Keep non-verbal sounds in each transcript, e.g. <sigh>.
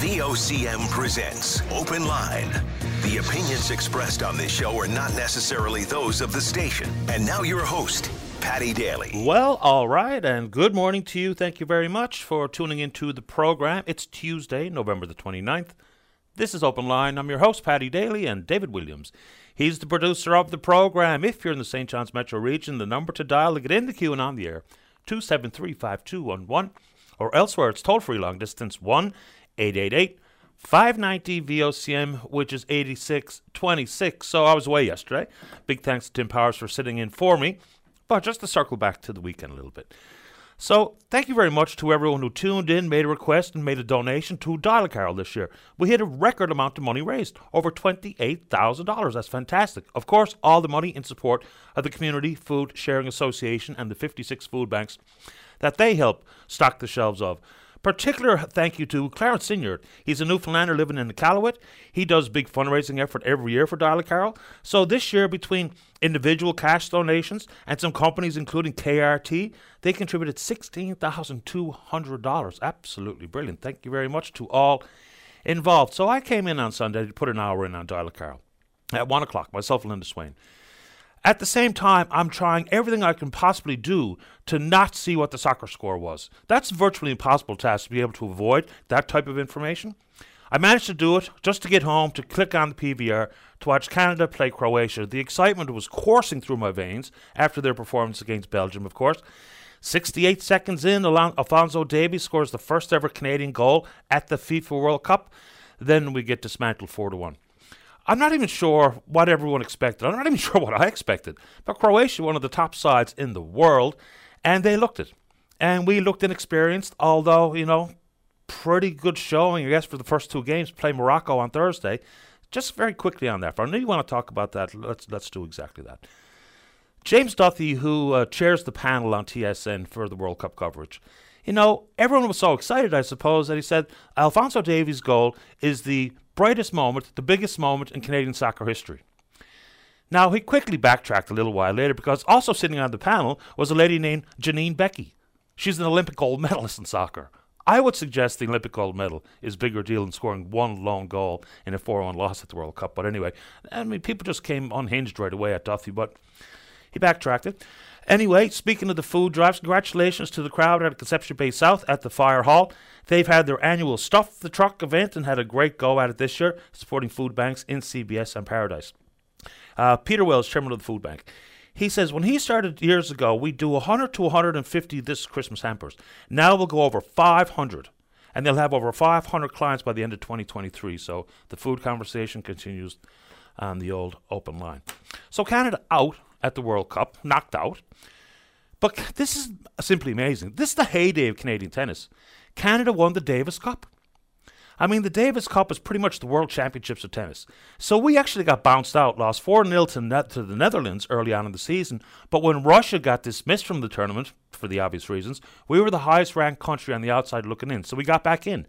VOCM presents Open Line. The opinions expressed on this show are not necessarily those of the station. And now your host, Paddy Daly. Well, all right, and good morning to you. Thank you very much for tuning into the program. It's Tuesday, November the 29th. This is Open Line. I'm your host, Paddy Daly, and David Williams. He's the producer of the program. If you're in the St. John's metro region, the number to dial to get in the queue and on the air, 273 5211, or elsewhere, it's toll free long distance 1 888 590 VOCM, which is 8626. So I was away yesterday. Big thanks to Tim Powers for sitting in for me. But just to circle back to the weekend a little bit. So, thank you very much to everyone who tuned in, made a request, and made a donation to Dial Carol this year. We hit a record amount of money raised, over $28,000. That's fantastic. Of course, all the money in support of the Community Food Sharing Association and the 56 food banks that they help stock the shelves of. Particular thank you to Clarence Sinyard. He's a Newfoundlander living in Iqaluit. He does big fundraising effort every year for Dial Carol. So this year, between individual cash donations and some companies, including KRT, they contributed $16,200. Absolutely brilliant. Thank you very much to all involved. So I came in on Sunday to put an hour in on Dial Carol at 1 o'clock, myself Linda Swain. At the same time, I'm trying everything I can possibly do to not see what the soccer score was. That's virtually impossible task to be able to avoid that type of information. I managed to do it just to get home, to click on the PVR, to watch Canada play Croatia. The excitement was coursing through my veins after their performance against Belgium, of course. 68 seconds in, Alfonso Davies scores the first ever Canadian goal at the FIFA World Cup. Then we get dismantled 4 to 1. I'm not even sure what everyone expected. I'm not even <laughs> sure what I expected. But Croatia, one of the top sides in the world, and they looked it. And we looked inexperienced, although, you know, pretty good showing, I guess, for the first two games. Play Morocco on Thursday. Just very quickly on that. I know you want to talk about that. Let's let's do exactly that. James Duthie, who uh, chairs the panel on TSN for the World Cup coverage, you know, everyone was so excited, I suppose, that he said Alfonso Davies' goal is the brightest moment, the biggest moment in Canadian soccer history. Now, he quickly backtracked a little while later because also sitting on the panel was a lady named Janine Beckie. She's an Olympic gold medalist in soccer. I would suggest the Olympic gold medal is bigger deal than scoring one lone goal in a 4 1 loss at the World Cup. But anyway, I mean, people just came unhinged right away at Duthie, but he backtracked it. Anyway, speaking of the food drives, congratulations to the crowd at Conception Bay South at the Fire Hall. They've had their annual Stuff the Truck event and had a great go at it this year, supporting food banks in CBS and Paradise. Uh, Peter Wells, chairman of the food bank, he says when he started years ago, we do 100 to 150 this Christmas hampers. Now we'll go over 500, and they'll have over 500 clients by the end of 2023. So the food conversation continues on the old open line. So Canada out at the World Cup, knocked out. But this is simply amazing. This is the heyday of Canadian tennis. Canada won the Davis Cup. I mean, the Davis Cup is pretty much the World Championships of tennis. So we actually got bounced out, lost 4 0 to, ne- to the Netherlands early on in the season. But when Russia got dismissed from the tournament, for the obvious reasons, we were the highest ranked country on the outside looking in. So we got back in.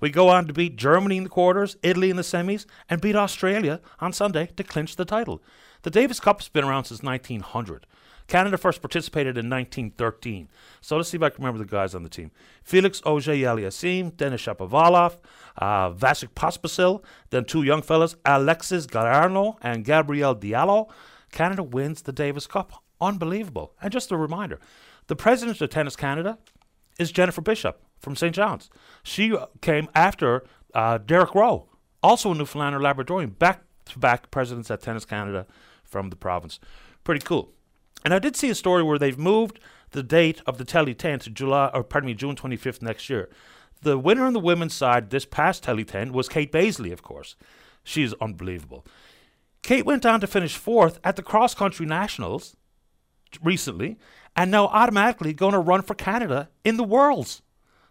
We go on to beat Germany in the quarters, Italy in the semis, and beat Australia on Sunday to clinch the title. The Davis Cup has been around since 1900. Canada first participated in 1913. So let's see if I can remember the guys on the team. Felix Auger-Aliassime, Denis Shapovalov, uh, Vasek Pospisil, then two young fellas, Alexis Garneau and Gabriel Diallo. Canada wins the Davis Cup. Unbelievable. And just a reminder, the president of Tennis Canada is Jennifer Bishop from St. John's. She came after uh, Derek Rowe, also a Newfoundlander Labradorian, back to back presidents at Tennis Canada from the province. Pretty cool. And I did see a story where they've moved the date of the Tely 10 to July, or pardon me, June 25th next year. The winner on the women's side this past Tely 10 was Kate Bazeley, of course. She's unbelievable. Kate went on to finish fourth at the cross country nationals recently, and now automatically going to run for Canada in the Worlds.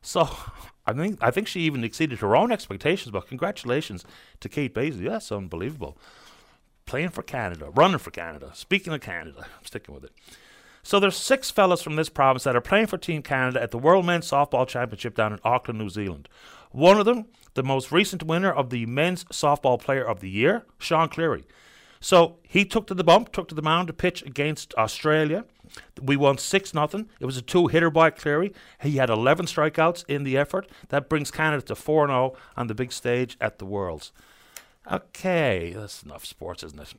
So <laughs> I think I think she even exceeded her own expectations. But congratulations to Kate Bazeley. That's unbelievable playing for Canada, running for Canada. Speaking of Canada, <laughs> I'm sticking with it. So there's six fellas from this province that are playing for Team Canada at the World Men's Softball Championship down in Auckland, New Zealand. One of them, the most recent winner of the Men's Softball Player of the Year, Sean Cleary. So he took to the bump, took to the mound to pitch against Australia. We won 6 nothing. It was a two hitter by Cleary. He had 11 strikeouts in the effort. That brings Canada to 4 0 on the big stage at the Worlds. Okay, that's enough sports, isn't it?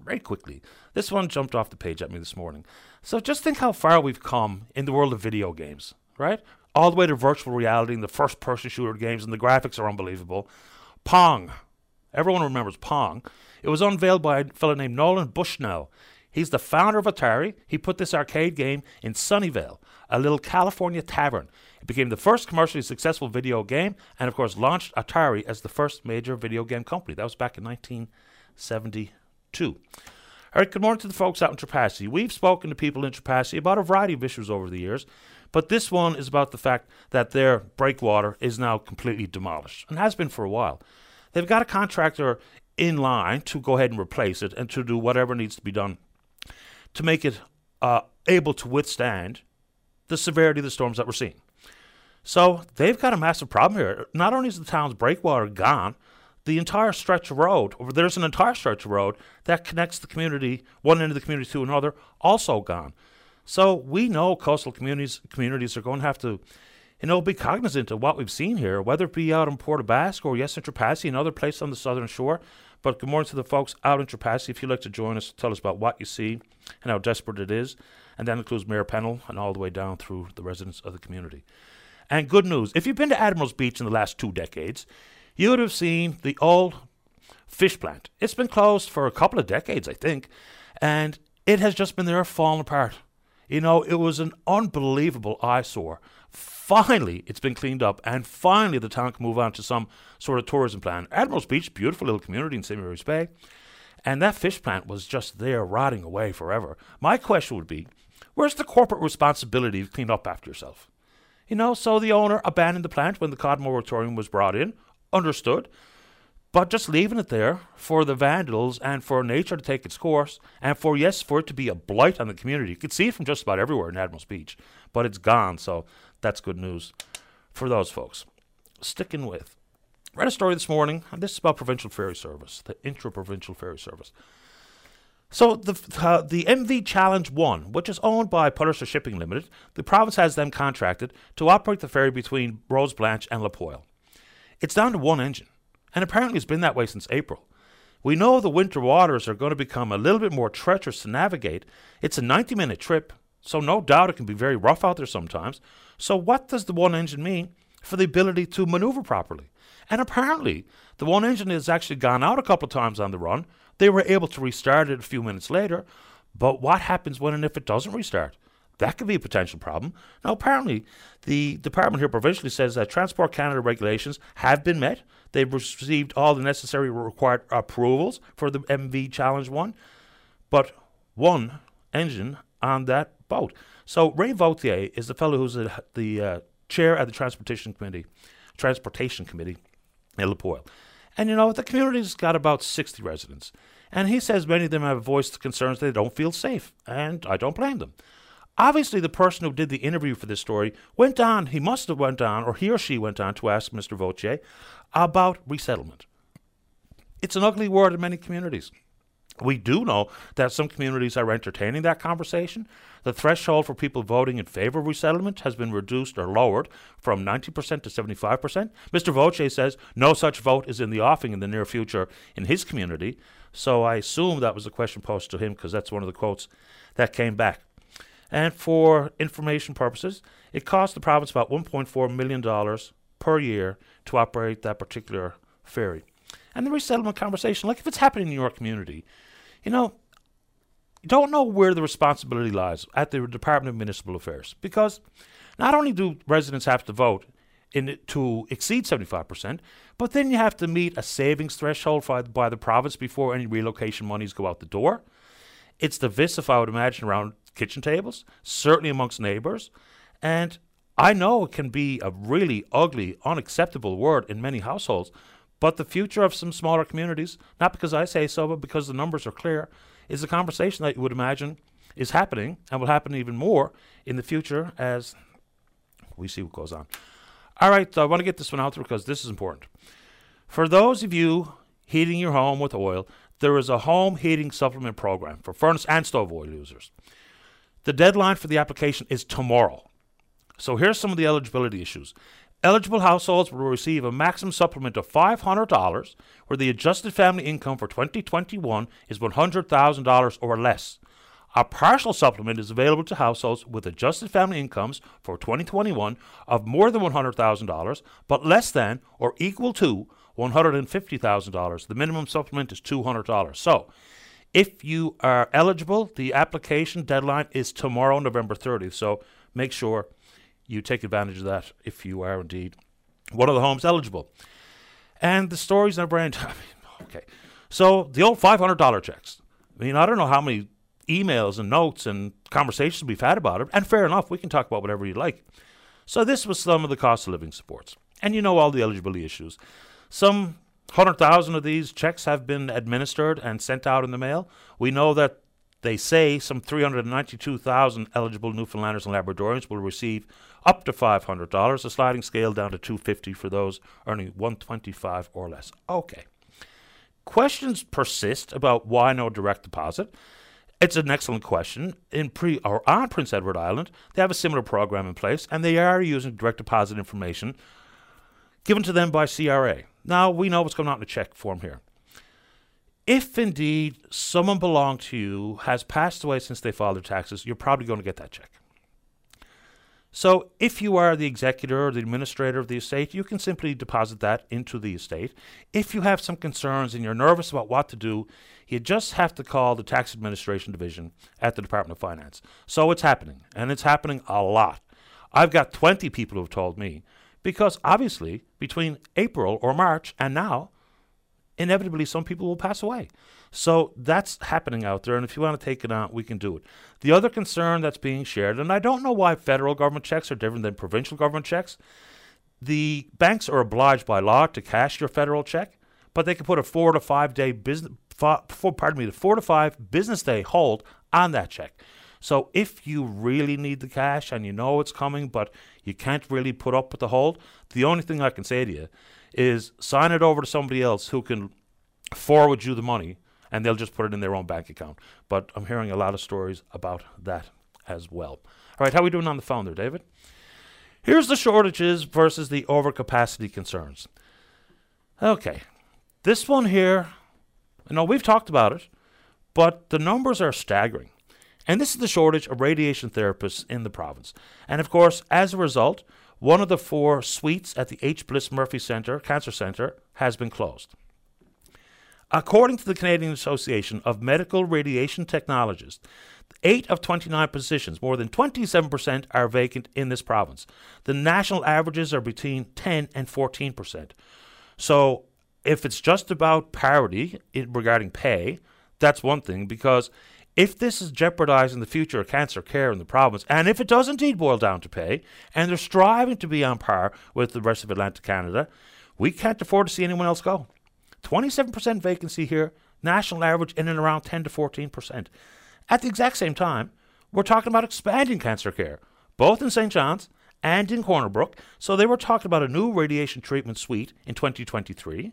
Very quickly. This one jumped off the page at me this morning. So just think how far we've come in the world of video games, right? All the way to virtual reality and the first person shooter games, and the graphics are unbelievable. Pong. Everyone remembers Pong. It was unveiled by a fellow named Nolan Bushnell. He's the founder of Atari. He put this arcade game in Sunnyvale, a little California tavern. It became the first commercially successful video game and, of course, launched Atari as the first major video game company. That was back in 1972. All right, good morning to the folks out in Trepassey. We've spoken to people in Trepassey about a variety of issues over the years, but this one is about the fact that their breakwater is now completely demolished and has been for a while. They've got a contractor in line to go ahead and replace it and to do whatever needs to be done to make it uh, able to withstand the severity of the storms that we're seeing. So they've got a massive problem here. Not only is the town's breakwater gone, the entire stretch of road, or there's an entire stretch of road that connects the community, one end of the community to another, also gone. So we know coastal communities communities are going to have to, you know, be cognizant of what we've seen here, whether it be out in Port aux Basques or yes in Trepassey and other places on the southern shore. But good morning to the folks out in Trepassey. If you'd like to join us, tell us about what you see and how desperate it is. And that includes Mayor Pennell and all the way down through the residents of the community. And good news if you've been to Admiral's Beach in the last two decades, you would have seen the old fish plant. It's been closed for a couple of decades, I think, and it has just been there falling apart. You know, it was an unbelievable eyesore. Finally, it's been cleaned up, and finally, the town can move on to some sort of tourism plan. Admiral's Beach, beautiful little community in St. Mary's Bay, and that fish plant was just there rotting away forever. My question would be where's the corporate responsibility to clean up after yourself? You know, so the owner abandoned the plant when the cod moratorium was brought in, understood, but just leaving it there for the vandals and for nature to take its course, and for, yes, for it to be a blight on the community. You could see it from just about everywhere in Admiral's Beach, but it's gone, so that's good news for those folks. Sticking with. Read a story this morning, and this is about provincial ferry service, the intra-provincial ferry service. So the uh, the MV Challenge One, which is owned by Palliser Shipping Limited, the province has them contracted to operate the ferry between Rose Blanche and La Poile. It's down to one engine, and apparently it's been that way since April. We know the winter waters are going to become a little bit more treacherous to navigate. It's a 90 minute trip, so no doubt it can be very rough out there sometimes. So, what does the one engine mean for the ability to maneuver properly? And apparently, the one engine has actually gone out a couple of times on the run. They were able to restart it a few minutes later. But what happens when and if it doesn't restart? That could be a potential problem. Now, apparently, the department here provincially says that Transport Canada regulations have been met. They've received all the necessary required approvals for the MV Challenge 1, but one engine on that boat. So Ray Vautier is the fellow who's the uh, chair at the Transportation Committee, Transportation Committee in La Poile. And you know, the community's got about 60 residents. And he says many of them have voiced concerns they don't feel safe. And I don't blame them. Obviously, the person who did the interview for this story went on, he must have went on, or he or she went on to ask Mr. Vautier about resettlement. It's an ugly word in many communities. We do know that some communities are entertaining that conversation. The threshold for people voting in favor of resettlement has been reduced or lowered from 90% to 75%. Mr. Vautier says no such vote is in the offing in the near future in his community. So I assume that was a question posed to him because that's one of the quotes that came back. And for information purposes, it costs the province about $1.4 million per year to operate that particular ferry. And the resettlement conversation, like if it's happening in your community, you know, you don't know where the responsibility lies at the Department of Municipal Affairs because not only do residents have to vote in to exceed 75%, but then you have to meet a savings threshold by the province before any relocation monies go out the door. It's divisive, I would imagine, around kitchen tables, certainly amongst neighbours. And I know it can be a really ugly, unacceptable word in many households, but the future of some smaller communities, not because I say so, but because the numbers are clear, is a conversation that you would imagine is happening and will happen even more in the future as we see what goes on. All right, so I want to get this one out there because this is important. For those of you heating your home with oil, there is a home heating supplement program for furnace and stove oil users. The deadline for the application is tomorrow. So here's some of the eligibility issues. Eligible households will receive a maximum supplement of $500 where the adjusted family income for 2021 is $100,000 or less. A partial supplement is available to households with adjusted family incomes for 2021 of more than $100,000 but less than or equal to $150,000. The minimum supplement is $200. So, if you are eligible, the application deadline is tomorrow, November 30th. So, make sure you take advantage of that if you are indeed one of the homes eligible. And the stories never end. <laughs> okay. So, the old $500 checks. I mean, I don't know how many emails and notes and conversations we've had about it, and fair enough, we can talk about whatever you like. So, this was some of the cost of living supports. And you know all the eligibility issues. Some 100,000 of these checks have been administered and sent out in the mail. We know that they say some 392,000 eligible Newfoundlanders and Labradorians will receive up to $500, a sliding scale down to 250 for those earning 125 or less. Okay. Questions persist about why no direct deposit. It's an excellent question. In pre or on Prince Edward Island, they have a similar program in place, and they are using direct deposit information given to them by CRA. Now, we know what's going on in the check form here. If indeed someone belonged to you has passed away since they filed their taxes, you're probably going to get that check. So, if you are the executor or the administrator of the estate, you can simply deposit that into the estate. If you have some concerns and you're nervous about what to do, you just have to call the Tax Administration Division at the Department of Finance. So, it's happening, and it's happening a lot. I've got 20 people who have told me because obviously, between April or March and now, inevitably some people will pass away. So that's happening out there, and if you want to take it out, we can do it. The other concern that's being shared, and I don't know why federal government checks are different than provincial government checks. The banks are obliged by law to cash your federal check, but they can put a four to five day business, four, pardon me, the four to five business day hold on that check. So if you really need the cash and you know it's coming, but you can't really put up with the hold, the only thing I can say to you is sign it over to somebody else who can forward you the money and they'll just put it in their own bank account. But I'm hearing a lot of stories about that as well. All right, how are we doing on the phone there, David? Here's the shortages versus the overcapacity concerns. Okay, this one here, I know we've talked about it, but the numbers are staggering. And this is the shortage of radiation therapists in the province. And of course, as a result, one of the four suites at the H. Bliss Murphy Center, Cancer Center, has been closed. According to the Canadian Association of Medical Radiation Technologists, 8 of 29 positions, more than 27%, are vacant in this province. The national averages are between 10 and 14%. So, if it's just about parity regarding pay, that's one thing because if this is jeopardizing the future of cancer care in the province, and if it does indeed boil down to pay, and they're striving to be on par with the rest of Atlantic Canada, we can't afford to see anyone else go. 27% vacancy here, national average in and around 10 to 14%. At the exact same time, we're talking about expanding cancer care, both in St. John's and in Corner Brook. So they were talking about a new radiation treatment suite in 2023.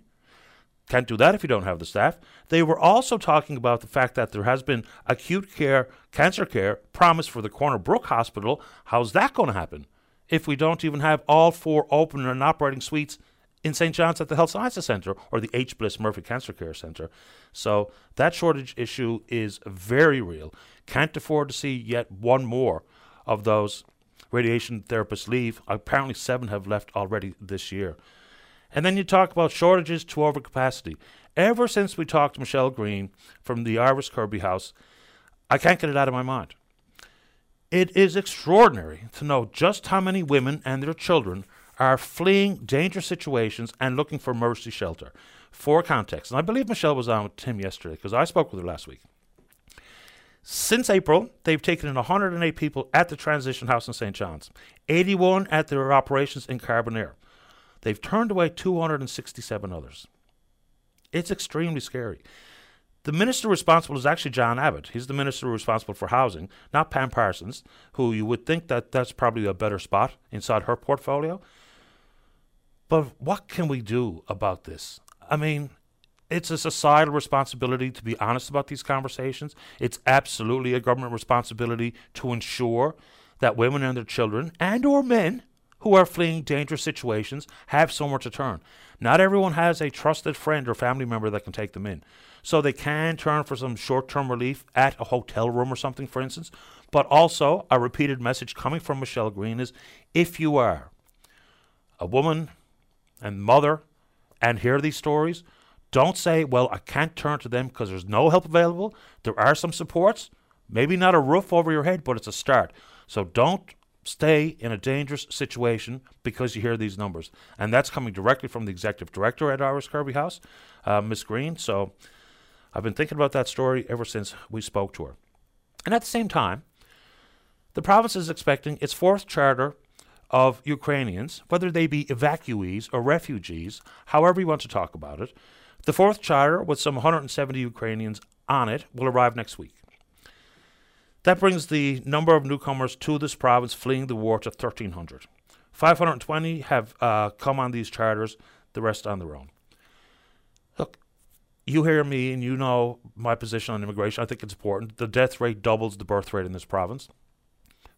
Can't do that if you don't have the staff. They were also talking about the fact that there has been acute care, cancer care promised for the Corner Brook Hospital. How's that going to happen if we don't even have all four open and operating suites in St. John's at the Health Sciences Centre or the H. Bliss Murphy Cancer Care Centre? So that shortage issue is very real. Can't afford to see yet one more of those radiation therapists leave. Apparently, seven have left already this year. And then you talk about shortages to overcapacity. Ever since we talked to Michelle Green from the Iris Kirby House, I can't get it out of my mind. It is extraordinary to know just how many women and their children are fleeing dangerous situations and looking for mercy shelter. For context, and I believe Michelle was on with Tim yesterday because I spoke with her last week. Since April, they've taken in 108 people at the transition house in St. John's, 81 at their operations in Carbonear. They've turned away 267 others. It's extremely scary. The minister responsible is actually John Abbott. He's the minister responsible for housing, not Pam Parsons, who you would think that that's probably a better spot inside her portfolio. But what can we do about this? I mean, it's a societal responsibility to be honest about these conversations. It's absolutely a government responsibility to ensure that women and their children and or men who are fleeing dangerous situations have somewhere to turn. Not everyone has a trusted friend or family member that can take them in. So they can turn for some short-term relief at a hotel room or something for instance, but also a repeated message coming from Michelle Green is if you are a woman and mother and hear these stories, don't say, well, I can't turn to them because there's no help available. There are some supports, maybe not a roof over your head, but it's a start. So don't stay in a dangerous situation because you hear these numbers. And that's coming directly from the executive director at Iris Kirby House, uh, Miss Green. So I've been thinking about that story ever since we spoke to her. And at the same time, the province is expecting its fourth charter of Ukrainians, whether they be evacuees or refugees, however you want to talk about it. The fourth charter, with some 170 Ukrainians on it, will arrive next week. That brings the number of newcomers to this province fleeing the war to 1,300. 520 have uh, come on these charters, the rest on their own. Look, you hear me and you know my position on immigration. I think it's important. The death rate doubles the birth rate in this province.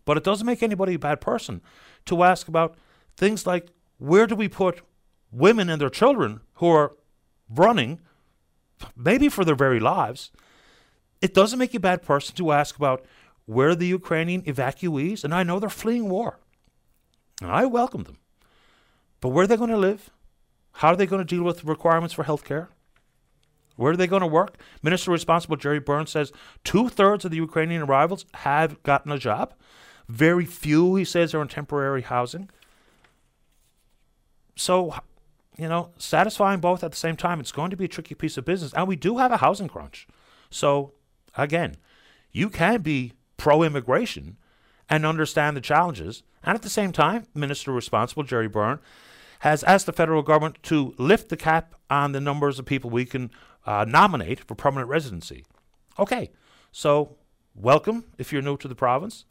But it doesn't make anybody a bad person to ask about things like where do we put women and their children who are running, maybe for their very lives. It doesn't make you a bad person to ask about where the Ukrainian evacuees, and I know they're fleeing war. And I welcome them. But where are they going to live? How are they going to deal with requirements for health care? Where are they going to work? Minister responsible Gerry Byrne says two thirds of the Ukrainian arrivals have gotten a job. Very few, he says, are in temporary housing. So, you know, satisfying both at the same time, it's going to be a tricky piece of business. And we do have a housing crunch. So, again, you can be pro immigration and understand the challenges. And at the same time, Minister responsible, Gerry Byrne, has asked the federal government to lift the cap on the numbers of people we can uh, nominate for permanent residency. Okay, so welcome if you're new to the province.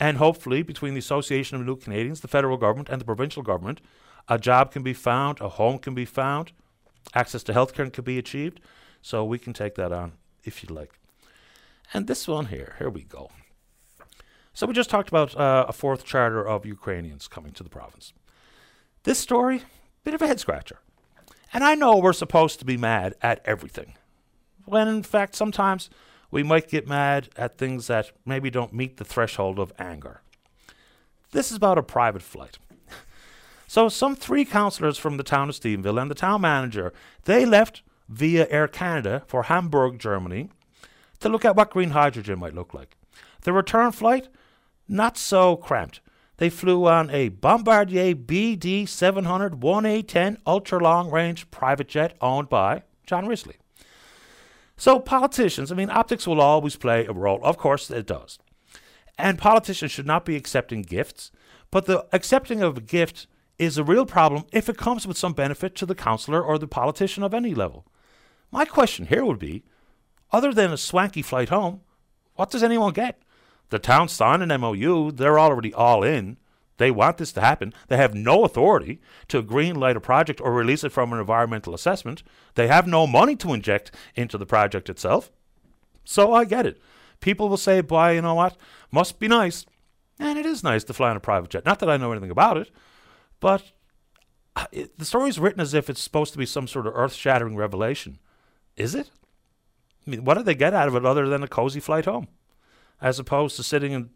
And hopefully, between the Association of New Canadians, the federal government, and the provincial government, a job can be found, a home can be found, access to healthcare can be achieved. So we can take that on if you'd like. And this one here, here we go. So we just talked about uh, a fourth charter of Ukrainians coming to the province. This story, bit of a head scratcher. And I know we're supposed to be mad at everything, when in fact sometimes we might get mad at things that maybe don't meet the threshold of anger. This is about a private flight. so, some three councillors from the town of Stephenville and the town manager, they left via Air Canada for Hamburg, Germany, to look at what green hydrogen might look like. The return flight, not so cramped. They flew on a Bombardier BD 700 1A10 ultra long range private jet owned by John Risley. So, politicians, I mean, optics will always play a role. Of course, it does. And politicians should not be accepting gifts, but the accepting of a gift is a real problem if it comes with some benefit to the councillor or the politician of any level. My question here would be other than a swanky flight home, what does anyone get? The town signed an MOU, they're already all in. They want this to happen. They have no authority to greenlight a project or release it from an environmental assessment. They have no money to inject into the project itself. So I get it. People will say, boy, you know what? Must be nice. And it is nice to fly on a private jet. Not that I know anything about it, but uh, it, the story is written as if it's supposed to be some sort of earth shattering revelation. Is it? I mean, what do they get out of it other than a cozy flight home? As opposed to sitting in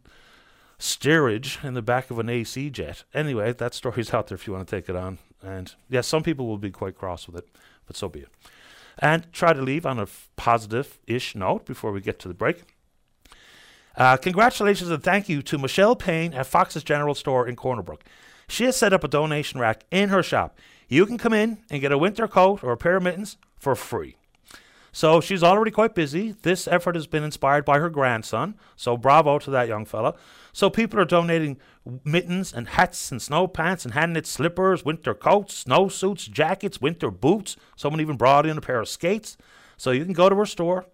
steerage in the back of an AC jet. Anyway, that story's <laughs> out there if you want to take it on. And yeah, some people will be quite cross with it, but so be it. And try to leave on a f- positive ish note before we get to the break. Uh, congratulations and thank you to Michelle Payne at Fox's General Store in Corner Brook. She has set up a donation rack in her shop. You can come in and get a winter coat or a pair of mittens for free. So she's already quite busy. This effort has been inspired by her grandson. So bravo to that young fella. So people are donating mittens and hats and snow pants and hand knit slippers, winter coats, snow suits, jackets, winter boots. Someone even brought in a pair of skates. So you can go to her store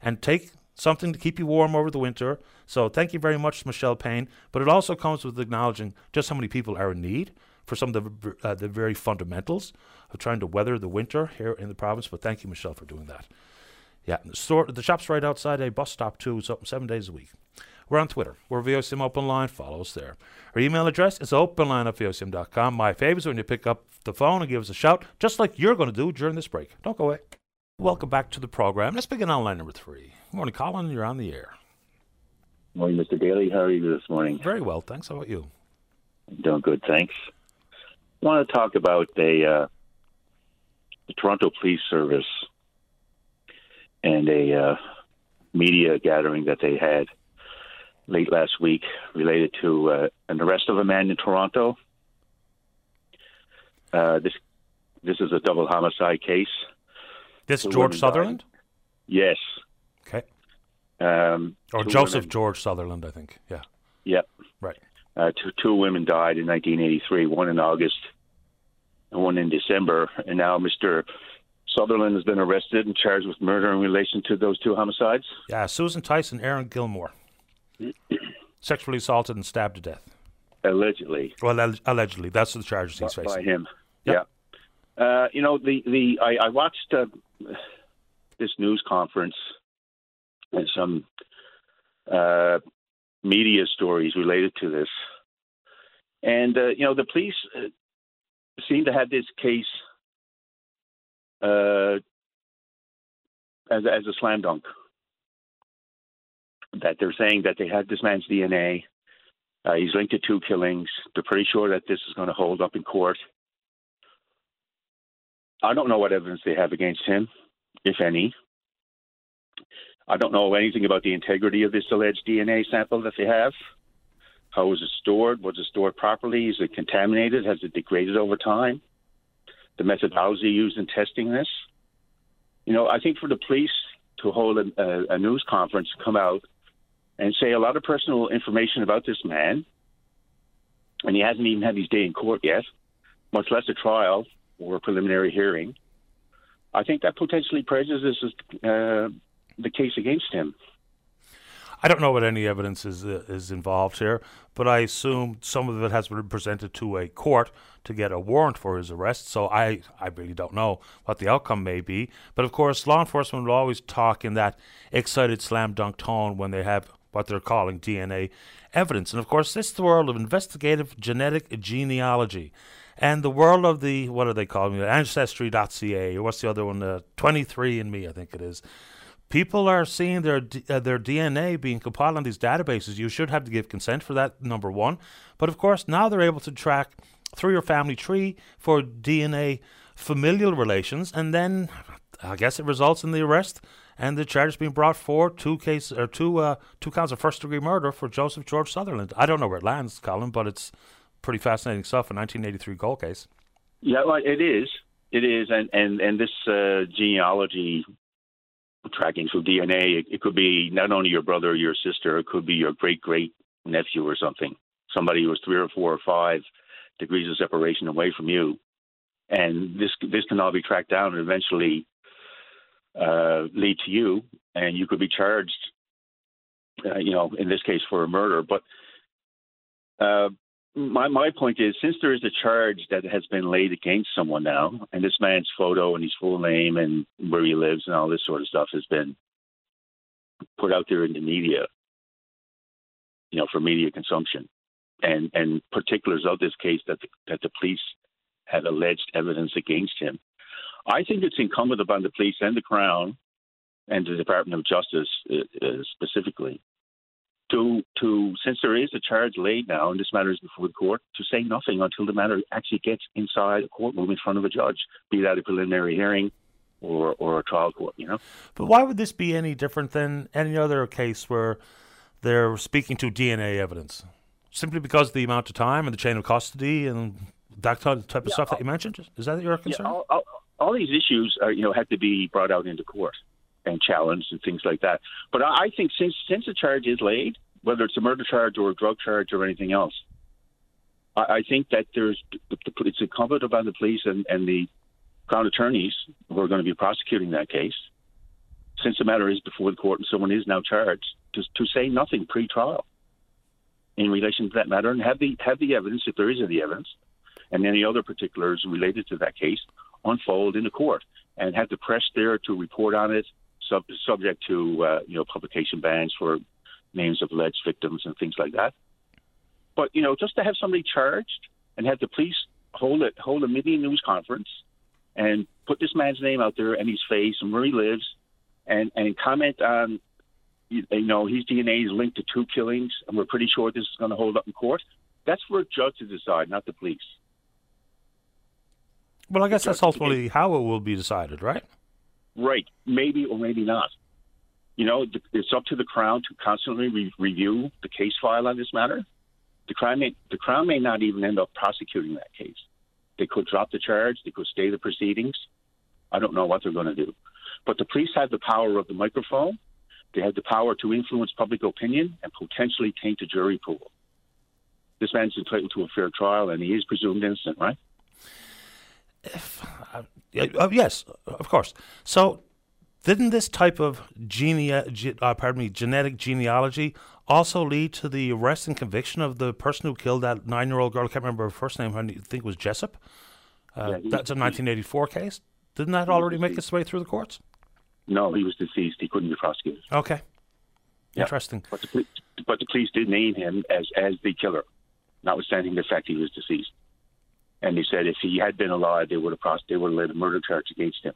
and take something to keep you warm over the winter. So thank you very much, Michelle Payne. But it also comes with acknowledging just how many people are in need for some of the uh, the very fundamentals of trying to weather the winter here in the province. But thank you, Michelle, for doing that. Yeah, the store, the shop's right outside a bus stop too. It's open seven days a week. We're on Twitter. We're VOCM Open Line. Follow us there. Our email address is openline at VOCM.com. My favorite is when you pick up the phone and give us a shout, just like you're going to do during this break. Don't go away. Welcome back to the program. Let's begin on line number three. Good morning, Colin. You're on the air. Morning, Mr. Daly. How are you this morning? Very well, thanks. How about you? Doing good, thanks. I want to talk about the, uh, the Toronto Police Service and a uh, media gathering that they had late last week related to uh, an arrest of a man in Toronto. Uh, this this is a double homicide case. This Two George Sutherland? died. Yes. Okay. Um, Or Joseph women- George Sutherland, I think. Yeah. Yep. Right. Uh, two, two women died in 1983, one in August one in December. And now Mr. Sutherland has been arrested and charged with murder in relation to those two homicides. Yeah, Susan Tyson, Erin Gilmour. <clears throat> Sexually assaulted and stabbed to death. Allegedly Well, al- allegedly. That's the charges he's facing. by him. Yep. Yeah. Uh, you know, the, the I, I watched uh, this news conference and some uh, media stories related to this. And, uh, you know, the police uh, seem to have this case uh, as, as a slam dunk. That they're saying that they had this man's DNA. Uh, he's linked to two killings. They're pretty sure that this is going to hold up in court. I don't know what evidence they have against him, if any. I don't know anything about the integrity of this alleged DNA sample that they have. How was it stored? Was it stored properly? Is it contaminated? Has it degraded over time? The methodology used in testing this. You know, I think for the police to hold a, a, a news conference, come out and say a lot of personal information about this man, and he hasn't even had his day in court yet, much less a trial or a preliminary hearing. I think that potentially prejudices uh, the case against him. I don't know what any evidence is uh, is involved here, but I assume some of it has been presented to a court to get a warrant for his arrest. So I, I really don't know what the outcome may be. But of course, law enforcement will always talk in that excited slam dunk tone when they have what they're calling DNA evidence. And of course, this is the world of investigative genetic genealogy. And the world of the, what are they calling it? Ancestry.ca, or what's the other one? Uh, 23andMe, I think it is people are seeing their uh, their DNA being compiled on these databases. You should have to give consent for that, number one. But of course, now they're able to track through your family tree for DNA familial relations, and then I guess it results in the arrest and the charges being brought for two cases or two uh, two counts of first degree murder for Joseph George Sutherland. I don't know where it lands, Colin, but it's pretty fascinating stuff. A 1983 gold case. Yeah, well, it is. It is, and and and this uh, genealogy tracking. Through DNA, it, it could be not only your brother or your sister, it could be your great great nephew or something, somebody who was three or four or five degrees of separation away from you, and this this can all be tracked down and eventually uh, lead to you, and you could be charged, uh, you know, in this case for a murder, but. Uh, my my point is, since there is a charge that has been laid against someone now, and this man's photo and his full name and where he lives and all this sort of stuff has been put out there in the media, you know, for media consumption, and and particulars of this case that the, that the police had alleged evidence against him, I think it's incumbent upon the police and the Crown and the Department of Justice uh, uh, specifically to to since there is a charge laid now and this matter is before the court to say nothing until the matter actually gets inside a courtroom in front of a judge, be that a preliminary hearing or or a trial court, you know. But why would this be any different than any other case where they're speaking to DNA evidence? Simply because of the amount of time and the chain of custody and that type of Yeah, stuff that uh, you mentioned? Is that your concern? Yeah, all, all, all these issues are you know have to be brought out into court and challenged and things like that. But I, I think since since the charge is laid, whether it's a murder charge or a drug charge or anything else, I, I think that there's it's incumbent upon the police and, and the crown attorneys who are going to be prosecuting that case, since the matter is before the court and someone is now charged, to, to say nothing pre-trial in relation to that matter and have the have the evidence if there is any evidence, and any other particulars related to that case unfold in the court, and have the press there to report on it, sub- subject to uh, you know publication bans for names of alleged victims and things like that. But you know, just to have somebody charged and have the police hold it, hold a mini news conference and put this man's name out there and his face and where he lives, and and comment on, you know, his DNA is linked to two killings, and we're pretty sure this is going to hold up in court. That's for a judge to decide, not the police. Well, I guess that's ultimately how it will be decided, right? Right, maybe or maybe not. You know, it's up to the Crown to constantly re- review the case file on this matter. The Crown, may, the Crown may not even end up prosecuting that case. They could drop the charge. They could stay the proceedings. I don't know what they're going to do. But the police have the power of the microphone. They have the power to influence public opinion and potentially taint a jury pool. This man's entitled to a fair trial, and he is presumed innocent, right? If, uh, uh, yes, of course. So, didn't this type of gene, uh, pardon me, genetic genealogy also lead to the arrest and conviction of the person who killed that nine-year-old girl? I can't remember her first name. I think it was Jessop. Uh, yeah, he, that's a 1984 case. Didn't that already make its way through the courts? No, he was deceased. He couldn't be prosecuted. Okay. Interesting. But the, but the police did name him as as the killer, notwithstanding the fact he was deceased. And they said if he had been alive, they would have pros- they would have laid a murder charge against him.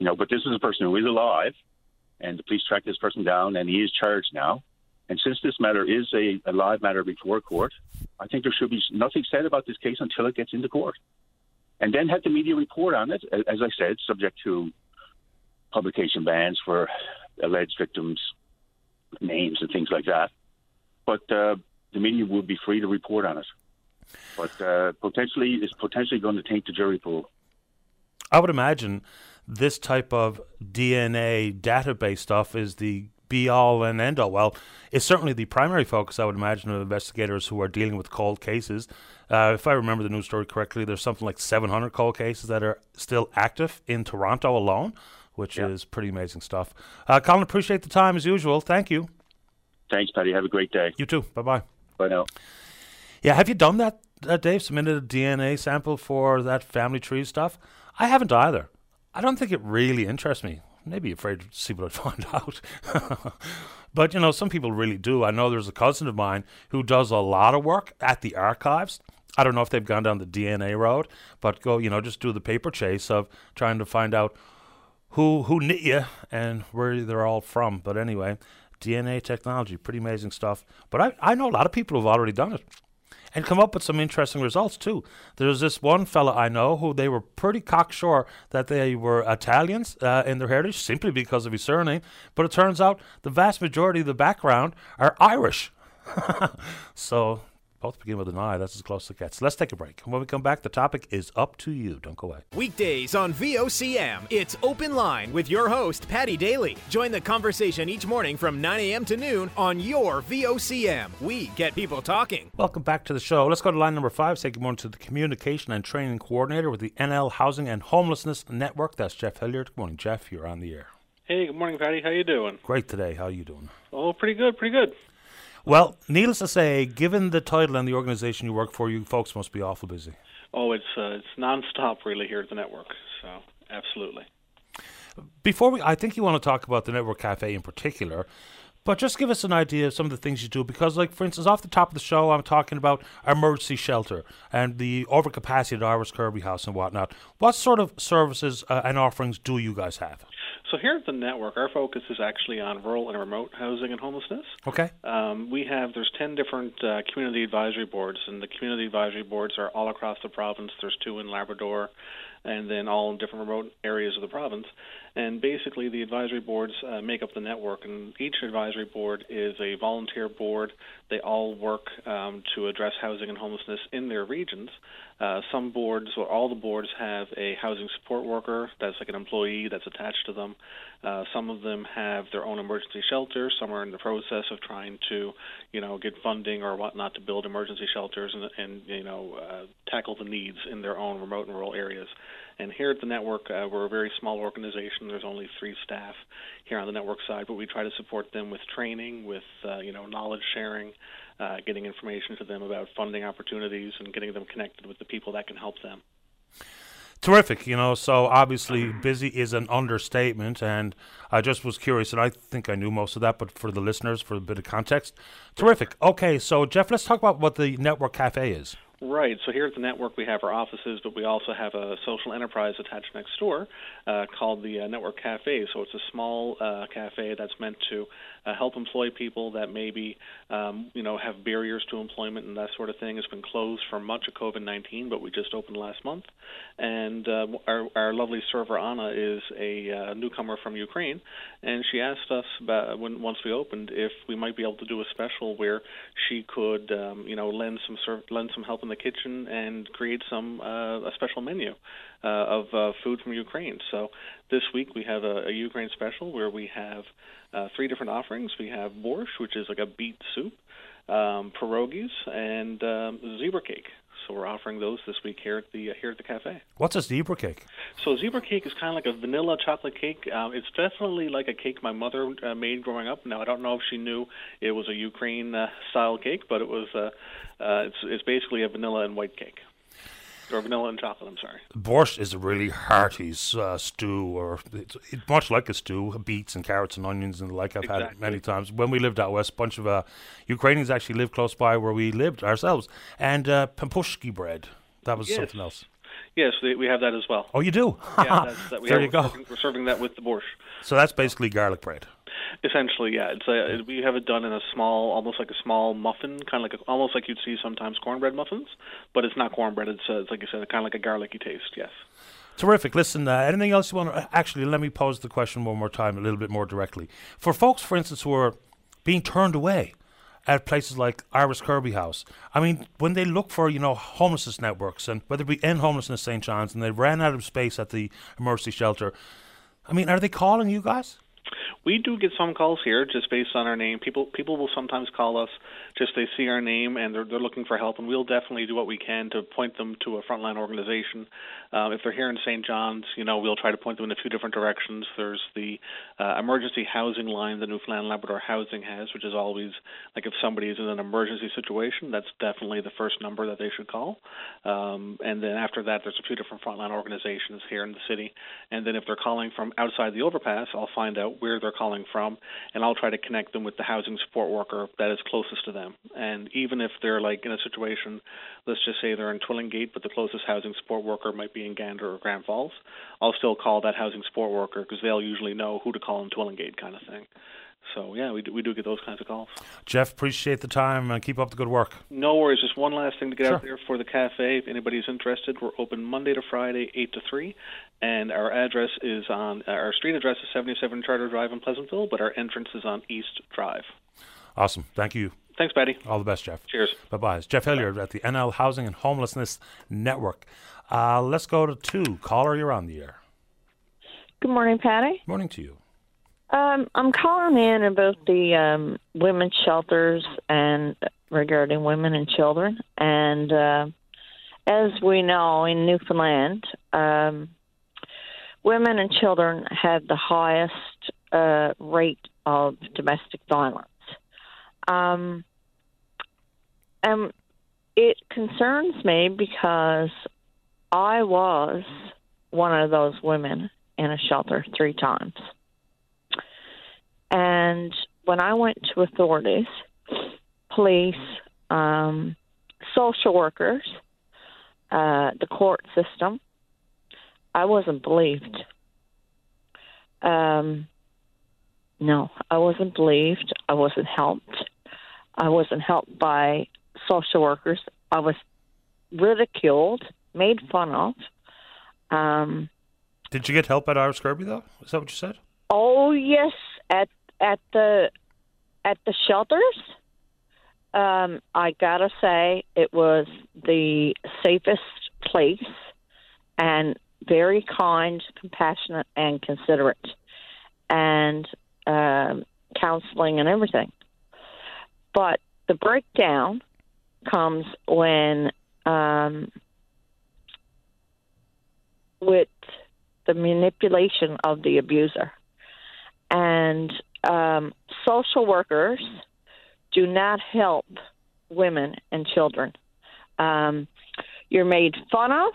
You know, but this is a person who is alive, and the police tracked this person down, and he is charged now. And since this matter is a, a live matter before court, I think there should be nothing said about this case until it gets into court. And then have the media report on it, as I said, subject to publication bans for alleged victims' names and things like that. But uh, the media would be free to report on it. But uh, potentially, it's potentially going to taint the jury pool. I would imagine this type of DNA database stuff is the be all and end all. Well, it's certainly the primary focus, I would imagine, of investigators who are dealing with cold cases. Uh, if I remember the news story correctly, there's something like 700 cold cases that are still active in Toronto alone, which yeah. is pretty amazing stuff. Uh, Colin, appreciate the time as usual. Thank you. Thanks, Paddy. Have a great day. You too. Bye bye. Bye now. Yeah, have you done that, uh, Dave? Submitted a DNA sample for that family tree stuff? I haven't either. I don't think it really interests me maybe afraid to see what I'd <laughs> find out. <laughs> but, you know, some people really do. I know there's a cousin of mine who does a lot of work at the archives. I don't know if they've gone down the DNA road, but go, you know, just do the paper chase of trying to find out who who knit you and where they're all from. But anyway, DNA technology, pretty amazing stuff. But I, I know a lot of people who've already done it and come up with some interesting results too. There's this one fella I know who they were pretty cocksure that they were Italians uh, in their heritage simply because of his surname, but it turns out the vast majority of the background are Irish. <laughs> so both begin with an I. That's as close as it gets. Let's take a break. When we come back, the topic is up to you. Don't go away. Weekdays on VOCM, it's Open Line with your host, Paddy Daly. Join the conversation each morning from 9 a.m. to noon on your VOCM. We get people talking. Welcome back to the show. Let's go to line number five. Say good morning to the Communication and Training Coordinator with the NL Housing and Homelessness Network. That's Jeff Hilliard. Good morning, Jeff. You're on the air. Hey, good morning, Paddy. How you doing? Great today. How are you doing? Oh, pretty good, pretty good. Well, needless to say, given the title and the organization you work for, you folks must be awful busy. Oh, it's uh, it's nonstop really here at the network. So absolutely. Before we, I think you want to talk about the network cafe in particular. But just give us an idea of some of the things you do, because, like for instance, off the top of the show, I'm talking about emergency shelter and the overcapacity at Iris Kirby House and whatnot. What sort of services uh, and offerings do you guys have? So here at the network, our focus is actually on rural and remote housing and homelessness. Okay. Um, we have there's ten different uh, community advisory boards, and the community advisory boards are all across the province. There's two in Labrador, and then all in different remote areas of the province. And basically, the advisory boards uh, make up the network, and each advisory board is a volunteer board. They all work um, to address housing and homelessness in their regions. Uh, some boards, or all the boards, have a housing support worker that's like an employee that's attached to them. Uh, some of them have their own emergency shelters. Some are in the process of trying to, you know, get funding or whatnot to build emergency shelters and, and you know, uh, tackle the needs in their own remote and rural areas. And here at the network, uh, we're a very small organization. There's only three staff here on the network side, but we try to support them with training, with uh, you know knowledge sharing, uh, getting information to them about funding opportunities, and getting them connected with the people that can help them terrific, you know. So obviously, busy is an understatement, and I just was curious, and I think I knew most of that, but for the listeners, for a bit of context, terrific. Okay, so Jeff, let's talk about what the network cafe is. Right. So here at the network, we have our offices, but we also have a social enterprise attached next door uh, called the uh, Network Cafe. So it's a small uh, cafe that's meant to uh, help employ people that maybe um, you know have barriers to employment and that sort of thing. It's been closed for much of COVID-19, but we just opened last month. And uh, our, our lovely server Anna is a uh, newcomer from Ukraine, and she asked us about, when once we opened if we might be able to do a special where she could um, you know lend some serv- lend some help in the kitchen and create some uh, a special menu uh, of uh, food from Ukraine. So this week we have a, a Ukraine special where we have uh, three different offerings. We have borscht, which is like a beet soup, um, pierogies, and um, zebra cake. So we're offering those this week here at the uh, here at the cafe. What's a zebra cake? So zebra cake is kind of like a vanilla chocolate cake. Um, it's definitely like a cake my mother uh, made growing up. Now I don't know if she knew it was a Ukraine uh, style cake, but it was. Uh, uh, it's it's basically a vanilla and white cake or vanilla and chocolate. I'm sorry. Borscht is a really hearty uh, stew, or it's, it's, much like a stew, beets and carrots and onions and the like. I've exactly. had it many times. When we lived out west, a bunch of uh, Ukrainians actually lived close by where we lived ourselves, and uh, pampushki bread. That was yes. something else. Yes, we have that as well. Oh, you do? yeah, that's, that <laughs> we there have, you go. We're serving, we're serving that with the borscht. So that's basically garlic bread. Essentially, yeah. It's a, we have it done in a small, almost like a small muffin, kind of like a, almost like you'd see sometimes cornbread muffins, but it's not cornbread. It's, uh, it's like you said, kind of like a garlicky taste. Yes. Terrific. Listen, uh, anything else you want to actually let me pose the question one more time, a little bit more directly. For folks, for instance, who are being turned away at places like Iris Kirby House. I mean, when they look for, you know, homelessness networks and whether it be end homelessness St. John's and they ran out of space at the emergency shelter, I mean, are they calling you guys? We do get some calls here just based on our name. People people will sometimes call us just they see our name and they're they're looking for help, and we'll definitely do what we can to point them to a frontline organization. Um, if they're here in St. John's, you know, we'll try to point them in a few different directions. There's the uh, emergency housing line that Newfoundland Labrador Housing has, which is always like if somebody is in an emergency situation, that's definitely the first number that they should call. Um, and then after that, there's a few different frontline organizations here in the city. And then if they're calling from outside the overpass, I'll find out where they're calling from, and I'll try to connect them with the housing support worker that is closest to them. And even if they're like in a situation, let's just say they're in Twillingate, but the closest housing support worker might be in Gander or Grand Falls, I'll still call that housing support worker because they'll usually know who to call in Twillingate, kind of thing. So yeah, we do, we do get those kinds of calls. Jeff, appreciate the time and keep up the good work. No worries. Just one last thing to get sure. out there for the cafe. If anybody's interested, we're open Monday to Friday, eight to three, and our address is on our street address is 77 Charter Drive in Pleasantville, but our entrance is on East Drive. Awesome. Thank you. Thanks, Paddy. All the best, Jeff. Cheers. Bye bye. It's Jeff Hilliard at the NL Housing and Homelessness Network. Uh, let's go to two. Caller, you're on the air. Good morning, Paddy. Morning to you. Um, I'm calling in about the um, women's shelters and regarding women and children. And uh, as we know, in Newfoundland, um, women and children have the highest uh, rate of domestic violence. Um, and it concerns me because I was one of those women in a shelter three times. And when I went to authorities, police, um, social workers, uh, the court system, I wasn't believed. Um, no, I wasn't believed. I wasn't helped. I wasn't helped by social workers. I was ridiculed, made fun of. Um, Did you get help at Iris Kirby, though? Is that what you said? Oh yes, at at the at the shelters. Um, I gotta say, it was the safest place, and very kind, compassionate, and considerate, and um, counseling and everything. But the breakdown comes when um, with the manipulation of the abuser. And um, social workers do not help women and children. Um, you're made fun of.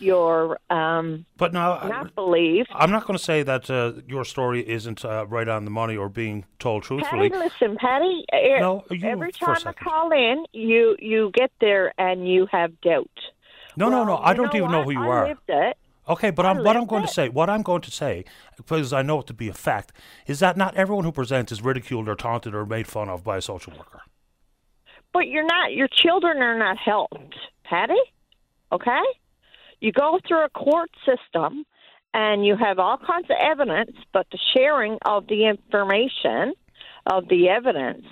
You're um, But now, I- not believed. I'm not going to say that uh, your story isn't uh, right on the money or being told truthfully. Paddy, listen, Paddy. eh, No, you every time I call in, you you get there and you have doubt. No, no, no. I don't even know who you I are. Lived it. Okay, but I'm, what I'm going to say, what I'm going to say, because I know it to be a fact, is that not everyone who presents is ridiculed or taunted or made fun of by a social worker. But you're not. Your children are not helped, Paddy. Okay. You go through a court system, and you have all kinds of evidence, but the sharing of the information, of the evidence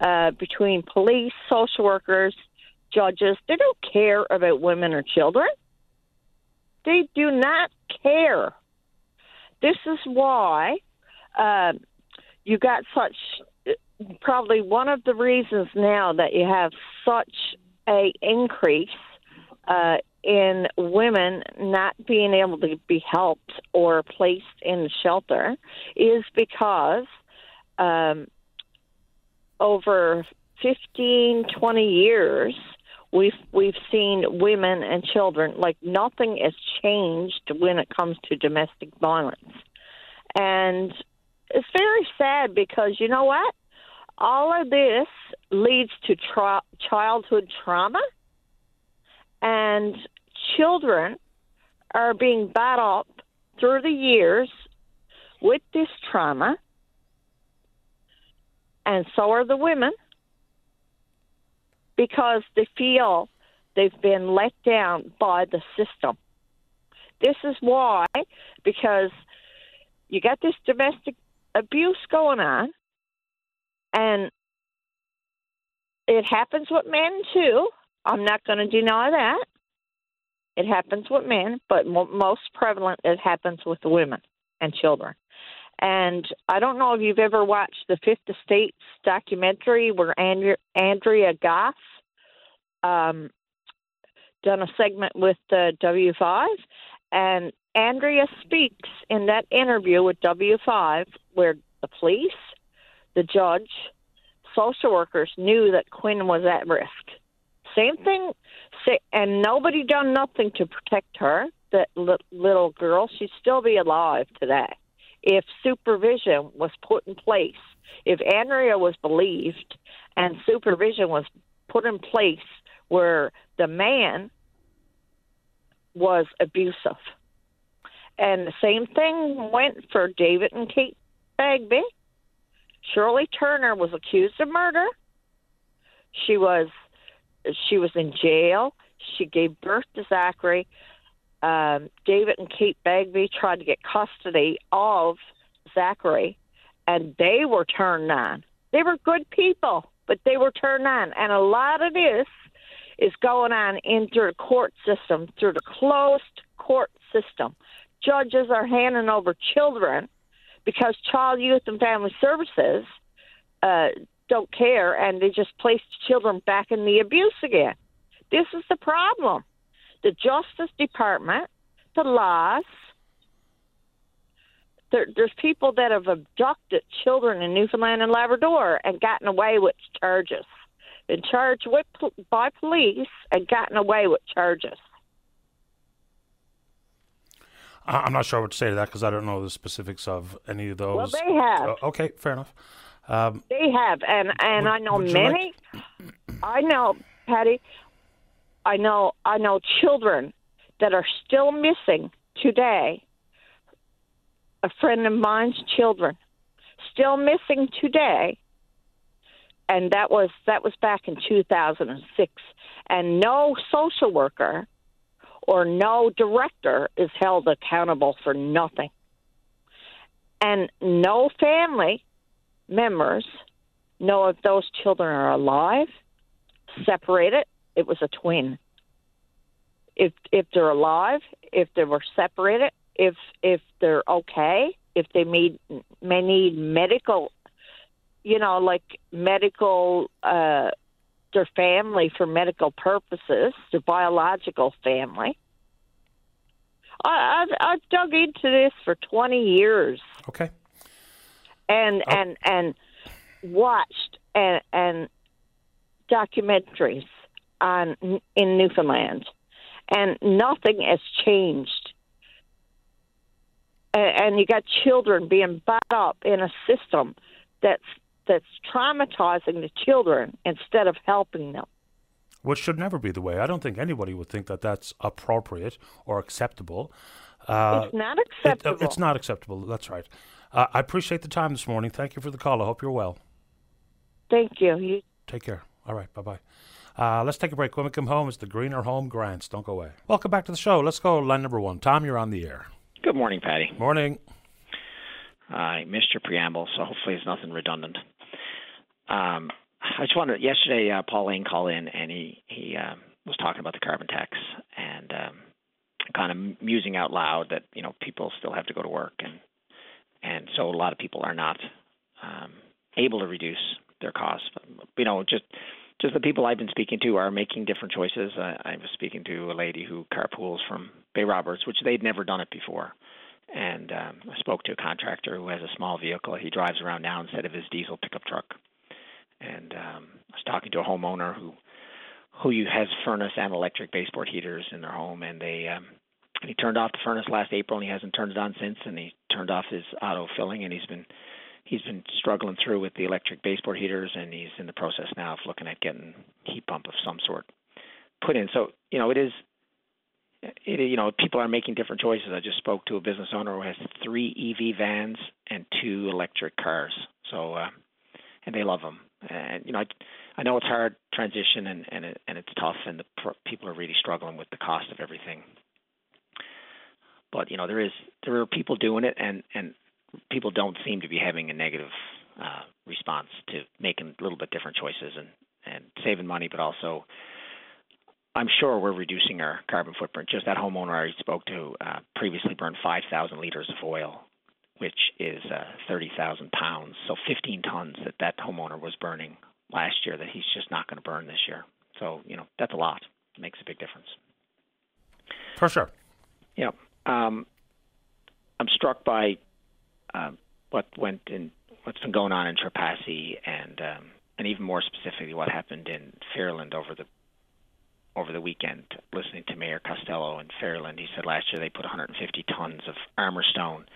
uh, between police, social workers, judges, they don't care about women or children. They do not care. This is why uh, you got such probably one of the reasons now that you have such a increase uh, in women not being able to be helped or placed in shelter is because um, over 15, 20 years, we've we've seen women and children like nothing has changed when it comes to domestic violence, and it's very sad because you know what? All of this leads to tra- childhood trauma, and children are being up through the years with this trauma, and so are the women because they feel they've been let down by the system. This is why, because you got this domestic abuse going on, and it happens with men too. I'm not going to deny that. It happens with men, but mo- most prevalent it happens with women and children. And I don't know if you've ever watched the Fifth Estates documentary where Andrea, Andrea Goff um, done a segment with the W5, and Andrea speaks in that interview with W5 where the police, the judge, social workers knew that Quinn was at risk. Same thing, sa- and nobody done nothing to protect her. That li- little girl, she'd still be alive today if supervision was put in place. If Andrea was believed and supervision was put in place where the man was abusive. And the same thing went for David and Kate Bagby. Shirley Turner was accused of murder. She was she was in jail. She gave birth to Zachary. Um, David and Kate Bagby tried to get custody of Zachary, and they were turned on. They were good people, but they were turned on. And a lot of this is going on into the court system through the closed court system. Judges are handing over children because Child, Youth, and Family Services uh, don't care, and they just place children back in the abuse again. This is the problem. The Justice Department, the laws. There, there's people that have abducted children in Newfoundland and Labrador and gotten away with charges. Been charged with by police and gotten away with charges. I'm not sure what to say to that because I don't know the specifics of any of those. Well, they have. Uh, okay, fair enough. Um, They have, and and Would- I know many. I know, Paddy. I know I know children that are still missing today. A friend of mine's children still missing today, and that was that was back in 2006. And no social worker or no director is held accountable for nothing. And no family members know if those children are alive, separated. It was a twin. If if they're alive, if they were separated, if if they're okay, if they may may need medical, you know, like medical, uh, their family for medical purposes, their biological family. I, I've I've dug into this for twenty years Okay. And Oh. and and watched and and documentaries on in Newfoundland, and nothing has changed. And, and you got children being brought up in a system that's that's traumatizing the children instead of helping them. Which should never be the way. I don't think anybody would think that that's appropriate or acceptable. Uh, it's not it- acceptable. it's not acceptable. That's right. Uh, I appreciate the time this morning. Thank you for the call. I hope you're well. Thank you. you Take care. All right. Bye bye. Uh, let's take a break. When we come home, it's the Greener Home Grants. Don't go away. Welcome back to the show. Let's go line number one. Tom, you're on the air. Good morning, Paddy. Morning. I missed your preamble, so hopefully it's nothing redundant. Um, I just wanted yesterday. Uh, Paul Lane called in, and he he um, was talking about the carbon tax and um, kind of musing out loud that you know people still have to go to work, and and so a lot of people are not um, able to reduce their costs. You know, just just the people I've been speaking to are making different choices. I, I was speaking to a lady who carpools from Bay Roberts, which they'd never done it before. And um, I spoke to a contractor who has a small vehicle. He drives around now instead of his diesel pickup truck. And um, I was talking to a homeowner who who has furnace and electric baseboard heaters in their home, and they um, he turned off the furnace last April, and he hasn't turned it on since. And he turned off his auto filling, and he's been he's been struggling through with the electric baseboard heaters, and he's in the process now of looking at getting heat pump of some sort put in. So you know, it is. It, you know, people are making different choices. I just spoke to a business owner who has three EV vans and two electric cars. So, uh, and they love them. And you know, I, I know it's hard transition and and it, and it's tough, and the pr- people are really struggling with the cost of everything. But you know, there is there are people doing it, and and people don't seem to be having a negative uh, response to making a little bit different choices and and saving money, but also I'm sure we're reducing our carbon footprint. Just that homeowner I spoke to uh, previously burned 5,000 liters of oil, which is uh, 30,000 pounds. So 15 tons that that homeowner was burning last year that he's just not going to burn this year. So you know that's a lot. It makes a big difference. For sure. Yeah. Um, I'm struck by uh, what went in, what's been going on in Trepassey, and um, and even more specifically, what happened in Ferryland over the over the weekend. Listening to Mayor Costello in Ferryland, he said last year they put 150 tons of armor stone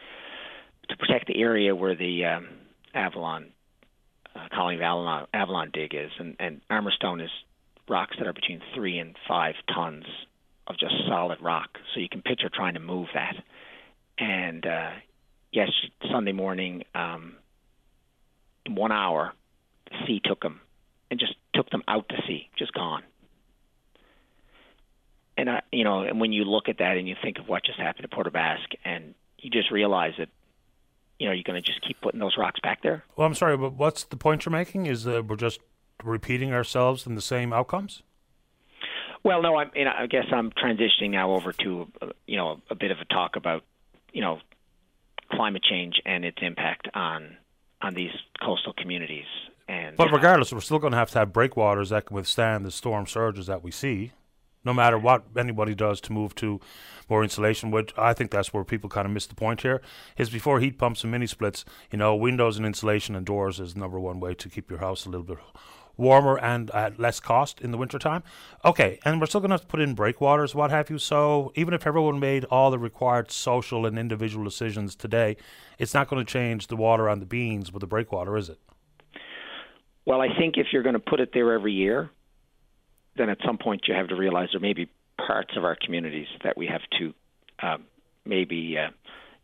to protect the area where the um, Avalon uh, Colony of Avalon, Avalon dig is, and, and armor stone is rocks that are between three and five tons of just solid rock. So you can picture trying to move that. And uh, yes, Sunday morning, um, in one hour, the sea took them and just took them out to sea, just gone. And I, you know, and when you look at that and you think of what just happened to Port Basque, and you just realize that, you know, you're going to just keep putting those rocks back there. Well, I'm sorry, but what's the point you're making? Is that we're just repeating ourselves in the same outcomes? Well, no, I'm, you know, I guess I'm transitioning now over to, uh, you know, a bit of a talk about, you know, climate change and its impact on on these coastal communities. And But regardless, we're still going to have to have breakwaters that can withstand the storm surges that we see, no matter what anybody does to move to more insulation. Which I think that's where people kind of miss the point here. Is before heat pumps and mini splits, you know, windows and insulation and doors is the number one way to keep your house a little bit warmer and at less cost in the wintertime. Okay, and we're still going to have to put in breakwaters, what have you. So even if everyone made all the required social and individual decisions today, it's not going to change the water on the beans with the breakwater, is it? Well, I think if you're going to put it there every year, then at some point you have to realize there may be parts of our communities that we have to um, maybe, uh,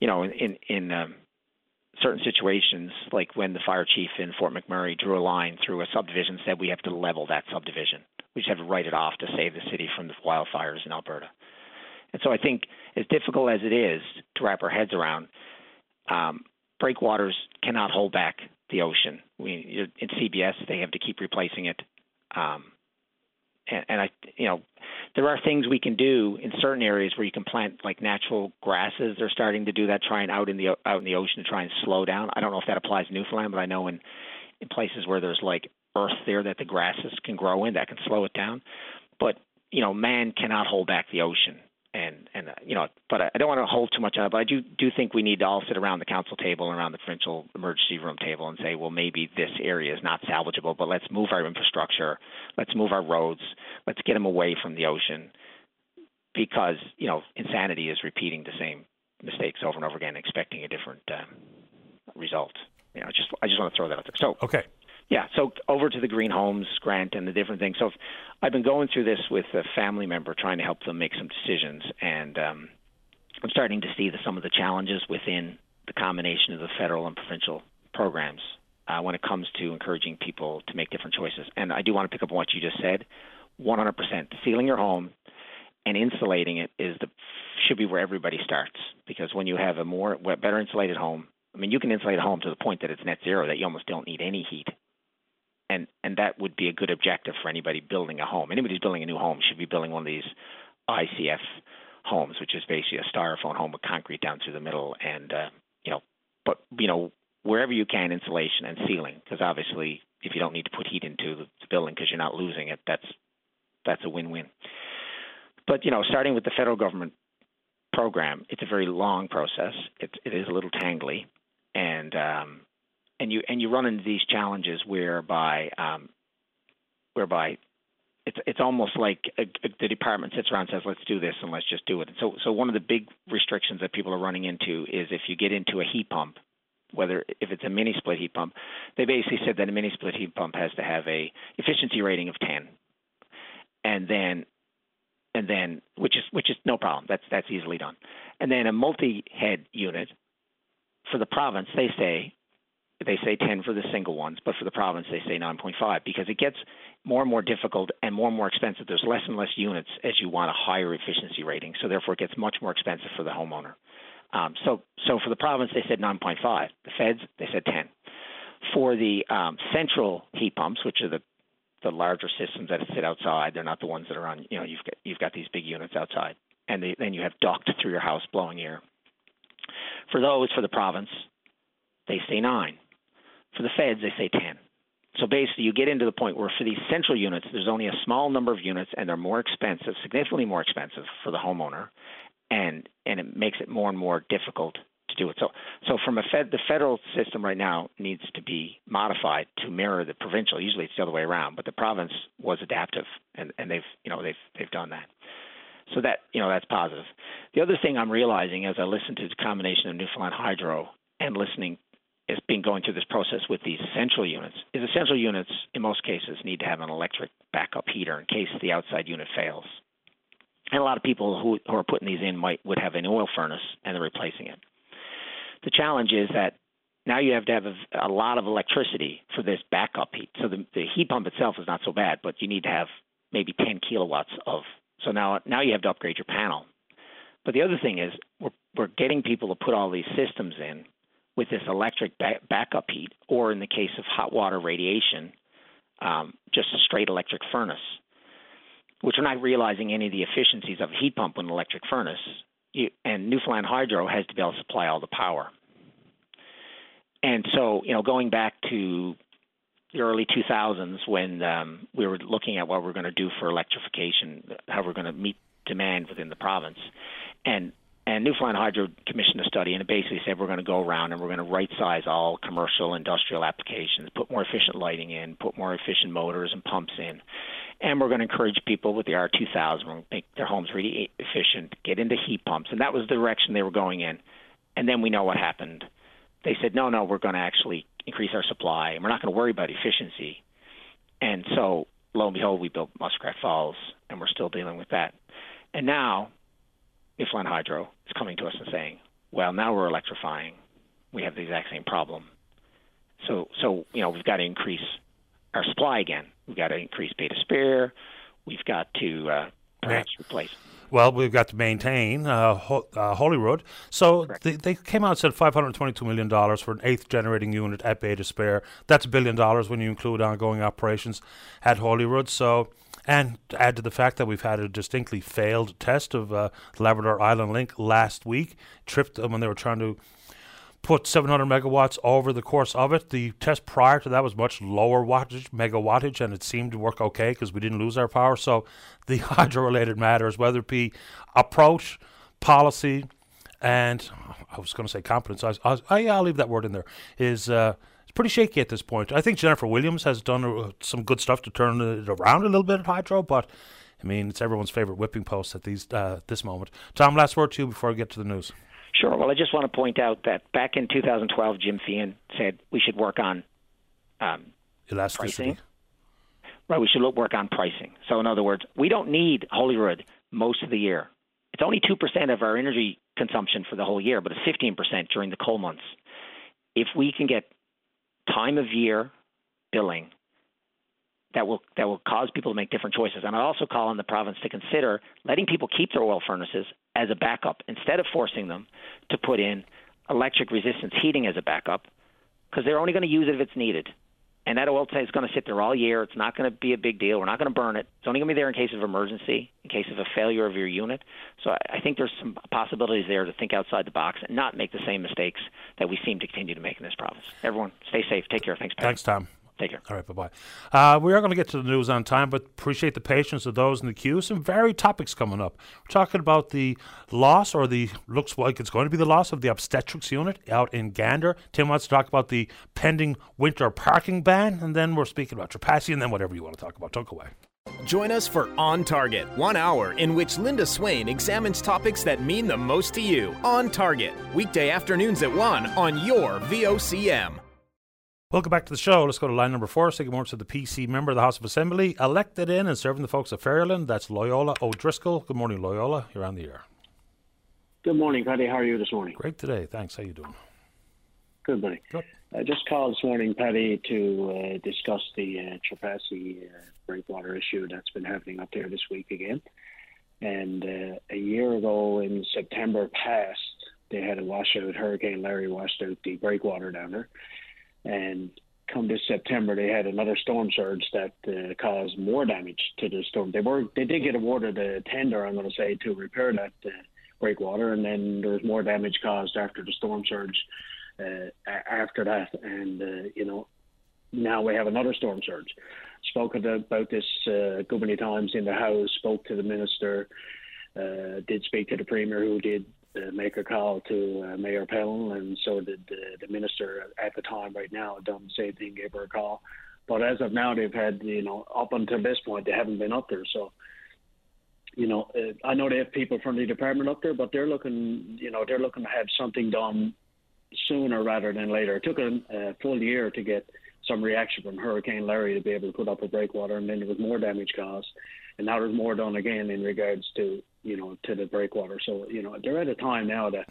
you know, in in, in um, certain situations, like when the fire chief in Fort McMurray drew a line through a subdivision, said we have to level that subdivision. We just have to write it off to save the city from the wildfires in Alberta. And so I think, as difficult as it is to wrap our heads around, um, breakwaters cannot hold back the ocean. We in CBS they have to keep replacing it, um, and, and I you know there are things we can do in certain areas where you can plant like natural grasses. They're starting to do that, trying out in the out in the ocean to try and slow down. I don't know if that applies to Newfoundland, but I know in in places where there's like earth there that the grasses can grow in that can slow it down. But you know, man cannot hold back the ocean. And and uh, you know, but I, I don't want to hold too much on it. But I do do think we need to all sit around the council table and around the provincial emergency room table and say, well, maybe this area is not salvageable, but let's move our infrastructure, let's move our roads, let's get them away from the ocean, because you know, insanity is repeating the same mistakes over and over again, expecting a different uh, result. You know, just I just want to throw that out there. So Okay. Yeah, so over to the green homes grant and the different things. So if, I've been going through this with a family member, trying to help them make some decisions, and um, I'm starting to see the, some of the challenges within the combination of the federal and provincial programs uh, when it comes to encouraging people to make different choices. And I do want to pick up on what you just said. 100% sealing your home and insulating it is the should be where everybody starts because when you have a more better insulated home, I mean you can insulate a home to the point that it's net zero that you almost don't need any heat and and that would be a good objective for anybody building a home. Anybody who's building a new home should be building one of these ICF homes, which is basically a styrofoam home with concrete down through the middle, and uh, you know, but you know, wherever you can, insulation and ceiling, because obviously, if you don't need to put heat into the building because you're not losing it, that's that's a win-win. But you know, starting with the federal government program, it's a very long process. It, it is a little tangly, and um, and you and you run into these challenges whereby um, whereby it's it's almost like a, a, the department sits around and says let's do this and let's just do it. And so so one of the big restrictions that people are running into is if you get into a heat pump, whether if it's a mini split heat pump, they basically said that a mini split heat pump has to have a efficiency rating of 10, and then and then which is which is no problem. That's that's easily done. And then a multi head unit for the province, they say they say 10 for the single ones, but for the province they say 9.5 because it gets more and more difficult and more and more expensive. There's less and less units as you want a higher efficiency rating, so therefore it gets much more expensive for the homeowner. Um, so, so for the province they said 9.5. The feds they said 10. For the um, central heat pumps, which are the the larger systems that sit outside, they're not the ones that are on. You know, you've got you've got these big units outside, and they, then you have duct through your house blowing air. For those, for the province, they say nine. For the feds, they say 10. So basically, you get into the point where for these central units, there's only a small number of units, and they're more expensive, significantly more expensive for the homeowner, and and it makes it more and more difficult to do it. So so from a fed, the federal system right now needs to be modified to mirror the provincial. Usually it's the other way around, but the province was adaptive, and and they've you know they've they've done that. So that you know that's positive. The other thing I'm realizing as I listen to the combination of Newfoundland Hydro and listening has been going through this process with these central units is the central units in most cases need to have an electric backup heater in case the outside unit fails. And a lot of people who, who are putting these in might would have an oil furnace and they're replacing it. The challenge is that now you have to have a, a lot of electricity for this backup heat. So the, the heat pump itself is not so bad, but you need to have maybe 10 kilowatts of. So now now you have to upgrade your panel. But the other thing is we're we're getting people to put all these systems in with this electric back- backup heat, or in the case of hot water radiation, um, just a straight electric furnace, which we're not realizing any of the efficiencies of a heat pump with an electric furnace. You, and Newfoundland Hydro has to be able to supply all the power. And so, you know, going back to the early 2000s when um, we were looking at what we're going to do for electrification, how we're going to meet demand within the province, and and Newfoundland Hydro commissioned a study, and it basically said we're going to go around and we're going to right size all commercial, industrial applications, put more efficient lighting in, put more efficient motors and pumps in, and we're going to encourage people with the R2000 make their homes really efficient, get into heat pumps, and that was the direction they were going in. And then we know what happened. They said, no, no, we're going to actually increase our supply, and we're not going to worry about efficiency. And so, lo and behold, we built Muskrat Falls, and we're still dealing with that. And now Newfoundland Hydro is coming to us and saying, well, now we're electrifying. We have the exact same problem. So, so you know, we've got to increase our supply again. We've got to increase Bay d'Espoir. We've got to uh, perhaps replace. Well, we've got to maintain uh, Ho- uh, Holyrood. So they, they came out and said $522 million for an eighth generating unit at Bay d'Espoir. That's a billion dollars when you include ongoing operations at Holyrood. So and add to the fact that we've had a distinctly failed test of uh, Labrador Island Link last week, tripped them when they were trying to put 700 megawatts over the course of it. The test prior to that was much lower wattage, megawattage, and it seemed to work okay because we didn't lose our power. So <laughs> the hydro-related matters, whether it be approach, policy, and I was going to say competence. I, I, I, I'll leave that word in there. Is uh, it's pretty shaky at this point. I think Jennifer Williams has done uh, some good stuff to turn it around a little bit at hydro, but I mean it's everyone's favorite whipping post at these uh, this moment. Tom, last word to you before I get to the news. Sure. Well, I just want to point out that back in 2012, Jim Feehan said we should work on um, elasticity. Pricing. Right, we should look, work on pricing. So, in other words, we don't need Holyrood most of the year. It's only 2% of our energy consumption for the whole year, but it's 15% during the cold months. If we can get time of year billing that will that will cause people to make different choices. And I also call on the province to consider letting people keep their oil furnaces as a backup instead of forcing them to put in electric resistance heating as a backup because they're only going to use it if it's needed. And that oil tank is going to sit there all year. It's not going to be a big deal. We're not going to burn it. It's only going to be there in case of emergency, in case of a failure of your unit. So I think there's some possibilities there to think outside the box and not make the same mistakes that we seem to continue to make in this province. Everyone, stay safe. Take care. Thanks, Pat. Thanks, Tom. Take care. All right, bye bye. Uh, we are going to get to the news on time, but appreciate the patience of those in the queue. Some varied topics coming up. We're talking about the loss, or the looks like it's going to be the loss of the obstetrics unit out in Gander. Tim wants to talk about the pending winter parking ban, and then we're speaking about Trepassey, and then whatever you want to talk about. Talk away. Join us for On Target, one hour in which Linda Swain examines topics that mean the most to you. On Target, weekday afternoons at 1 on your VOCM. Welcome back to the show. Let's go to line number four. Say good morning to the PC member of the House of Assembly, elected in and serving the folks of Ferryland. That's Loyola O'Driscoll. Good morning, Loyola. You're on the air. Good morning, Paddy. How are you this morning? Great today. Thanks. How you doing? Good, buddy. Good. I just called this morning, Paddy, to uh, discuss the uh, Trepassey uh, breakwater issue that's been happening up there this week again. And uh, a year ago in September past, they had a washout. Hurricane Larry washed out the breakwater down there and come this September, they had another storm surge that uh, caused more damage to the storm. They were they did get awarded a tender, I'm going to say, to repair that uh, breakwater, and then there was more damage caused after the storm surge. Uh, after that, and uh, you know, now we have another storm surge. Spoke about this uh, good many times in the House. Spoke to the minister. Uh, did speak to the premier, who did make a call to uh, Mayor Pellin, and so did the, the minister at the time. Right now, done the same thing, gave her a call. But as of now, they've had you know up until this point, they haven't been up there. So, you know, uh, I know they have people from the department up there, but they're looking, you know, they're looking to have something done sooner rather than later. It took a, a full year to get some reaction from Hurricane Larry to be able to put up a breakwater, and then there was more damage caused, and now there's more done again in regards to you know to the breakwater. So you know they're at a time now that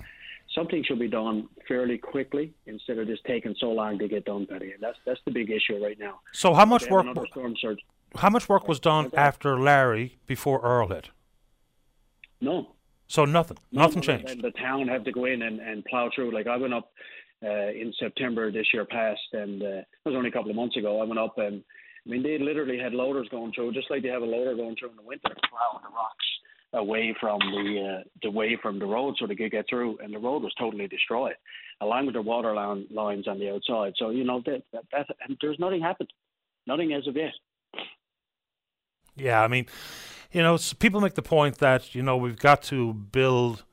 something should be done fairly quickly instead of just taking so long to get done, Paddy. And that's that's the big issue right now. So how much work? How much work was done after Larry before Earl hit? No. So nothing. No, nothing changed. The town had to go in and, and plow through. Like I went up uh, in September this year past, and uh, it was only a couple of months ago. I went up and I mean they literally had loaders going through, just like they have a loader going through in the winter, plowing the rocks away from the uh, away from the road so they could get through, and the road was totally destroyed, along with the water line, lines on the outside. So you know that, that, that there's nothing happened, nothing as of yet. Yeah, I mean, you know, people make the point that you know we've got to build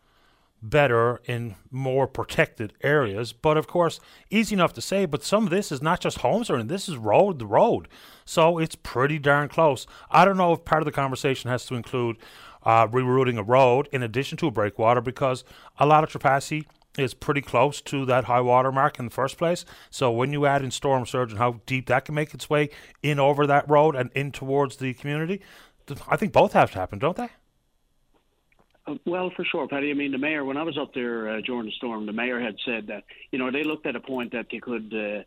better in more protected areas. But of course, easy enough to say, but some of this is not just homes or this is road the road. So it's pretty darn close. I don't know if part of the conversation has to include uh, rerouting a road in addition to a breakwater because a lot of Trepassey is pretty close to that high water mark in the first place. So when you add in storm surge and how deep that can make its way in over that road and in towards the community, I think both have to happen, don't they? Uh, well, for sure, Paddy. I mean, the mayor, when I was up there uh, during the storm, the mayor had said that, you know, they looked at a point that they could uh,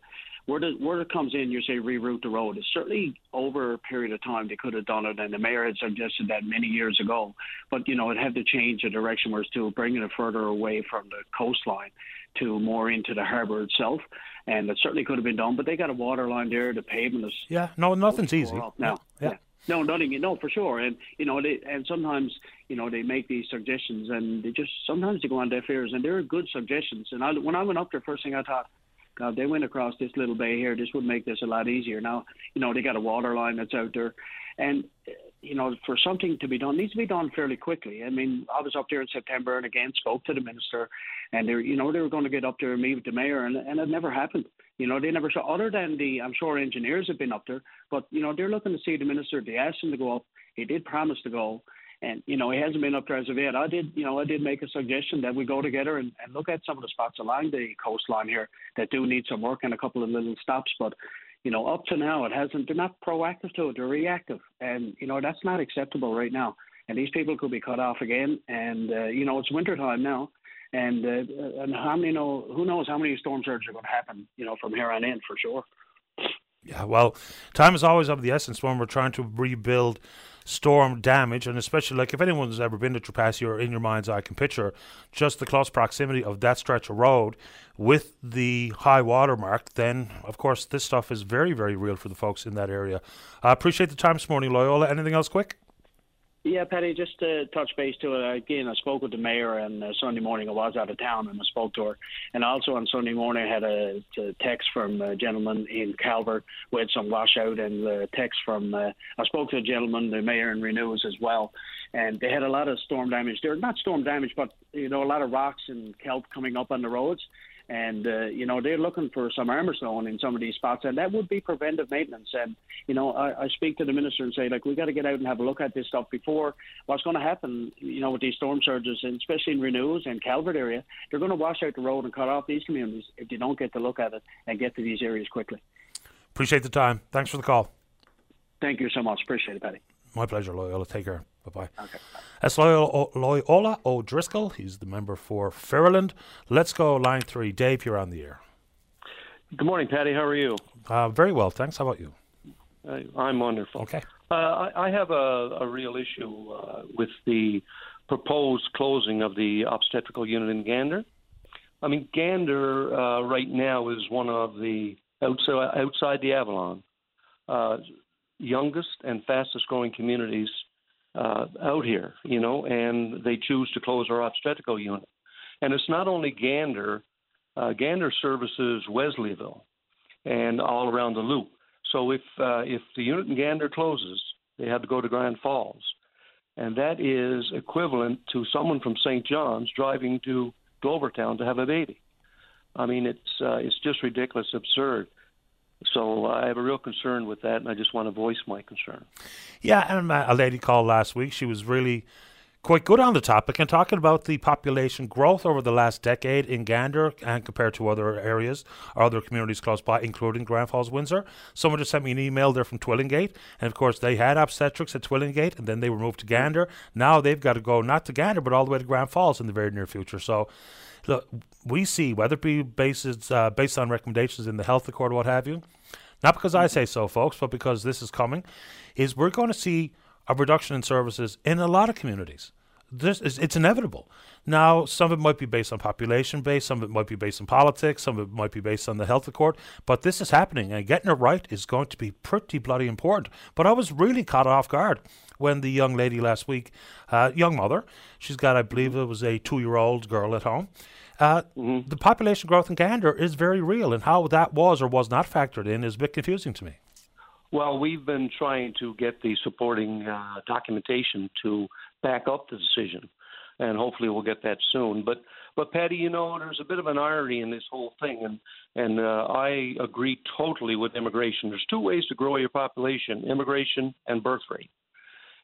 where, the, where it comes in, you say reroute the road. It's certainly over a period of time they could have done it, and the mayor had suggested that many years ago. But you know, it had to change the direction where it's to bringing it further away from the coastline to more into the harbour itself, and it certainly could have been done. But they got a water line there. The pavement is yeah, no, nothing's easy now. Yeah. yeah. No, nothing. No, for sure. And you know, they and sometimes you know they make these suggestions, and they just sometimes they go on deaf ears, and they're good suggestions. And I, when I went up there, first thing I thought, God, they went across this little bay here. This would make this a lot easier. Now, you know, they got a water line that's out there, and you know, for something to be done, needs to be done fairly quickly. I mean, I was up there in September and again spoke to the minister, and they, you know, they were going to get up there and meet with the mayor, and, and it never happened. You know, they never saw, other than the, I'm sure engineers have been up there, but, you know, they're looking to see the minister. They asked him to go up. He did promise to go. And, you know, he hasn't been up there as of yet. I did, you know, I did make a suggestion that we go together and, and look at some of the spots along the coastline here that do need some work and a couple of little stops. But, you know, up to now, it hasn't. They're not proactive to it; they're reactive, and you know that's not acceptable right now. And these people could be cut off again. And uh, you know, it's winter time now, and uh, and how many know? Who knows how many storm surges are going to happen? You know, from here on in for sure. Yeah, well, time is always of the essence when we're trying to rebuild storm damage, and especially like if anyone's ever been to Trepassey or in your mind's eye can picture just the close proximity of that stretch of road with the high water mark, then of course this stuff is very, very real for the folks in that area. I appreciate the time this morning, Loyola. Anything else quick? Yeah, Paddy, just to touch base to it again, I spoke with the mayor and uh, Sunday morning I was out of town and I spoke to her. And also on Sunday morning I had a, a text from a gentleman in Calvert with some washout and a text from, uh, I spoke to a gentleman, the mayor in Renews as well. And they had a lot of storm damage there, not storm damage, but, you know, a lot of rocks and kelp coming up on the roads and uh, you know they're looking for some armor stone in some of these spots, and that would be preventive maintenance. And you know, I, I speak to the minister and say like we got to get out and have a look at this stuff before what's going to happen. You know, with these storm surges, and especially in Renews and Calvert area, they're going to wash out the road and cut off these communities if they don't get to look at it and get to these areas quickly. Appreciate the time. Thanks for the call. Thank you so much. Appreciate it, Patty. My pleasure, Loyola. Take care. Bye bye. Okay. That's Loyola, Loyola O'Driscoll. He's the member for Ferryland. Let's go line three. Dave, you're on the air. Good morning, Paddy. How are you? Uh, very well, thanks. How about you? Uh, I'm wonderful. Okay. Uh, I, I, have a, a real issue uh, with the proposed closing of the obstetrical unit in Gander. I mean, Gander uh, right now is one of the outside, outside the Avalon uh, youngest and fastest growing communities uh, out here, you know, and they choose to close our obstetrical unit. And it's not only Gander, uh, Gander services Wesleyville and all around the loop. So if uh, if the unit in Gander closes, they have to go to Grand Falls, and that is equivalent to someone from St. John's driving to Glovertown to have a baby. I mean, it's uh, it's just ridiculous, absurd. So I have a real concern with that, and I just want to voice my concern. Yeah, and uh, a lady called last week. She was really quite good on the topic and talking about the population growth over the last decade in Gander and compared to other areas or other communities close by, including Grand Falls, Windsor. Someone just sent me an email there from Twillingate, and of course they had obstetrics at Twillingate, and then they were moved to Gander. Now they've got to go not to Gander, but all the way to Grand Falls in the very near future. So look, we see whether it be based uh, based on recommendations in the health accord, or what have you. Not because I say so, folks, but because this is coming. Is we're going to see a reduction in services in a lot of communities. This is it's inevitable. Now, some of it might be based on population base, some of it might be based on politics, some of it might be based on the health accord, but this is happening and getting it right is going to be pretty bloody important. But I was really caught off guard when the young lady last week, uh, young mother, she's got, I believe it was a two year old girl at home. Uh, mm-hmm. The population growth in Gander is very real, and how that was or was not factored in is a bit confusing to me. Well, we've been trying to get the supporting uh, documentation to back up the decision, and hopefully we'll get that soon. But, but Paddy, you know, there's a bit of an irony in this whole thing, and and uh, I agree totally with immigration. There's two ways to grow your population: immigration and birth rate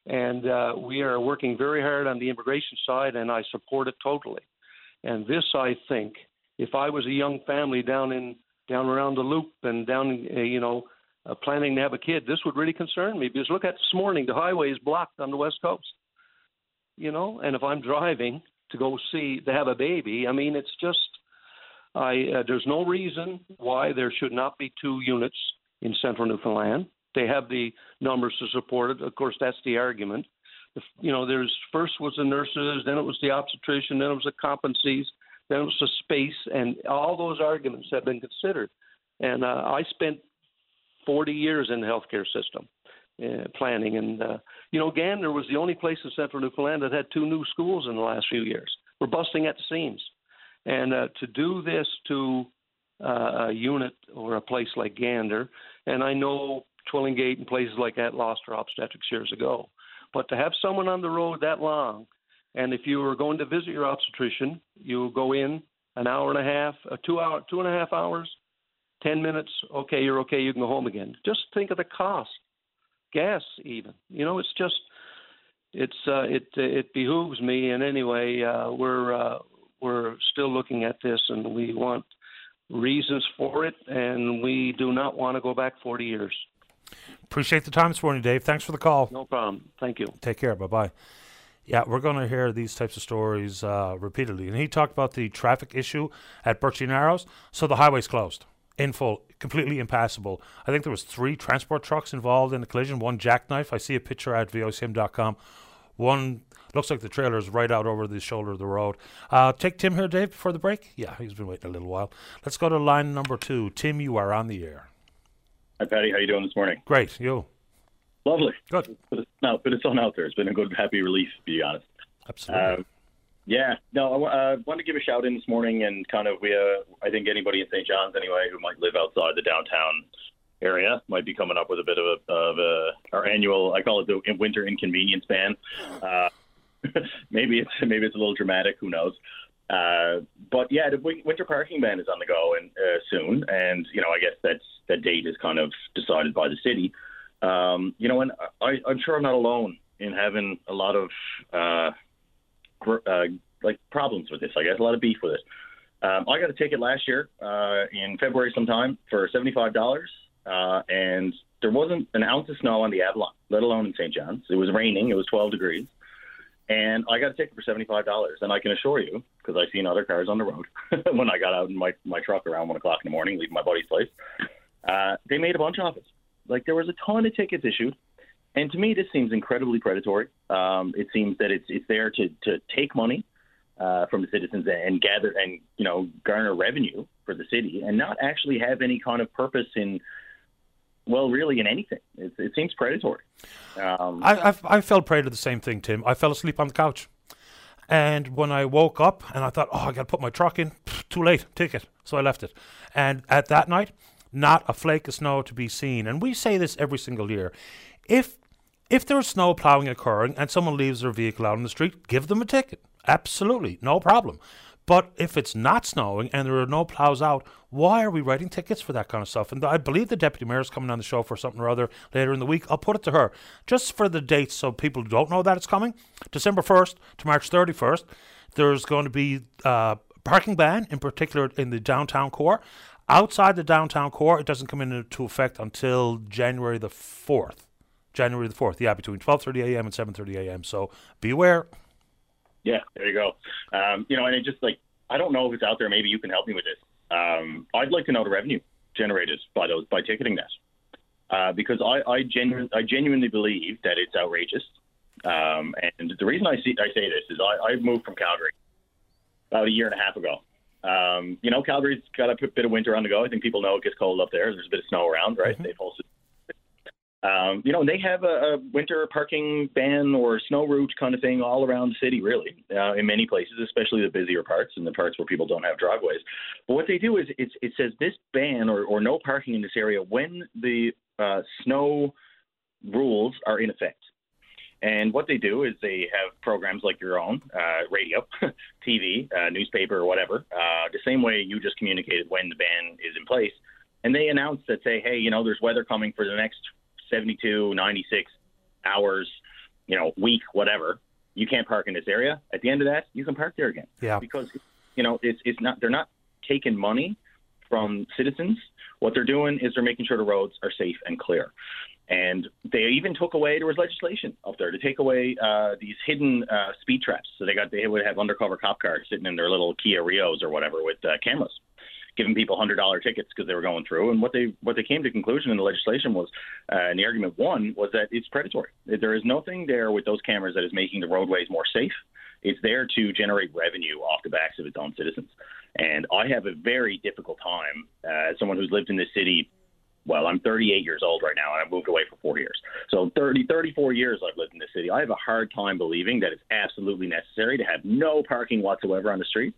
and uh, we are working very hard on the immigration side, and I support it totally. And this, I think, if I was a young family down in down around the loop and down, uh, you know, uh, planning to have a kid, this would really concern me because look at this morning, the highway is blocked on the west coast. You know, and if I'm driving to go see to have a baby, I mean, it's just, I uh, there's no reason why there should not be two units in central Newfoundland they have the numbers to support it. Of course, that's the argument. You know, there's first was the nurses, then it was the obstetrician, then it was the competencies, then it was the space, and all those arguments have been considered. And uh, I spent 40 years in the healthcare system, uh, planning. And uh, you know, Gander was the only place in central Newfoundland that had two new schools in the last few years. We're busting at the seams, and uh, to do this to uh, a unit or a place like Gander, and I know Twillingate and places like that lost their obstetrics years ago, but to have someone on the road that long, and if you were going to visit your obstetrician, you go in an hour and a half, uh, two hour, two and a half hours, ten minutes. Okay, you're okay. You can go home again. Just think of the cost gas even. You know, it's just it's uh, it it behooves me. And anyway, uh, we're uh, we're still looking at this, and we want reasons for it, and we do not want to go back 40 years. Appreciate the time this morning, Dave. Thanks for the call. No problem. Thank you. Take care. Bye bye. Yeah, we're going to hear these types of stories uh, repeatedly. And he talked about the traffic issue at Birchy Narrows. So the highway's closed in full, completely impassable. I think there was three transport trucks involved in the collision. One jackknife. I see a picture at vocm.com. One looks like the trailer is right out over the shoulder of the road. Uh, take Tim here, Dave, before the break. Yeah, he's been waiting a little while. Let's go to line number two. Tim, you are on the air. Hi, Paddy. How you doing this morning? Great. You? Lovely. Good. But it's, no, but it's on out there. It's been a good, happy relief, to be honest. Absolutely. Um, yeah, no, I uh, wanted to give a shout in this morning and kind of we, uh, I think anybody in St. John's anyway who might live outside the downtown area might be coming up with a bit of a, of a our annual, I call it the winter inconvenience ban. Uh, <laughs> maybe it's maybe it's a little dramatic, who knows. Uh, but yeah, the winter parking ban is on the go and uh, soon, and you know I guess that's that date is kind of decided by the city. Um, you know, and I, I'm sure I'm not alone in having a lot of uh, uh, like problems with this. I guess a lot of beef with it. Um, I got a ticket last year uh, in February sometime for seventy five dollars, uh, and there wasn't an ounce of snow on the Avalon, let alone in St. John's. It was raining. It was twelve degrees, and I got a ticket for seventy five dollars. And I can assure you, because I've seen other cars on the road <laughs> when I got out in my my truck around one o'clock in the morning, leaving my buddy's place, uh, they made a bunch off it. Like there was a ton of tickets issued. And to me, this seems incredibly predatory. Um, it seems that it's it's there to to take money uh, from the citizens and gather and you know garner revenue for the city, and not actually have any kind of purpose in well, really in anything. It, it seems predatory. Um, I I've, I fell prey to the same thing, Tim. I fell asleep on the couch. And when I woke up and I thought, oh, I got to put my truck in, too late, ticket. So I left it. And at that night, not a flake of snow to be seen. And we say this every single year. If if there's snow plowing occurring and someone leaves their vehicle out on the street, give them a ticket. Absolutely, no problem. But if it's not snowing and there are no plows out, why are we writing tickets for that kind of stuff? And I believe the deputy mayor is coming on the show for something or other later in the week. I'll put it to her just for the dates so people don't know that it's coming. December 1st to March 31st, there's going to be a parking ban, in particular in the downtown core. Outside the downtown core, it doesn't come into effect until January the 4th. January the 4th. Yeah, between 12:30 a.m. and 7:30 a.m. So beware. Yeah, there you go. Um, you know, and it just like I don't know if it's out there. Maybe you can help me with this. Um, I'd like to know the revenue generated by those by ticketing that, uh, because I I, genu- I genuinely believe that it's outrageous. Um, and the reason I see I say this is I, I moved from Calgary about a year and a half ago. Um, you know, Calgary's got a bit of winter on the go. I think people know it gets cold up there. There's a bit of snow around, right? Mm-hmm. They've hosted um, you know, they have a, a, winter parking ban or snow route kind of thing all around the city, really, uh, in many places, especially the busier parts and the parts where people don't have driveways. But what they do is it says this ban or, or no parking in this area when the uh, snow rules are in effect. And what they do is they have programs like your own, uh, radio, <laughs> TV, uh, newspaper, or whatever, uh, the same way you just communicated when the ban is in place. And they announce that say, hey, you know, there's weather coming for the next 72, 96 hours, you know, week, whatever, you can't park in this area. At the end of that, you can park there again. Yeah. Because, you know, it's, it's not, they're not taking money from citizens. What they're doing is they're making sure the roads are safe and clear. And they even took away there was legislation up there to take away uh, these hidden uh, speed traps. So they got they would have undercover cop cars sitting in their little Kia Rios or whatever with uh, cameras giving people hundred dollar tickets because they were going through. And what they what they came to conclusion in the legislation was, uh, and the argument one was that it's predatory. There is nothing there with those cameras that is making the roadways more safe. It's there to generate revenue off the backs of its own citizens. And I have a very difficult time, uh, as someone who's lived in this city well, I'm 38 years old right now, and I've moved away for four years. So 30, 34 years I've lived in this city. I have a hard time believing that it's absolutely necessary to have no parking whatsoever on the street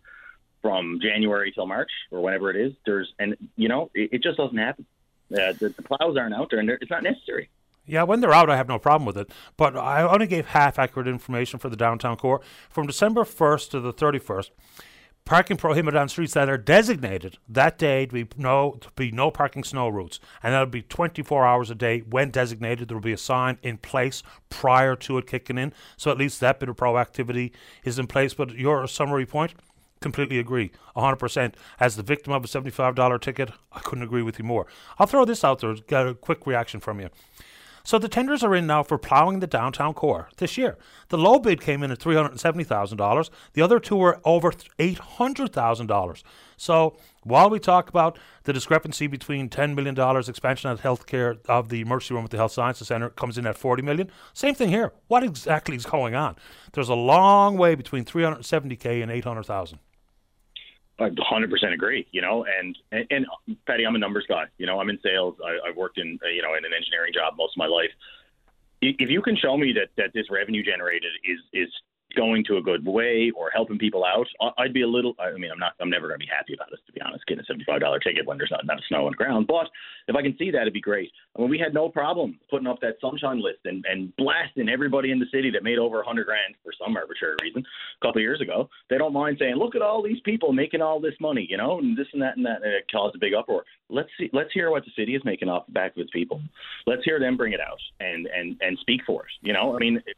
from January till March or whenever it is. There's and you know it, it just doesn't happen. Uh, the, the plows aren't out there, and it's not necessary. Yeah, when they're out, I have no problem with it. But I only gave half accurate information for the downtown core. From December 1st to the 31st, parking prohibited on streets that are designated that day to be no to be no parking snow routes, and that'll be 24 hours a day when designated. There will be a sign in place prior to it kicking in, so at least that bit of proactivity is in place. But your summary point. Completely agree, 100%. As the victim of a $75 ticket, I couldn't agree with you more. I'll throw this out there, get a quick reaction from you. So the tenders are in now for ploughing the downtown core this year. The low bid came in at $370,000. The other two were over $800,000. So while we talk about the discrepancy between $10 million expansion of healthcare of the emergency room at the Health Sciences Centre comes in at 40 million, same thing here. What exactly is going on? There's a long way between 370K and 800,000. I 100% agree. You know, and, and and Paddy, I'm a numbers guy. You know, I'm in sales. I, I've worked in you know in an engineering job most of my life. If you can show me that that this revenue generated is is going to a good way or helping people out, I'd be a little. I mean, I'm not. I'm never going to be happy about this, to be honest. Getting a seventy-five dollar ticket when there's not enough snow on the ground. But if I can see that, it'd be great. I mean, we had no problem putting up that sunshine list and and blasting everybody in the city that made over a hundred grand for some arbitrary reason a couple of years ago. They don't mind saying, "Look at all these people making all this money," you know, and this and that and that, and it caused a big uproar. Let's see. Let's hear what the city is making off the back of its people. Let's hear them bring it out and and and speak for us. You know, I mean. It,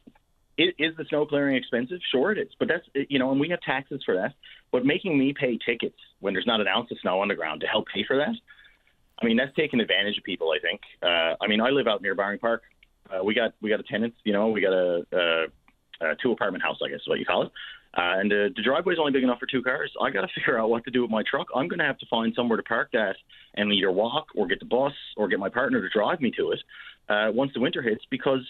is the snow clearing expensive? Sure, it is. But that's you know, and we have taxes for that. But making me pay tickets when there's not an ounce of snow on the ground to help pay for that, I mean, that's taking advantage of people. I think. Uh, I mean, I live out near Bowring Park. Uh, we got we got a tenant. You know, we got a, a, a two apartment house, I guess is what you call it. Uh, and uh, the driveway is only big enough for two cars. I got to <laughs> figure out what to do with my truck. I'm going to have to find somewhere to park that and either walk or get the bus or get my partner to drive me to it uh, once the winter hits because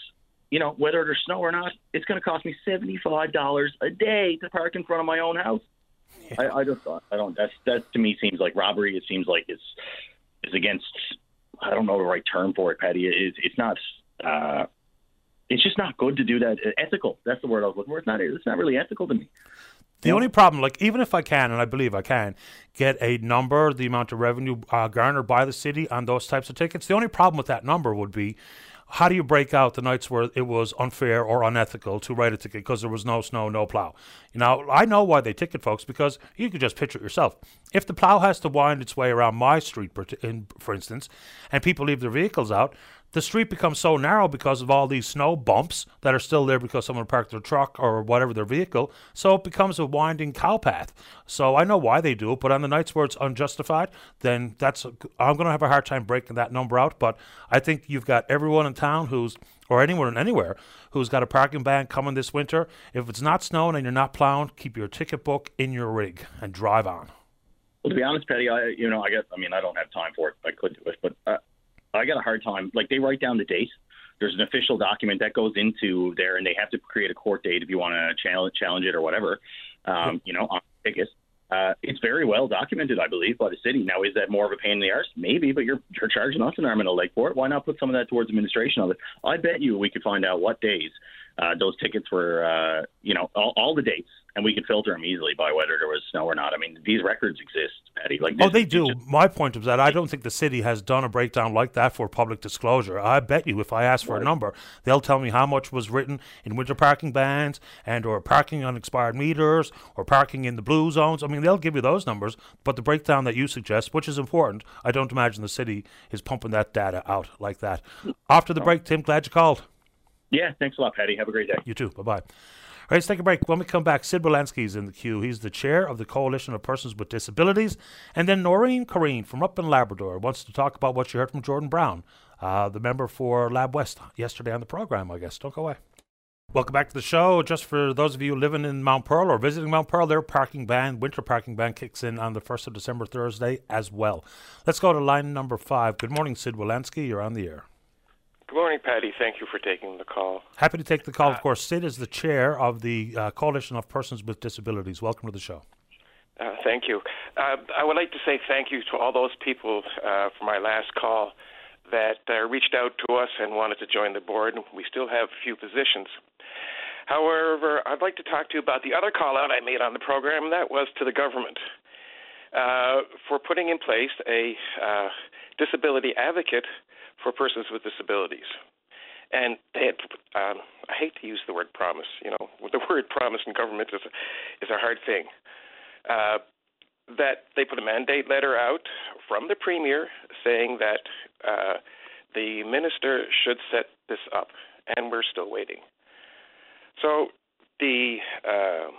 you know, whether there's snow or not, it's going to cost me seventy-five dollars a day to park in front of my own house. I, I just, thought I don't. That's that to me seems like robbery. It seems like it's is against. I don't know the right term for it, Paddy. It's it's not. Uh, it's just not good to do that. Ethical. That's the word I was looking for. It's not. It's not really ethical to me. The only problem, like even if I can, and I believe I can, get a number, the amount of revenue uh, garnered by the city on those types of tickets, the only problem with that number would be how do you break out the nights where it was unfair or unethical to write a ticket because there was no snow, no plow? You know, I know why they ticket folks because you could just picture it yourself. If the plow has to wind its way around my street, for instance, and people leave their vehicles out, the street becomes so narrow because of all these snow bumps that are still there because someone parked their truck or whatever their vehicle. So it becomes a winding cow path. So I know why they do it, but on the nights where it's unjustified, then that's I'm going to have a hard time breaking that number out. But I think you've got everyone in town who's or anyone anywhere who's got a parking ban coming this winter. If it's not snowing and you're not plowing, keep your ticket book in your rig and drive on. Well, to be honest, Paddy, I you know I guess I mean I don't have time for it. I could do it, but. Uh, I got a hard time. Like they write down the date. There's an official document that goes into there, and they have to create a court date if you want to challenge challenge it or whatever. Um, you know, on tickets. Uh, it's very well documented, I believe, by the city. Now, is that more of a pain in the arse? Maybe, but you're you're charging us an arm and a leg for it. Why not put some of that towards administration of it? I bet you we could find out what days uh, those tickets were, uh, you know, all, all the dates and we can filter them easily by whether there was snow or not. I mean, these records exist, Paddy. Like, oh, they do. Just, My point of that, I don't think the city has done a breakdown like that for public disclosure. I bet you, if I ask for a number, they'll tell me how much was written in winter parking bans and or parking on expired meters or parking in the blue zones. I mean, they'll give you those numbers, but the breakdown that you suggest, which is important, I don't imagine the city is pumping that data out like that. After the break, Tim, glad you called. Yeah, thanks a lot, Paddy. Have a great day. You too. Bye bye. All right, let's take a break. When we come back, Sid Wolanski is in the queue. He's the chair of the Coalition of Persons with Disabilities. And then Noreen Corrine from up in Labrador wants to talk about what she heard from Jordan Brown, uh, the member for Lab West, yesterday on the program, I guess. Don't go away. Welcome back to the show. Just for those of you living in Mount Pearl or visiting Mount Pearl, their parking ban, winter parking ban, kicks in on the 1st of December, Thursday, as well. Let's go to line number five. Good morning, Sid Wolanski. You're on the air. Good morning, Paddy. Thank you for taking the call. Happy to take the call. Uh, of course, Sid is the chair of the uh, Coalition of Persons with Disabilities. Welcome to the show. Uh, thank you. Uh, I would like to say thank you to all those people uh, for my last call. that uh, reached out to us and wanted to join the board. We still have a few positions. However, I'd like to talk to you about the other call out I made on the program, and that was to the government uh, for putting in place a uh, disability advocate for persons with disabilities. And they had, um, I hate to use the word promise. You know, <laughs> the word promise in government is is a hard thing. Uh, that they put a mandate letter out from the premier saying that uh, the minister should set this up, and we're still waiting. So the uh,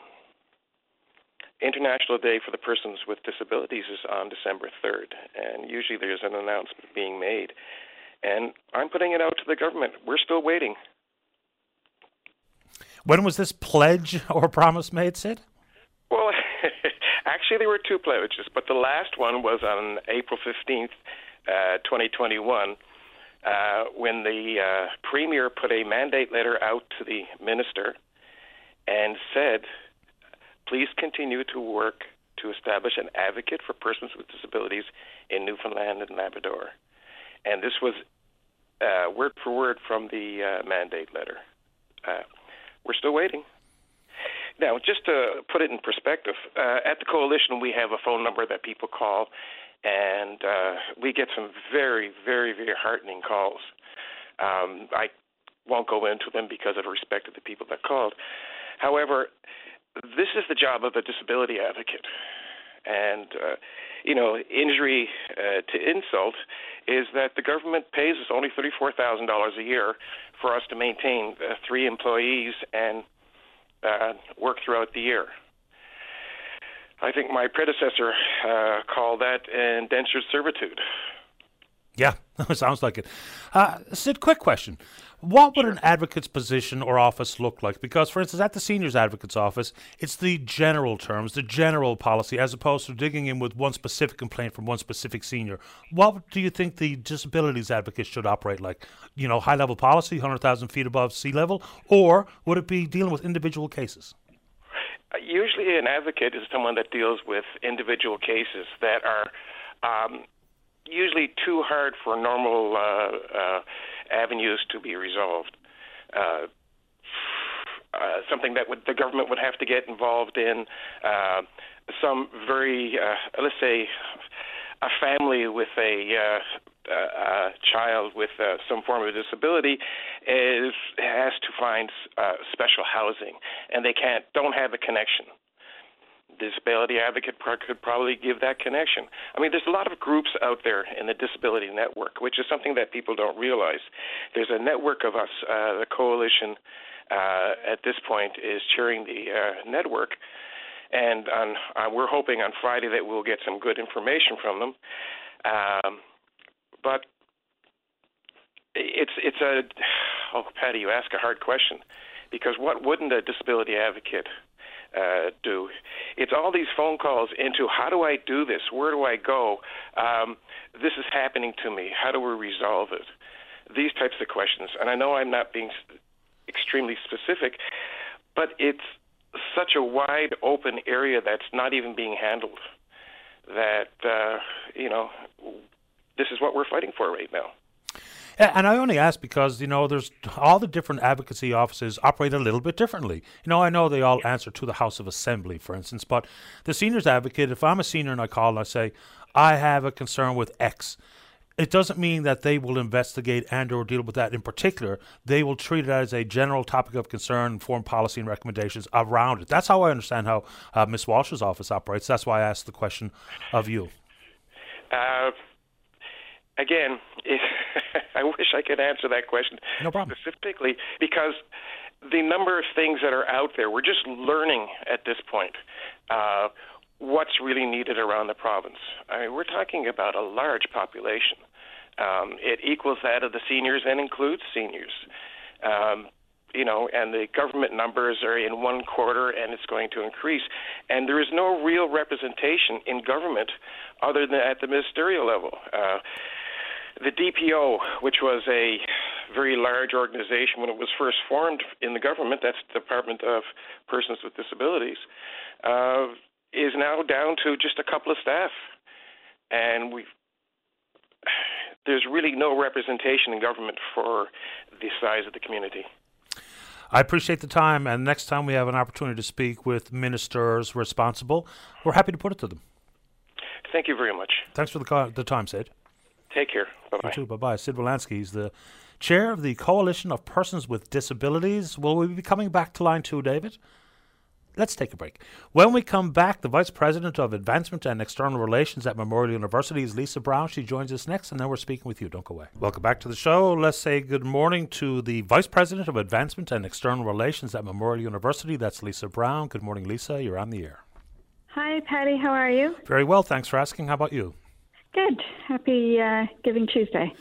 International Day for the Persons with Disabilities is on December 3rd, and usually there's an announcement being made. And I'm putting it out to the government. We're still waiting. When was this pledge <laughs> or promise made, Sid? Well, <laughs> actually, there were two pledges, but the last one was on April 15th, uh, 2021, uh, when the uh, premier put a mandate letter out to the minister and said, please continue to work to establish an advocate for persons with disabilities in Newfoundland and Labrador. And this was uh, word for word from the uh, mandate letter. Uh, we're still waiting. Now, just to put it in perspective, uh, at the coalition we have a phone number that people call, and uh, we get some very, very, very heartening calls. Um, I won't go into them because of respect to the people that called. However, this is the job of a disability advocate, and uh, you know, injury uh, to insult is that the government pays us only thirty-four thousand dollars a year for us to maintain uh, three employees and uh, work throughout the year. I think my predecessor uh, called that indentured servitude. Yeah, <laughs> sounds like it. Uh, Sid, quick question. What would an advocate's position or office look like? Because, for instance, at the seniors advocate's office, it's the general terms, the general policy, as opposed to digging in with one specific complaint from one specific senior. What do you think the disabilities advocate should operate like? You know, high level policy, 100,000 feet above sea level, or would it be dealing with individual cases? Usually, an advocate is someone that deals with individual cases that are um, usually too hard for normal uh, uh, avenues to be resolved. Uh, uh, something that would, the government would have to get involved in. Uh, some very, uh, let's say, a family with a, uh, a child with uh, some form of disability is has to find uh, special housing, and they can't don't have a connection disability advocate could probably give that connection. I mean, there's a lot of groups out there in the disability network, which is something that people don't realize. There's a network of us. Uh, the coalition uh, at this point is chairing the uh, network, and on, uh, we're hoping on Friday that we'll get some good information from them. Um, but it's it's a <sighs> oh, Paddy, you ask a hard question because what wouldn't a disability advocate uh, do. It's all these phone calls into how do I do this? Where do I go? Um, this is happening to me. How do we resolve it? These types of questions. And I know I'm not being extremely specific, but it's such a wide open area that's not even being handled. That uh, you know, this is what we're fighting for right now. And I only ask because you know there's all the different advocacy offices operate a little bit differently. You know, I know they all answer to the House of Assembly, for instance, but the seniors advocate. If I'm a senior and I call and I say I have a concern with X, it doesn't mean that they will investigate and or deal with that in particular. They will treat it as a general topic of concern, form policy and recommendations around it. That's how I understand how uh, Miss Walsh's office operates. That's why I asked the question of you. Uh, again, if, <laughs> I wish I could answer that question no problem. specifically because the number of things that are out there, we're just learning at this point uh, what's really needed around the province. I mean, we're talking about a large population. Um, it equals that of the seniors and includes seniors. Um, you know, and the government numbers are in one quarter and it's going to increase. And there is no real representation in government other than at the ministerial level. Uh, the DPO, which was a very large organization when it was first formed in the government, that's the Department of Persons with Disabilities, uh, is now down to just a couple of staff. And we there's really no representation in government for the size of the community. I appreciate the time, and next time we have an opportunity to speak with ministers responsible, we're happy to put it to them. Thank you very much. Thanks for the, the time, Sid. Take care. Bye bye. You too. Bye bye. Sid Wolanski, is the chair of the Coalition of Persons with Disabilities. Will we be coming back to line two, David? Let's take a break. When we come back, the Vice President of Advancement and External Relations at Memorial University is Lisa Brown. She joins us next, and then we're speaking with you. Don't go away. Welcome back to the show. Let's say good morning to the Vice President of Advancement and External Relations at Memorial University. That's Lisa Brown. Good morning, Lisa. You're on the air. Hi, Paddy. How are you? Very well. Thanks for asking. How about you? Good. Happy uh, Giving Tuesday.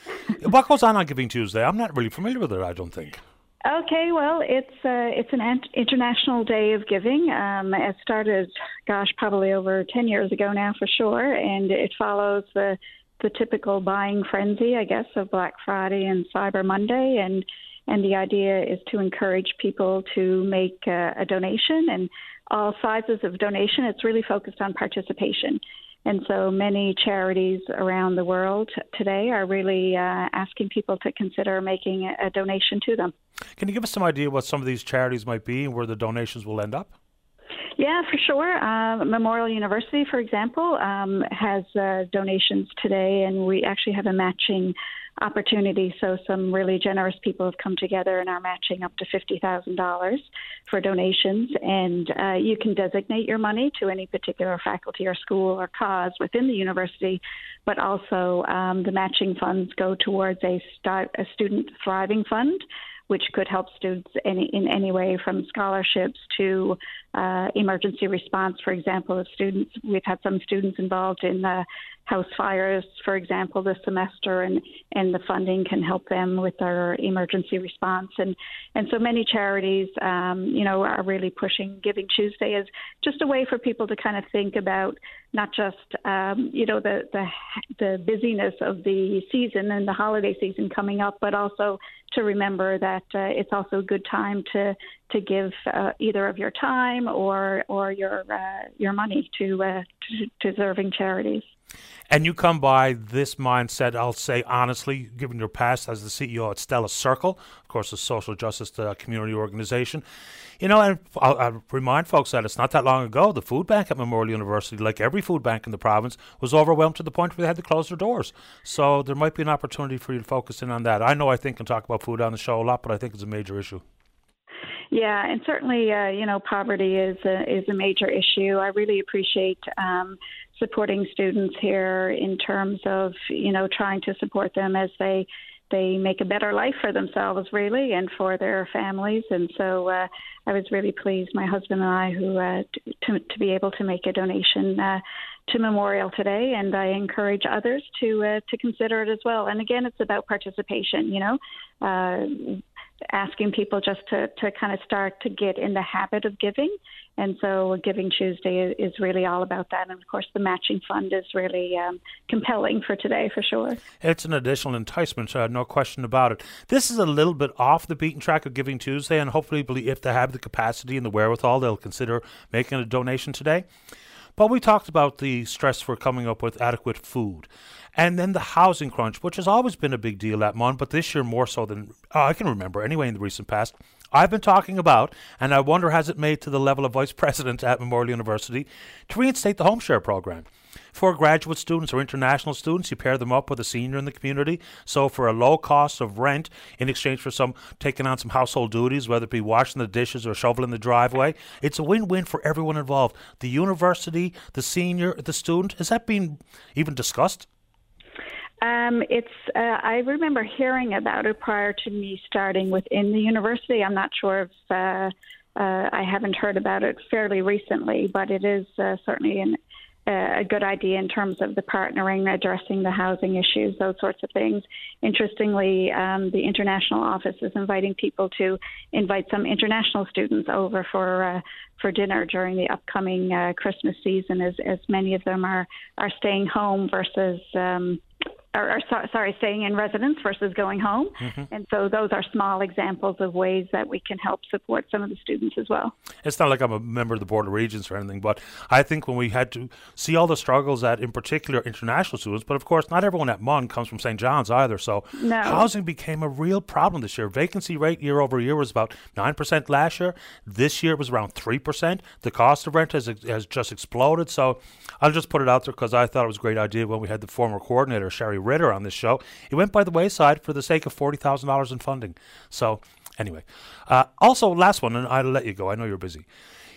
what goes on on Giving Tuesday? I'm not really familiar with it, I don't think. Okay, well, it's uh, it's an international day of giving. Um, it started, gosh, probably over ten years ago now for sure, and it follows the the typical buying frenzy, I guess, of Black Friday and Cyber Monday, and and the idea is to encourage people to make uh, a donation and all sizes of donation. It's really focused on participation. And so many charities around the world today are really uh, asking people to consider making a donation to them. Can you give us some idea what some of these charities might be and where the donations will end up? Yeah, for sure. Uh, Memorial University, for example, um, has uh, donations today, and we actually have a matching opportunity. So some really generous people have come together and are matching up to fifty thousand dollars for donations, and uh, you can designate your money to any particular faculty or school or cause within the university, but also um, the matching funds go towards a, st- a student thriving fund which could help students any, in any way from scholarships to uh, emergency response. For example, if students, we've had some students involved in the house fires, for example, this semester, and, and the funding can help them with their emergency response. And, and so many charities, um, you know, are really pushing Giving Tuesday as just a way for people to kind of think about not just, um, you know, the, the, the busyness of the season and the holiday season coming up, but also to remember that uh, it's also a good time to to give uh, either of your time or or your uh, your money to, uh, to deserving charities. And you come by this mindset, I'll say honestly, given your past as the CEO at Stella Circle, of course, a social justice uh, community organization. You know, and I'll, I'll, remind folks that it's not that long ago, the food bank at Memorial University, like every food bank in the province, was overwhelmed to the point where they had to close their doors. So there might be an opportunity for you to focus in on that. I know I think and talk about food on the show a lot, but I think it's a major issue. Yeah, and certainly, uh, you know, poverty is a, is a major issue. I really appreciate um, supporting students here in terms of, you know, trying to support them as they they make a better life for themselves, really, and for their families. And so, uh, I was really pleased, my husband and I, who uh, to to be able to make a donation. Uh, to Memorial today, and I encourage others to uh, to consider it as well. And again, it's about participation. You know, uh, asking people just to, to kind of start to get in the habit of giving. And so Giving Tuesday is really all about that. And of course, the matching fund is really um, compelling for today, for sure. It's an additional enticement, uh, no question about it. This is a little bit off the beaten track of Giving Tuesday, and hopefully, if they have the capacity and the wherewithal, they'll consider making a donation today. But we talked about the stress for coming up with adequate food. And then the housing crunch, which has always been a big deal at MUN, but this year more so than uh, I can remember anyway in the recent past. I've been talking about, and I wonder has it made to the level of vice <laughs> president at Memorial University to reinstate the home share program. For graduate students or international students, you pair them up with a senior in the community. So, for a low cost of rent in exchange for some taking on some household duties, whether it be washing the dishes or shoveling the driveway, it's a win win for everyone involved. The university, the senior, the student. Has that been even discussed? Um, it's. Uh, I remember hearing about it prior to me starting within the university. I'm not sure if uh, uh, I haven't heard about it fairly recently, but it is uh, certainly an, a good idea in terms of the partnering, addressing the housing issues, those sorts of things. Interestingly, um, the international office is inviting people to invite some international students over for uh, for dinner during the upcoming uh, Christmas season, as as many of them are are staying home versus. Um, or, or so, sorry, staying in residence versus going home. Mm-hmm. And so those are small examples of ways that we can help support some of the students as well. It's not like I'm a member of the Board of Regents or anything, but I think when we had to see all the struggles that, in particular, international students, but of course, not everyone at MUN comes from St. John's either. So No. housing became a real problem this year. Vacancy rate year over year was about 9% last year. This year it was around 3%. The cost of rent has, has just exploded. So I'll just put it out there because I thought it was a great idea when we had the former coordinator, Sherry Ritter, on this show. It went by the wayside for the sake of $40,000 in funding. So anyway, uh, also, last one, and I'll let you go. I know you're busy.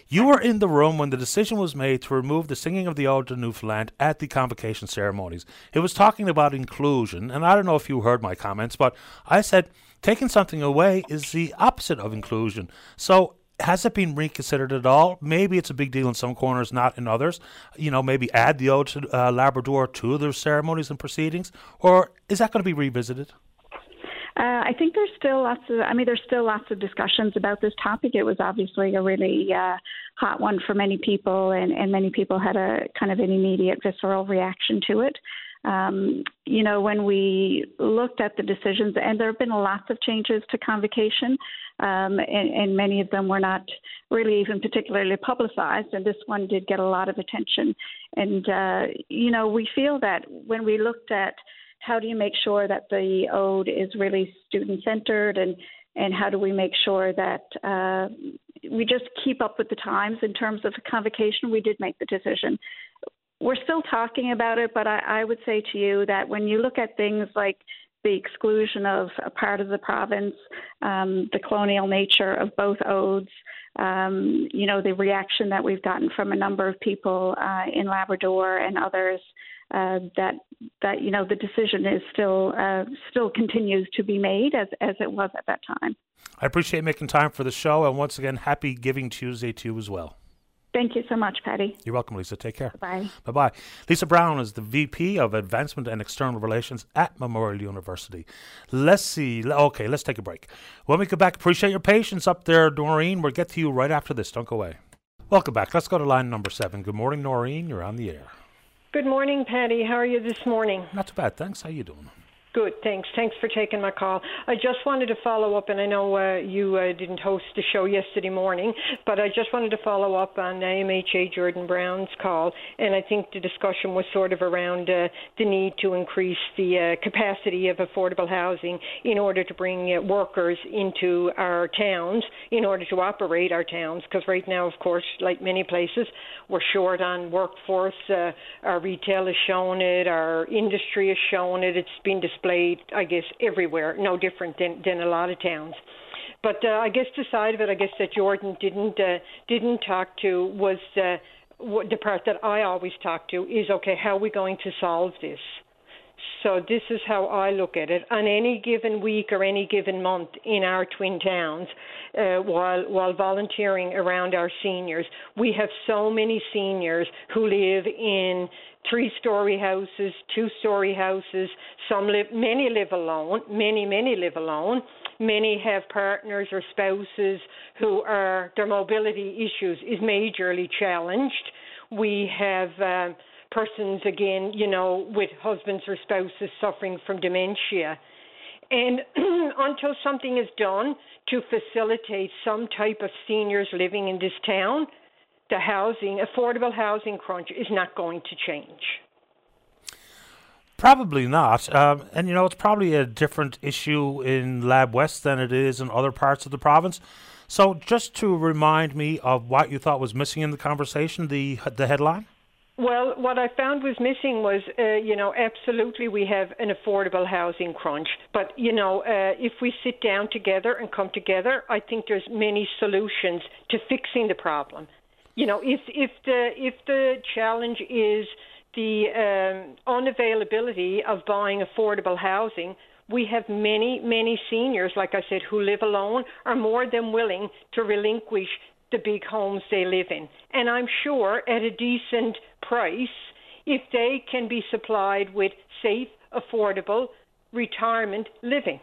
You were in the room when the decision was made to remove the singing of the Ode to Newfoundland at the convocation ceremonies. It was talking about inclusion, and I don't know if you heard my comments, but I said taking something away is the opposite of inclusion. So has it been reconsidered at all? Maybe it's a big deal in some corners, not in others. You know, maybe add the old uh, Labrador to their ceremonies and proceedings, or is that going to be revisited? Uh, I think there's still lots of. I mean, there's still lots of discussions about this topic. It was obviously a really uh, hot one for many people, and, and many people had a kind of an immediate visceral reaction to it. Um, you know, when we looked at the decisions, and there have been lots of changes to convocation, um, and, and many of them were not really even particularly publicized, and this one did get a lot of attention. And, uh, you know, we feel that when we looked at how do you make sure that the ode is really student centered and and how do we make sure that uh, we just keep up with the times in terms of convocation we did make the decision we're still talking about it but I, I would say to you that when you look at things like the exclusion of a part of the province, um, the colonial nature of both odes, um, you know, the reaction that we've gotten from a number of people uh, in Labrador and others, uh, that that you know the decision is still uh, still continues to be made as as it was at that time. I appreciate making time for the show, and once again, happy Giving Tuesday to you as well. Thank you so much, Paddy. You're welcome, Lisa. Take care. Bye. Bye bye. Lisa Brown is the VP of Advancement and External Relations at Memorial University. Let's see. Okay, let's take a break. When we come back, appreciate your patience up there, Noreen. We'll get to you right after this. Don't go away. Welcome back. Let's go to line number seven. Good morning, Noreen. You're on the air. Good morning, Paddy. How are you this morning? Not too bad, thanks. How are you doing? Good, thanks. Thanks for taking my call. I just wanted to follow up, and I know uh, you uh, didn't host the show yesterday morning, but I just wanted to follow up on MHA Jordan Brown's call, and I think the discussion was sort of around uh, the need to increase the uh, capacity of affordable housing in order to bring uh, workers into our towns, in order to operate our towns, because right now, of course, like many places, we're short on workforce. Uh, our retail has shown it, our industry has shown it. It's been displayed, I guess, everywhere, no different than, than a lot of towns. But uh, I guess the side of it, I guess that Jordan didn't uh, didn't talk to was uh, what the part that I always talk to is okay. How are we going to solve this? So this is how I look at it. On any given week or any given month in our twin towns, uh, while while volunteering around our seniors, we have so many seniors who live in three-story houses, two-story houses. Some live, many live alone. Many, many live alone. Many have partners or spouses who are their mobility issues is majorly challenged. We have. Uh, persons again, you know, with husbands or spouses suffering from dementia. And <clears throat> until something is done to facilitate some type of seniors living in this town, the housing, affordable housing crunch is not going to change. Probably not. Um, and, you know, it's probably a different issue in Lab West than it is in other parts of the province. So, just to remind me of what you thought was missing in the conversation, the the headline. Well, what I found was missing was, uh, you know, absolutely we have an affordable housing crunch. But, you know, uh, if we sit down together and come together, I think there's many solutions to fixing the problem. You know, if if the if the challenge is the um, unavailability of buying affordable housing, we have many, many seniors, like I said, who live alone, are more than willing to relinquish the big homes they live in. And I'm sure at a decent price, if they can be supplied with safe, affordable retirement living,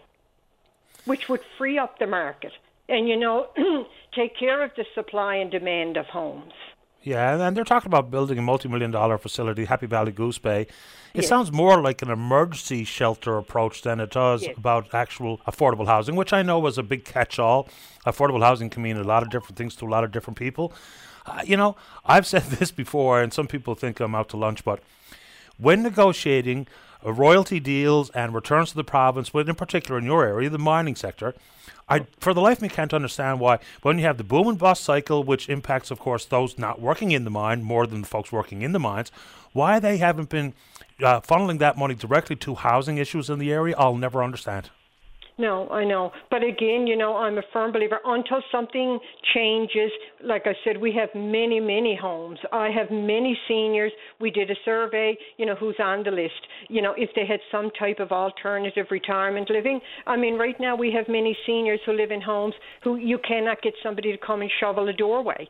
which would free up the market and, you know, <clears throat> take care of the supply and demand of homes. Yeah, and they're talking about building a multi-million dollar facility, Happy Valley Goose Bay. It Yes. sounds more like an emergency shelter approach than it does Yes. about actual affordable housing, which I know was a big catch-all. Affordable housing can mean a lot of different things to a lot of different people. Uh, you know, I've said <laughs> this before, and some people think I'm out to lunch, but when negotiating royalty deals and returns to the province, but in particular in your area, the mining sector, I, for the life of me, can't understand why when you have the boom and bust cycle, which impacts, of course, those not working in the mine more than the folks working in the mines, why they haven't been uh, funneling that money directly to housing issues in the area, I'll never understand. No, I know. But again, you know, I'm a firm believer until something changes. Like I said, we have many, many homes. I have many seniors. We did a survey, you know, who's on the list. You know, if they had some type of alternative retirement living. I mean, right now we have many seniors who live in homes who you cannot get somebody to come and shovel a doorway.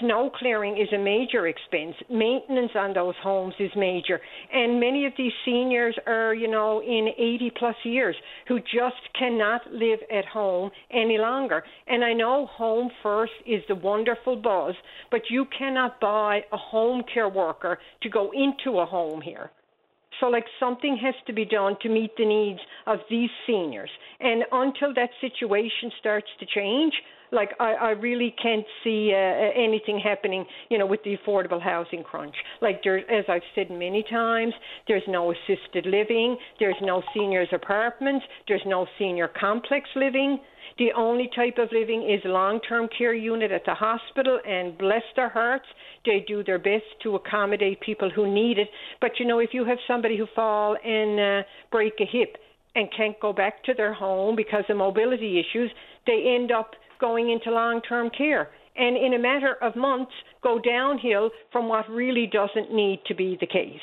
Snow clearing is a major expense. Maintenance on those homes is major. And many of these seniors are, you know, in 80 plus years who just cannot live at home any longer. And I know Home First is the wonderful buzz, but you cannot buy a home care worker to go into a home here. So, like, something has to be done to meet the needs of these seniors. And until that situation starts to change, like, I, I really can't see uh, anything happening, you know, with the affordable housing crunch. Like, there, as I've said many times, there's no assisted living, there's no seniors apartments, there's no senior complex living. The only type of living is long-term care unit at the hospital, and bless their hearts, they do their best to accommodate people who need it. But you know, if you have somebody who fall and uh, break a hip and can't go back to their home because of mobility issues, they end up going into long-term care. And in a matter of months, go downhill from what really doesn't need to be the case.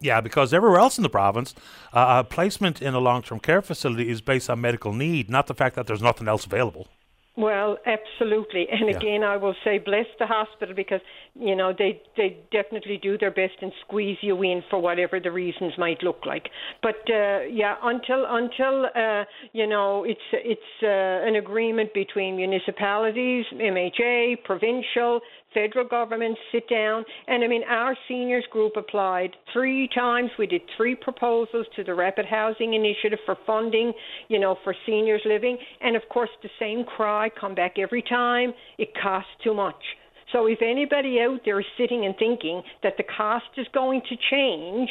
Yeah, because everywhere else in the province, uh, placement in a long term care facility is based on medical need, not the fact that there's nothing else available. Well, absolutely. And Yeah. again, I will say bless the hospital because you know they they definitely do their best and squeeze you in for whatever the reasons might look like. But uh, yeah, until until uh, you know it's it's uh, an agreement between municipalities, MHA, provincial, federal government sit down and I mean our seniors group applied three times. We did three proposals to the Rapid Housing Initiative for funding, you know, for seniors living and of course the same cry come back every time. It costs too much. So if anybody out there is sitting and thinking that the cost is going to change,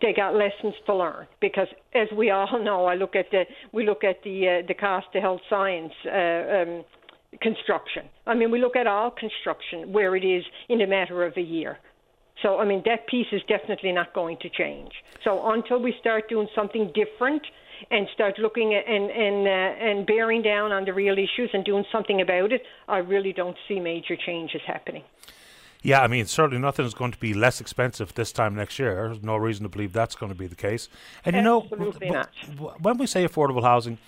they got lessons to learn because, as we all know, I look at the we look at the uh, the cost of health science uh, um, construction. I mean, we look at all construction where it is in a matter of a year. So I mean, that piece is definitely not going to change. So until we start doing something different and start looking at and and uh, and bearing down on the real issues and doing something about it, I really don't see major changes happening. Yeah, I mean, certainly nothing is going to be less expensive this time next year. There's no reason to believe that's going to be the case. And you know, Absolutely w- not. w- when we say affordable housing,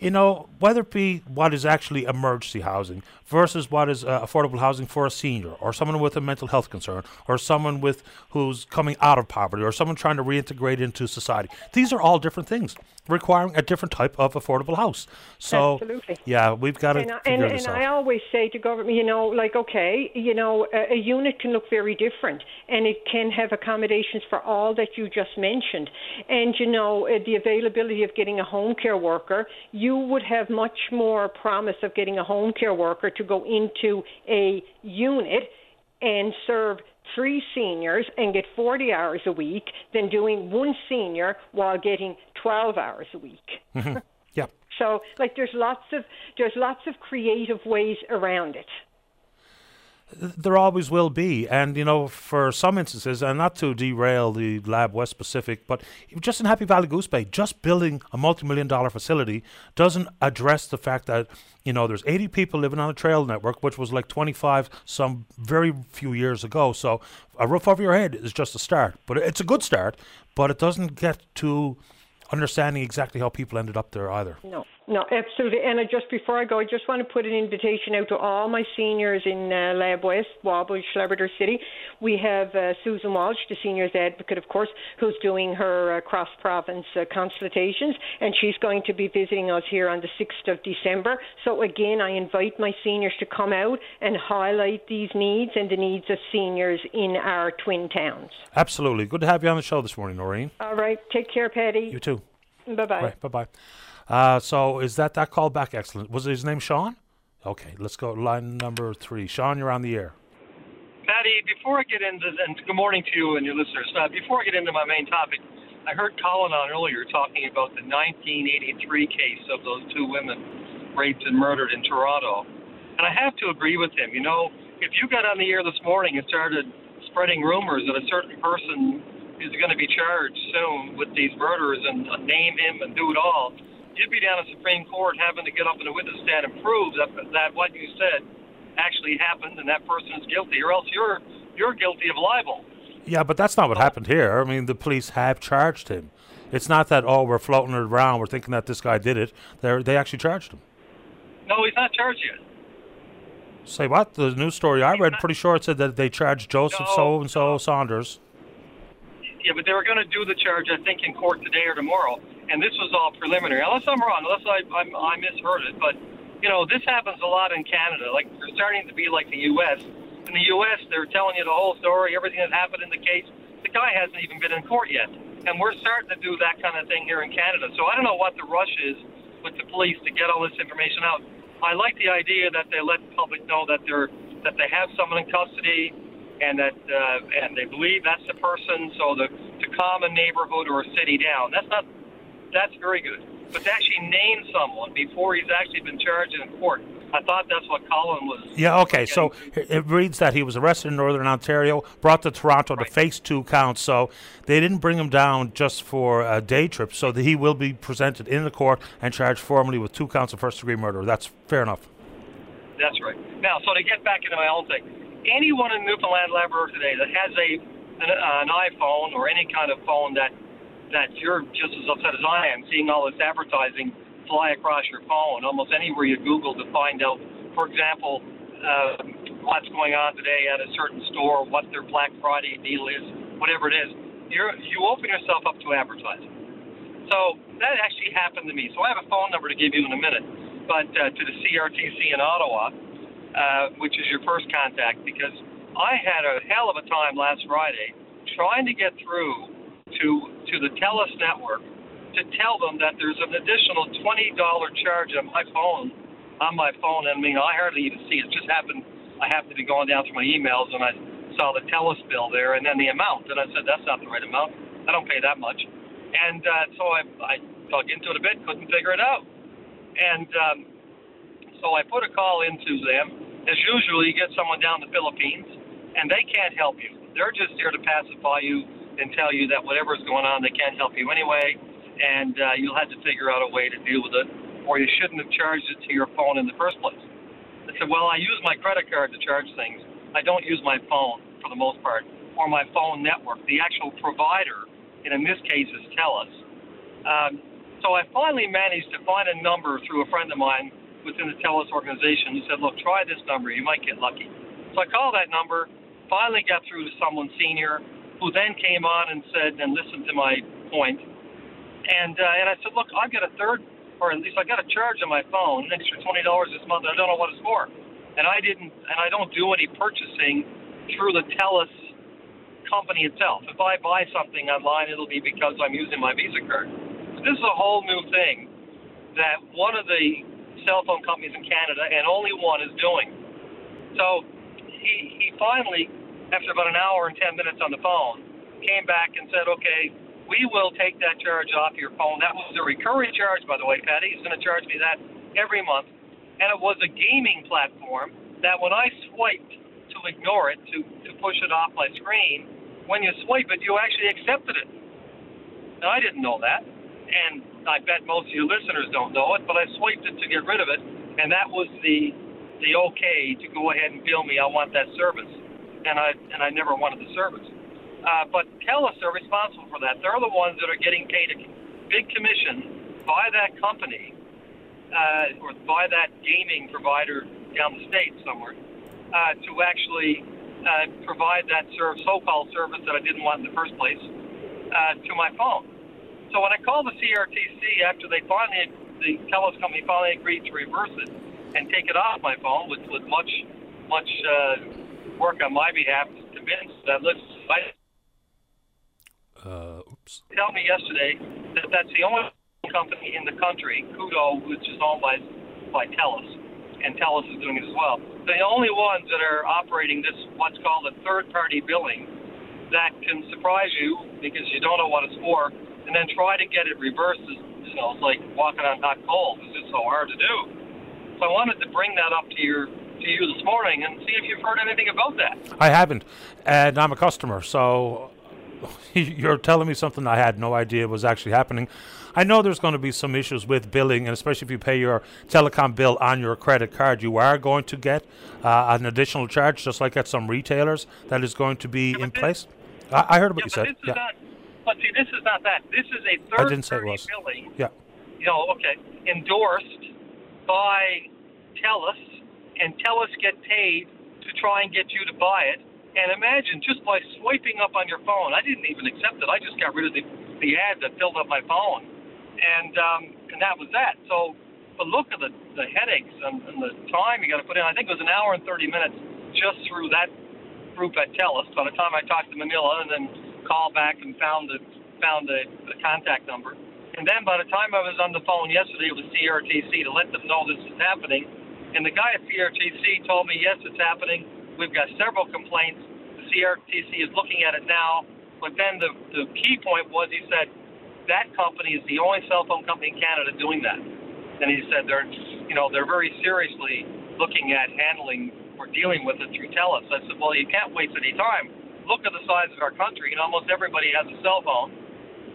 you know, whether it be what is actually emergency housing versus what is uh, affordable housing for a senior or someone with a mental health concern or someone with who's coming out of poverty or someone trying to reintegrate into society. These are all different things requiring a different type of affordable house. So, Absolutely. yeah, we've got to and, I- and, this and. I always say to government, you know, like, okay, you know, a, a unit can look very different and it can have accommodations for all that you just mentioned. And, you know, uh, the availability of getting a home care worker, you would have much more promise of getting a home care worker to go into a unit and serve three seniors and get 40 hours a week than doing one senior while getting 12 hours a week. Mhm. <laughs> yeah. So like there's lots of there's lots of creative ways around it. There always will be, and you know, for some instances, and not to derail the Lab West Pacific, but just in Happy Valley Goose Bay, just building a multi-million dollar facility doesn't address the fact that you know there's 80 people living on a trail network, which was like 25 some very few years ago. So a roof over your head is just a start, but it's a good start, but it doesn't get to understanding exactly how people ended up there either. No, No, absolutely. And I just before I go, I just want to put an invitation out to all my seniors in uh, Lab West, Wabush, Labrador City. We have uh, Susan Walsh, the seniors advocate, of course, who's doing her uh, cross province uh, consultations, and she's going to be visiting us here on the 6th of December. So again, I invite my seniors to come out and highlight these needs and the needs of seniors in our twin towns. Absolutely. Good to have you on the show this morning, Noreen. All right. Take care, Paddy. You too. Bye bye. Right, bye bye. Uh, so is that that call back excellent? Was his name Sean? Okay, let's go line number three. Sean, you're on the air. Paddy, before I get into and good morning to you and your listeners. Uh, before I get into my main topic, I heard Colin on earlier talking about the 1983 case of those two women raped and murdered in Toronto, and I have to agree with him. You know, if you got on the air this morning and started spreading rumors that a certain person is going to be charged soon with these murders and uh, name him and do it all, you'd be down at Supreme Court having to get up in a witness stand and prove that that what you said actually happened and that person is guilty, or else you're you're guilty of libel. Yeah, but that's not what happened here. I mean, the police have charged him. It's not that oh we're floating around, we're thinking that this guy did it. They they actually charged him. No, he's not charged yet. Say what? The news story I read, pretty sure it said that they charged Joseph No, so and so Saunders. Yeah, but they were going to do the charge, I think, in court today or tomorrow, and this was all preliminary. Unless I'm wrong, unless I I'm, I misheard it, but you know, this happens a lot in Canada. Like they're starting to be like the U.S. In the U.S., they're telling you the whole story, everything that happened in the case. The guy hasn't even been in court yet, and we're starting to do that kind of thing here in Canada. So I don't know what the rush is with the police to get all this information out. I like the idea that they let the public know that they're that they have someone in custody and that uh, and they believe that's the person. So the to calm a neighborhood or a city down, that's not that's very good. But to actually name someone before he's actually been charged in court, I thought that's what Colin was. Yeah, okay. So it reads that he was arrested in Northern Ontario, brought to Toronto to face two counts. So they didn't bring him down just for a day trip, so that he will be presented in the court and charged formally with two counts of first degree murder. That's fair enough. That's right. Now, so to get back into my own thing, anyone in Newfoundland Labrador today that has a an, uh, an iPhone or any kind of phone that that you're just as upset as I am seeing all this advertising fly across your phone almost anywhere you Google to find out, for example, uh, what's going on today at a certain store, what their Black Friday deal is, whatever it is. You're you open yourself up to advertising. So that actually happened to me. So I have a phone number to give you in a minute, but uh, to the CRTC in Ottawa, uh, which is your first contact, because I had a hell of a time last Friday trying to get through to to the TELUS network to tell them that there's an additional twenty dollar charge on my phone on my phone. I mean, I hardly even see it. it. Just happened. I happened to be going down through my emails and I saw the TELUS bill there, and then the amount, and I said that's not the right amount. I don't pay that much. And uh, so I, I dug into it a bit, couldn't figure it out. And um, so I put a call into them. As usual, you get someone down in the Philippines, and they can't help you. They're just there to pacify you and tell you that whatever's going on, they can't help you anyway, and uh, you'll have to figure out a way to deal with it, or you shouldn't have charged it to your phone in the first place. I said, well, I use my credit card to charge things. I don't use my phone for the most part, or my phone network. The actual provider, and in this case, is TELUS. Um, so I finally managed to find a number through a friend of mine within the TELUS organization who said, look, try this number. You might get lucky. So I called that number, finally got through to someone senior, who then came on and said and listened to my point. And uh, and I said, look, I've got a third, or at least I got a charge on my phone, an extra twenty dollars this month. I don't know what it's for, and I didn't, and I don't do any purchasing through the TELUS company itself. If I buy something online, it'll be because I'm using my Visa card. But this is a whole new thing that one of the cell phone companies in Canada, and only one, is doing. So he he finally after about an hour and 10 minutes on the phone, came back and said, okay, we will take that charge off your phone. That was a recurring charge, by the way, Paddy. He's going to charge me that every month. And it was a gaming platform that when I swiped to ignore it, to, to push it off my screen, when you swipe it, you actually accepted it. Now, I didn't know that. And I bet most of you listeners don't know it, but I swiped it to get rid of it. And that was the the okay to go ahead and bill me. I want that service and I and I never wanted the service. Uh, but TELUS are responsible for that. They're the ones that are getting paid a big commission by that company uh, or by that gaming provider down the state somewhere uh, to actually uh, provide that serve, so-called service that I didn't want in the first place uh, to my phone. So when I called the CRTC after they finally, the TELUS company finally agreed to reverse it and take it off my phone with, with much, much uh, work on my behalf to convince that listen, I Uh, oops. tell me yesterday that that's the only company in the country, Koodo, which is owned by by TELUS, and TELUS is doing it as well. The only ones that are operating this what's called a third-party billing that can surprise you because you don't know what it's for, and then try to get it reversed. Is, you know, it's like walking on hot coals. It's just so hard to do. So I wanted to bring that up to your to you this morning and see if you've heard anything about that. I haven't, and I'm a customer, so <laughs> you're telling me something I had no idea was actually happening. I know there's going to be some issues with billing, and especially if you pay your telecom bill on your credit card, you are going to get uh, an additional charge, just like at some retailers, that is going to be in place. I, I heard what you But said. this is Yeah, not. But see, this is not that. This is a I didn't say it third-party was. billing. Yeah. You know, okay, endorsed by TELUS, and TELUS get paid to try and get you to buy it. And imagine just by swiping up on your phone, I didn't even accept it. I just got rid of the, the ad that filled up my phone, and um, and that was that. So, but look at the the headaches and, and the time you got to put in. I think it was an hour and 30 minutes just through that group at TELUS. By the time I talked to Manila and then called back and found the found the, the contact number, and then by the time I was on the phone yesterday with CRTC to let them know this is happening, and the guy at CRTC told me yes, it's happening. We've got several complaints. The CRTC is looking at it now. But then the the key point was he said that company is the only cell phone company in Canada doing that. And he said they're you know they're very seriously looking at handling or dealing with it through TELUS. I said, well, you can't waste any time. Look at the size of our country, and almost everybody has a cell phone,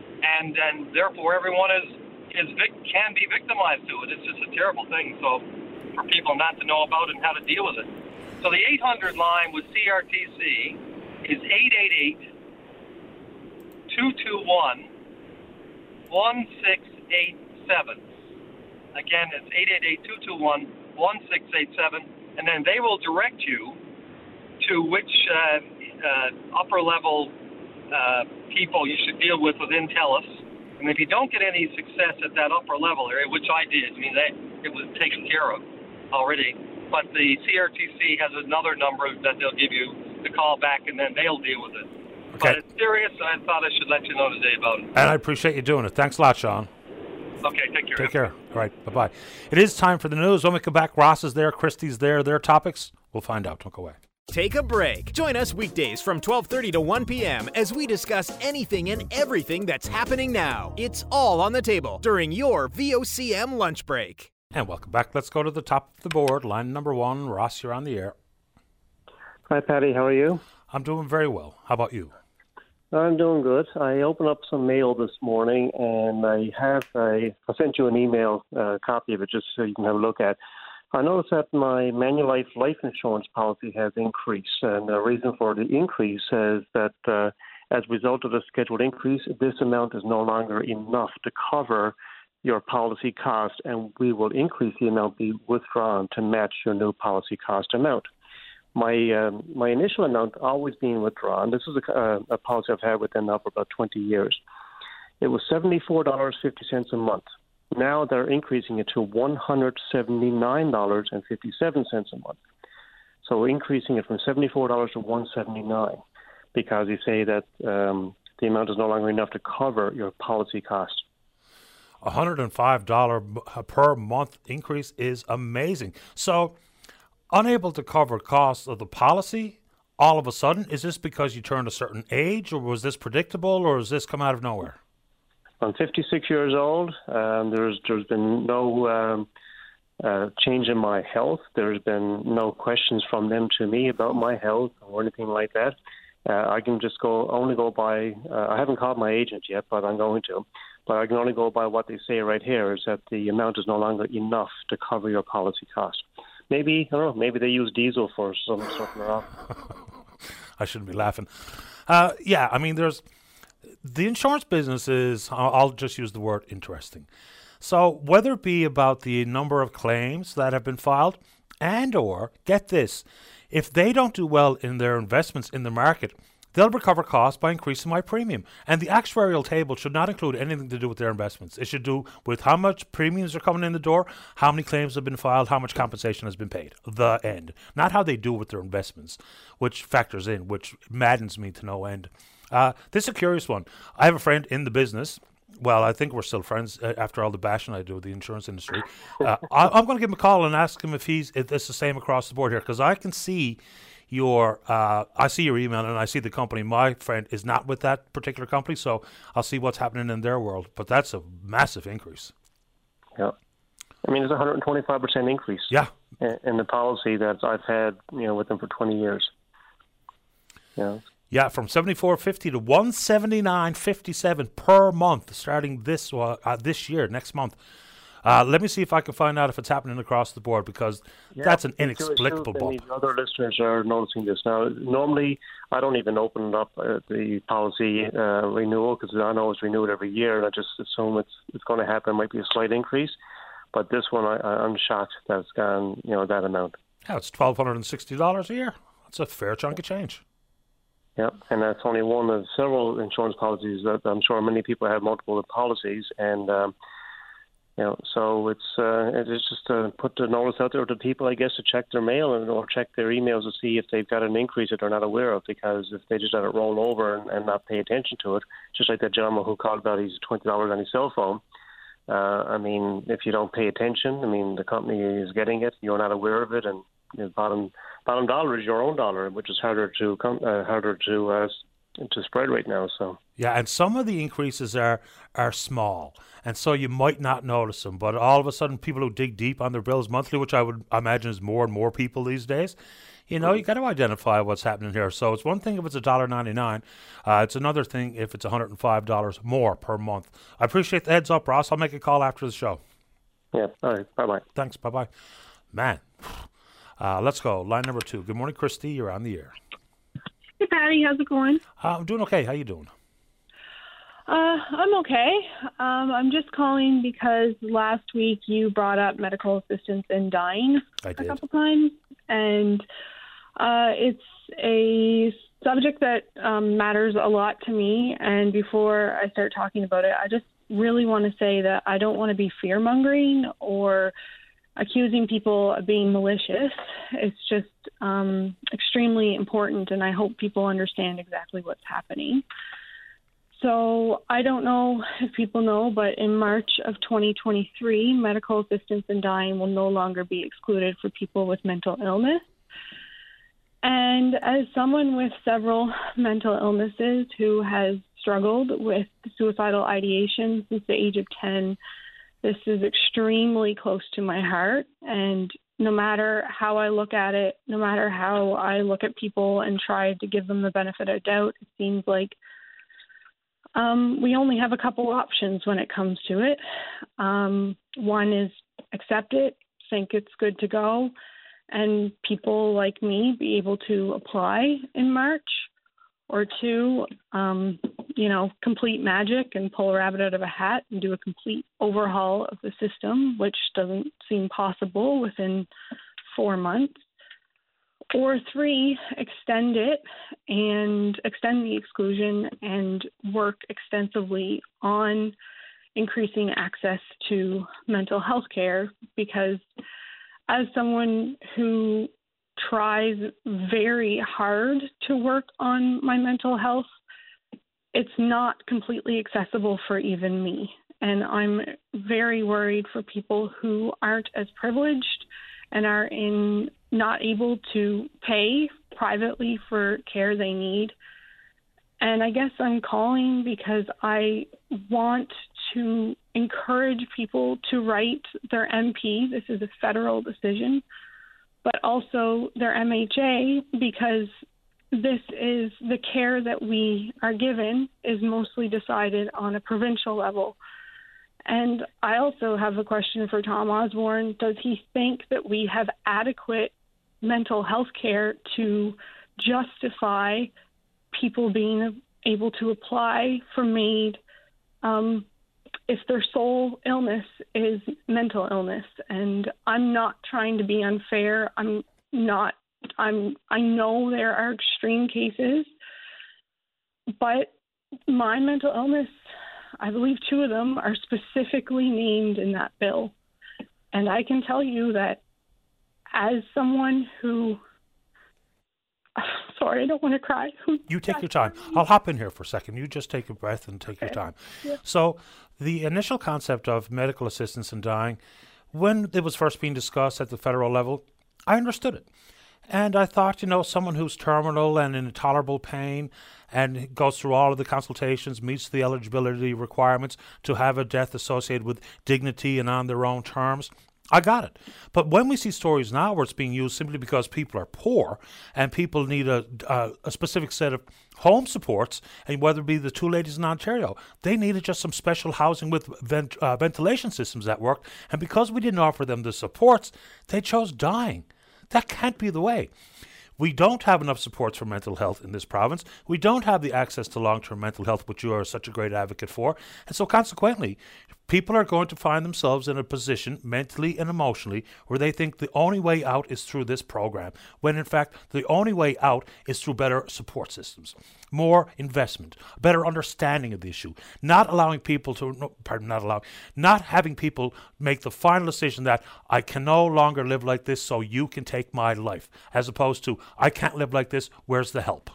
and and therefore everyone is is vic- can be victimized to it. It's just a terrible thing. So for people not to know about and how to deal with it. So the 800 line with CRTC is 888 221 1687. Again, it's 888 221 1687. And then they will direct you to which uh, uh, upper level uh, people you should deal with within TELUS. And if you don't get any success at that upper level area, which I did, I mean, they, it was taken care of already. But the CRTC has another number that they'll give you to call back, and then they'll deal with it. Okay. But Okay. it's serious, and I thought I should let you know today about it. and I appreciate you doing it. Thanks a lot, Sean. Okay, take care. Take care. All right, bye bye. It is time for the news. When we come back, Ross is there, Christie's there, their topics. We'll find out. Don't go away. Take a break. Join us weekdays from 12:30 to 1 p.m. as we discuss anything and everything that's happening now. It's all on the table during your VOCM lunch break. And welcome back. Let's go to the top of the board. Line number one. Ross, you're on the air. Hi, Paddy. How are you? I'm doing very well. How about you? I'm doing good. I opened up some mail this morning, and I have a. I sent you an email uh, copy of it just so you can have a look at. I noticed that my Manulife life insurance policy has increased, and the reason for the increase is that uh, as a result of the scheduled increase, this amount is no longer enough to cover your policy cost, and we will increase the amount be withdrawn to match your new policy cost amount. My um, my initial amount always being withdrawn. This is a, uh, a policy I've had with them now for about 20 years. It was $74.50 a month. Now they're increasing it to $179.57 a month. So increasing it from $74 to 179 because you say that um, the amount is no longer enough to cover your policy cost. $105 per month increase is amazing. So, unable to cover costs of the policy all of a sudden, is this because you turned a certain age, or was this predictable, or has this come out of nowhere? I'm 56 years old. Um, there's there's been no um, uh, change in my health. There's been no questions from them to me about my health or anything like that. Uh, I can just go only go by. Uh, I haven't called my agent yet, but I'm going to. But I can only go by what they say right here is that the amount is no longer enough to cover your policy cost. Maybe I don't know. Maybe they use diesel for some something <laughs> wrong. I shouldn't be laughing. Uh, yeah, I mean, there's the insurance business is. I'll just use the word interesting. So whether it be about the number of claims that have been filed, and or get this, if they don't do well in their investments in the market, they'll recover costs by increasing my premium. And the actuarial table should not include anything to do with their investments. It should do with how much premiums are coming in the door, how many claims have been filed, how much compensation has been paid. The end. Not how they do with their investments, which factors in, which maddens me to no end. Uh, this is a curious one. I have a friend in the business. Well, I think we're still friends uh, after all the bashing I do with the insurance industry. Uh, I, am going to give him a call and ask him if he's if it's the same across the board here because I can see your uh, I see your email and I see the company. My friend is not with that particular company, so I'll see what's happening in their world. But that's a massive increase. Yeah, I mean it's a 125 percent increase. Yeah, in, in, the policy that I've had you know with them for 20 years. Yeah. Yeah, from 74.50 to 179.57 per month starting this uh, this year next month. Uh, let me see if I can find out if it's happening across the board because yeah, that's an inexplicable bump. Other listeners are noticing this now. Normally, I don't even open up uh, the policy uh, renewal because I know it's renewed every year, and I just assume it's it's going to happen. It might be a slight increase, but this one I, I'm shocked that it's gone you know that amount. Yeah, it's twelve hundred and sixty dollars a year. That's a fair chunk of change. Yeah, and that's only one of several insurance policies that I'm sure many people have multiple policies, and um, you know, so it's uh, it's just to put the notice out there to people, I guess, to check their mail and or check their emails to see if they've got an increase that they're not aware of. Because if they just let it roll over and, and not pay attention to it, just like that gentleman who called about his twenty dollars on his cell phone. Uh, I mean, if you don't pay attention, I mean, the company is getting it, you're not aware of it, and the bottom bottom dollar is your own dollar, which is harder to come uh, harder to uh, to spread right now. So yeah, and some of the increases are are small, and so you might not notice them. But all of a sudden, people who dig deep on their bills monthly, which I would imagine is more and more people these days, you know, you got to identify what's happening here. So it's one thing if it's a dollar ninety nine, uh, it's another thing if it's one hundred and five dollars more per month. I appreciate the heads up, Ross. I'll make a call after the show. Yeah. All right. Bye bye. Thanks. Bye bye. Man, uh, let's go. Line number two. Good morning, Christy. You're on the air. Hey, Paddy. How's it going? Uh, I'm doing okay. How you doing? Uh, I'm okay. Um, I'm just calling because last week you brought up medical assistance in dying a couple times, and uh, it's a subject that um, matters a lot to me. And before I start talking about it, I just really want to say that I don't want to be fear mongering or accusing people of being malicious. It's just um, extremely important, and I hope people understand exactly what's happening. So I don't know if people know, but in March of 2023, medical assistance in dying will no longer be excluded for people with mental illness. And as someone with several mental illnesses who has struggled with suicidal ideation since the age of 10, this is extremely close to my heart. And no matter how I look at it, no matter how I look at people and try to give them the benefit of doubt, it seems like um, we only have a couple options when it comes to it. Um, one is accept it, think it's good to go, and people like me be able to apply in March. Or two, um, you know, complete magic and pull a rabbit out of a hat and do a complete overhaul of the system, which doesn't seem possible within four months. Or three, extend it and extend the exclusion and work extensively on increasing access to mental health care because as someone who tries very hard to work on my mental health, it's not completely accessible for even me. And I'm very worried for people who aren't as privileged and are in not able to pay privately for care they need. And I guess I'm calling because I want to encourage people to write their MP. This is a federal decision, but also their MHA because this is the care that we are given is mostly decided on a provincial level. And I also have a question for Tom Osborne. Does he think that we have adequate mental health care to justify people being able to apply for MAID um, if their sole illness is mental illness. And I'm not trying to be unfair. I'm not. I'm. I know there are extreme cases, but my mental illness, I believe two of them are specifically named in that bill. And I can tell you that as someone who sorry, I don't want to cry. <laughs> You take your time. I'll hop in here for a second. You just take a breath and take your time. Yeah. So, the initial concept of medical assistance in dying, when it was first being discussed at the federal level, I understood it. And I thought, you know, someone who's terminal and in intolerable pain and goes through all of the consultations, meets the eligibility requirements to have a death associated with dignity and on their own terms. I got it. But when we see stories now where it's being used simply because people are poor and people need a, a, a specific set of home supports, and whether it be the two ladies in Ontario, they needed just some special housing with vent, uh, ventilation systems that worked. And because we didn't offer them the supports, they chose dying. That can't be the way. We don't have enough supports for mental health in this province. We don't have the access to long term mental health, which you are such a great advocate for. And so, consequently, people are going to find themselves in a position mentally and emotionally where they think the only way out is through this program, when in fact the only way out is through better support systems, more investment, better understanding of the issue, not allowing people to, no, pardon, not allowing, not having people make the final decision that I can no longer live like this, so you can take my life, as opposed to I can't live like this, where's the help?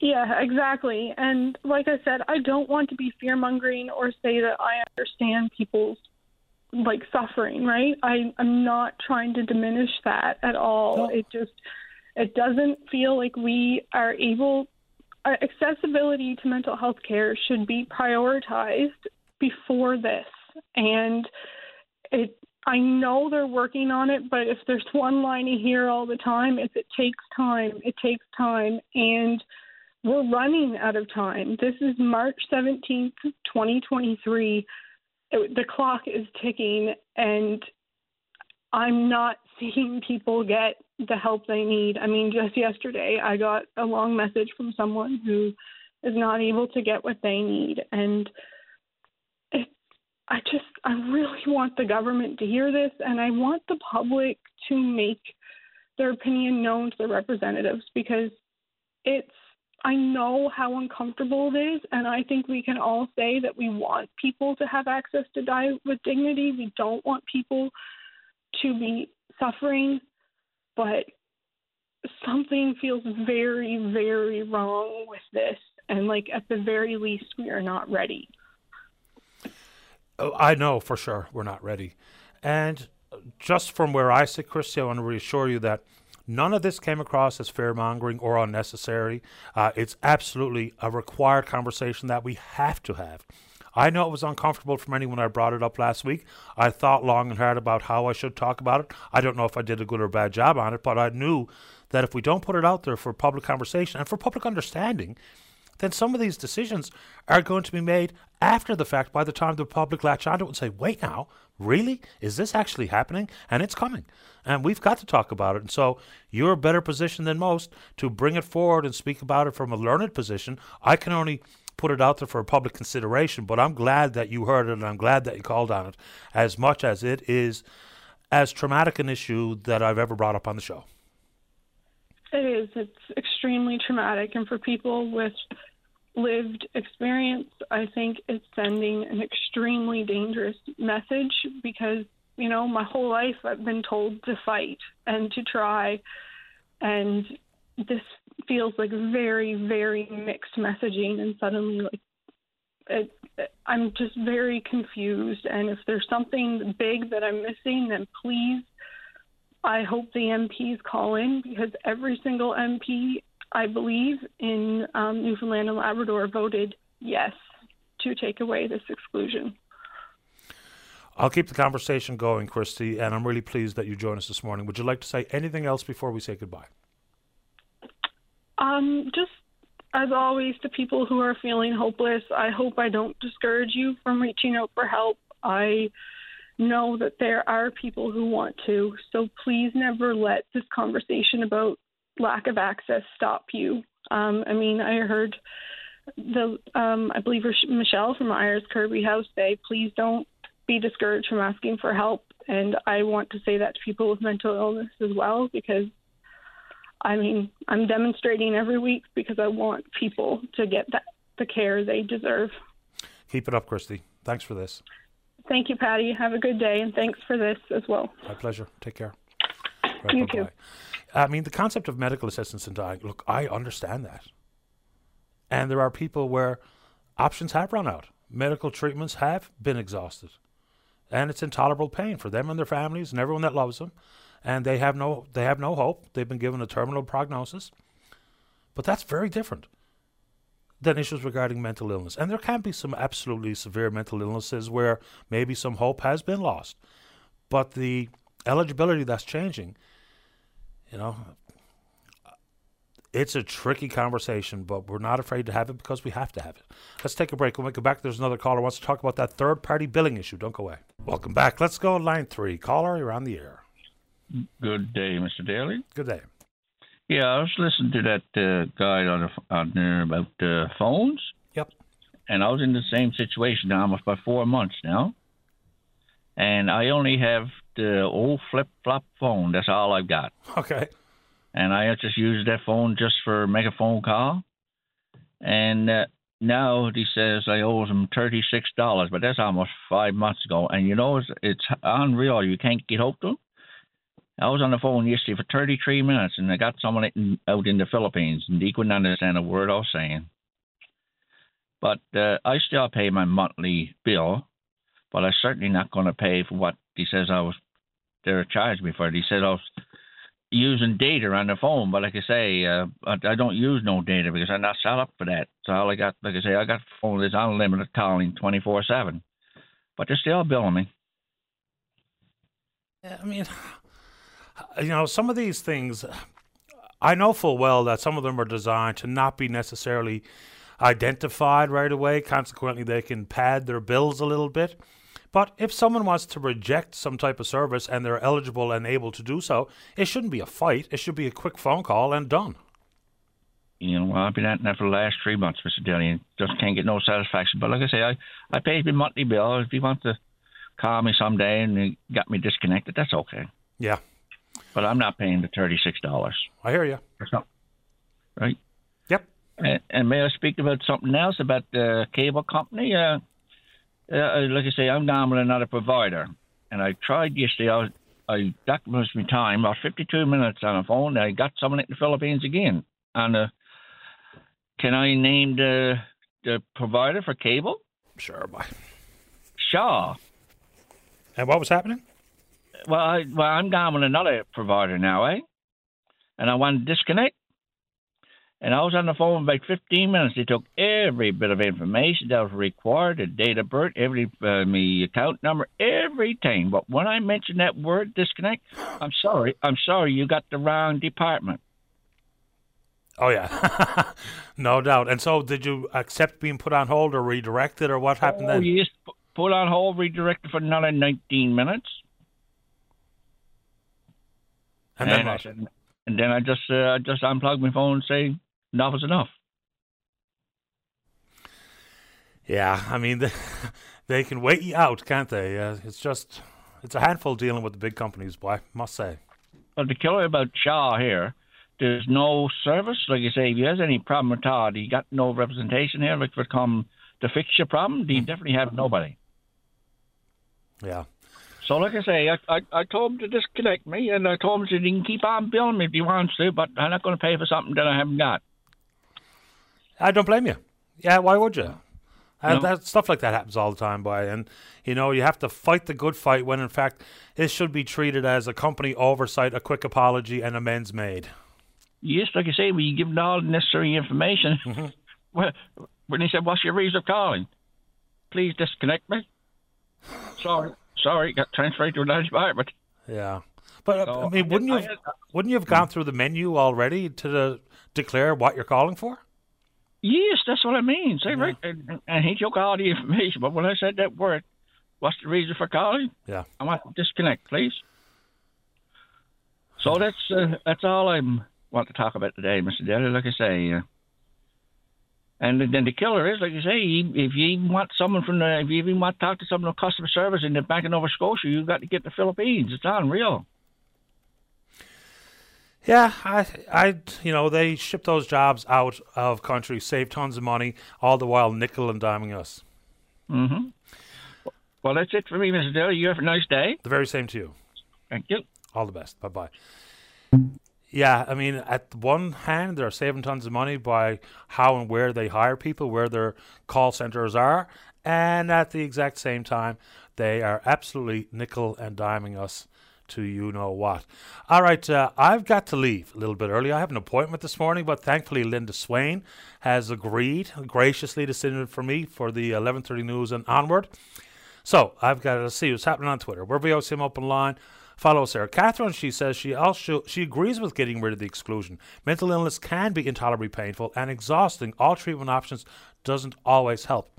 Yeah, exactly. And like I said, I don't want to be fear mongering or say that I understand people's like suffering, right? I, I'm not trying to diminish that at all. No. It just it doesn't feel like we are able uh, accessibility to mental health care should be prioritized before this. And it I know they're working on it, but if there's one line you hear all the time, it's it takes time. It takes time and we're running out of time. This is March 17th, 2023. It, the clock is ticking, and I'm not <laughs> seeing people get the help they need. I mean, just yesterday, I got a long message from someone who is not able to get what they need. And it, I just, I really want the government to hear this, and I want the public to make their opinion known to the representatives because it's I know how uncomfortable it is, and I think we can all say that we want people to have access to die with dignity. We don't want people to be suffering, but something feels very, very wrong with this. And, like, at the very least, we are not ready. Oh, I know for sure we're not ready. And just from where I sit, Christy, I want to reassure you that None of this came across as fear mongering or unnecessary. Uh, it's absolutely a required conversation that we have to have. I know it was uncomfortable for many when I brought it up last week. I thought long and hard about how I should talk about it. I don't know if I did a good or bad job on it, but I knew that if we don't put it out there for public conversation and for public understanding, then some of these decisions are going to be made after the fact by the time the public latch onto it and say, wait now, really? Is this actually happening? And it's coming. And we've got to talk about it. And so you're a better position than most to bring it forward and speak about it from a learned position. I can only put it out there for public consideration, but I'm glad that you heard it and I'm glad that you called on it as much as it is as traumatic an issue that I've ever brought up on the show. It is. It's extremely traumatic. And for people with lived experience, I think it's sending an extremely dangerous message because, you know, my whole life I've been told to fight and to try. And this feels like very, very mixed messaging. And suddenly, like, it, I'm just very confused. And if there's something big that I'm missing, then please, I hope the MPs call in because every single MP I believe, in um, Newfoundland and Labrador voted yes to take away this exclusion. I'll keep the conversation going, Christy, and I'm really pleased that you joined us this morning. Would you like to say anything else before we say goodbye? Um, just as always, to people who are feeling hopeless, I hope I don't discourage you from reaching out for help. I know that there are people who want to, so please never let this conversation about lack of access stop you. Um, I mean, I heard the um, I believe Michelle from Iris Kirby House say, please don't be discouraged from asking for help. And I want to say that to people with mental illness as well, because I mean I'm demonstrating every week because I want people to get that the care they deserve. Keep it up, Christy. Thanks for this. Thank you, Paddy. Have a good day, and thanks for this as well. My pleasure. Take care. Right, you bye-bye. too. I mean, the concept of medical assistance in dying, look, I understand that. And there are people where options have run out, medical treatments have been exhausted. And it's intolerable pain for them and their families and everyone that loves them. And they have no they have no hope. They've been given a terminal prognosis. But that's very different than issues regarding mental illness. And there can be some absolutely severe mental illnesses where maybe some hope has been lost. But the eligibility that's changing you know, it's a tricky conversation, but we're not afraid to have it because we have to have it. Let's take a break. When we come back, there's another caller who wants to talk about that third party billing issue. Don't go away. Welcome back. Let's go line three. Caller, you're on the air. Good day, Mr. Daly. Good day. Yeah, I was listening to that uh, guy on, the, on there about uh, phones. Yep. And I was in the same situation now, almost about four months now. And I only have the old flip flop phone. That's all I've got. Okay. And I just use that phone just for make a phone call. And uh, now he says I owe him thirty six dollars, but that's almost five months ago. And you know it's, it's unreal. You can't get hold to him. I was on the phone yesterday for 33 minutes, and I got someone out in the Philippines, and he couldn't understand a word I was saying. But uh, I still pay my monthly bill, but I'm certainly not going to pay for what he says I was they're charged me for it. He said I was using data on the phone, but like I say, uh, I, I don't use no data because I'm not set up for that. So all I got, like I say, I got phone that's unlimited calling 24 seven, but they're still billing me. Yeah, I mean, <sighs> you know, some of these things, I know full well that some of them are designed to not be necessarily identified right away. Consequently, they can pad their bills a little bit. But if someone wants to reject some type of service and they're eligible and able to do so, it shouldn't be a fight. It should be a quick phone call and done. You know, I've been at that for the last three months, Mr. Daly, and just can't get no satisfaction. But like I say, I, I pay my monthly bill. If you want to call me someday and you got me disconnected, that's okay. Yeah. But I'm not paying the $36. I hear you. Right? Yep. And, and, may I speak about something else about the cable company? Uh, uh, like I say, I'm down with another provider, and I tried yesterday. I was, I that was my time about 52 minutes on the phone. I got someone in the Philippines again. And uh, can I name the the provider for cable? Sure, bye. Shaw. And what was happening? Well, I, well, I'm down with another provider now, eh? And I want to disconnect. And I was on the phone for about 15 minutes. They took every bit of information that was required, the date of birth, every uh, me account number, everything. But when I mentioned that word disconnect, <gasps> I'm sorry, I'm sorry, you got the wrong department. Oh yeah, <laughs> no doubt. And so, did you accept being put on hold or redirected, or what happened oh, then? Yes, put on hold, redirected for another 19 minutes. And, and then? I, and then I just uh, I just unplugged my phone and say enough is enough. Yeah, I mean, they, <laughs> they can wait you out, can't they? Uh, it's just, it's a handful dealing with the big companies, boy, must say. Well, the killer about Shaw here, there's no service. Like you say, if he has any problem at all, he got no representation here, like for come to fix your problem, he definitely have nobody. Yeah. So, like I say, I, I, I told him to disconnect me, and I told him that he can keep on billing me if he wants to, but I'm not going to pay for something that I haven't got. I don't blame you. Yeah, why would you? And no. that stuff like that happens all the time, boy. And you know, you have to fight the good fight when, in fact, it should be treated as a company oversight, a quick apology, and amends made. Yes, like I say, we give them all the necessary information. Mm-hmm. <laughs> Well, when he said, "What's your reason of calling?" Please disconnect me. Sorry, sorry, got transferred to another department. Yeah, but so, I mean, wouldn't you have, wouldn't you have gone through the menu already to the, declare what you're calling for? Yes, that's what I mean. Say yeah. right, and, and he took all the information. But when I said that word, what's the reason for calling? Yeah, I want to disconnect, please. So that's uh, that's all I want to talk about today, Mr. Daly. Like I say, uh, And then the killer is, like you say, if you even want someone from the, if you even want to talk to someone from customer service in the Bank of Nova Scotia, you've got to get the Philippines. It's unreal. Yeah, I, I, you know, they ship those jobs out of country, save tons of money, all the while nickel and diming us. Mm-hmm. Well, that's it for me, Mr. Daly. You have a nice day. The very same to you. Thank you. All the best. Bye bye. Yeah, I mean, at one hand, they're saving tons of money by how and where they hire people, where their call centers are, and at the exact same time, they are absolutely nickel and diming us to you know what. All right, uh, I've got to leave a little bit early. I have an appointment this morning, but thankfully Linda Swain has agreed graciously to sit in for me for the 11:30 news and onward. So I've got to see what's happening on Twitter. We're VOCM Open Line. Follow Sarah Catherine. She says she also she agrees with getting rid of the exclusion. Mental illness can be intolerably painful and exhausting. All treatment options doesn't always help,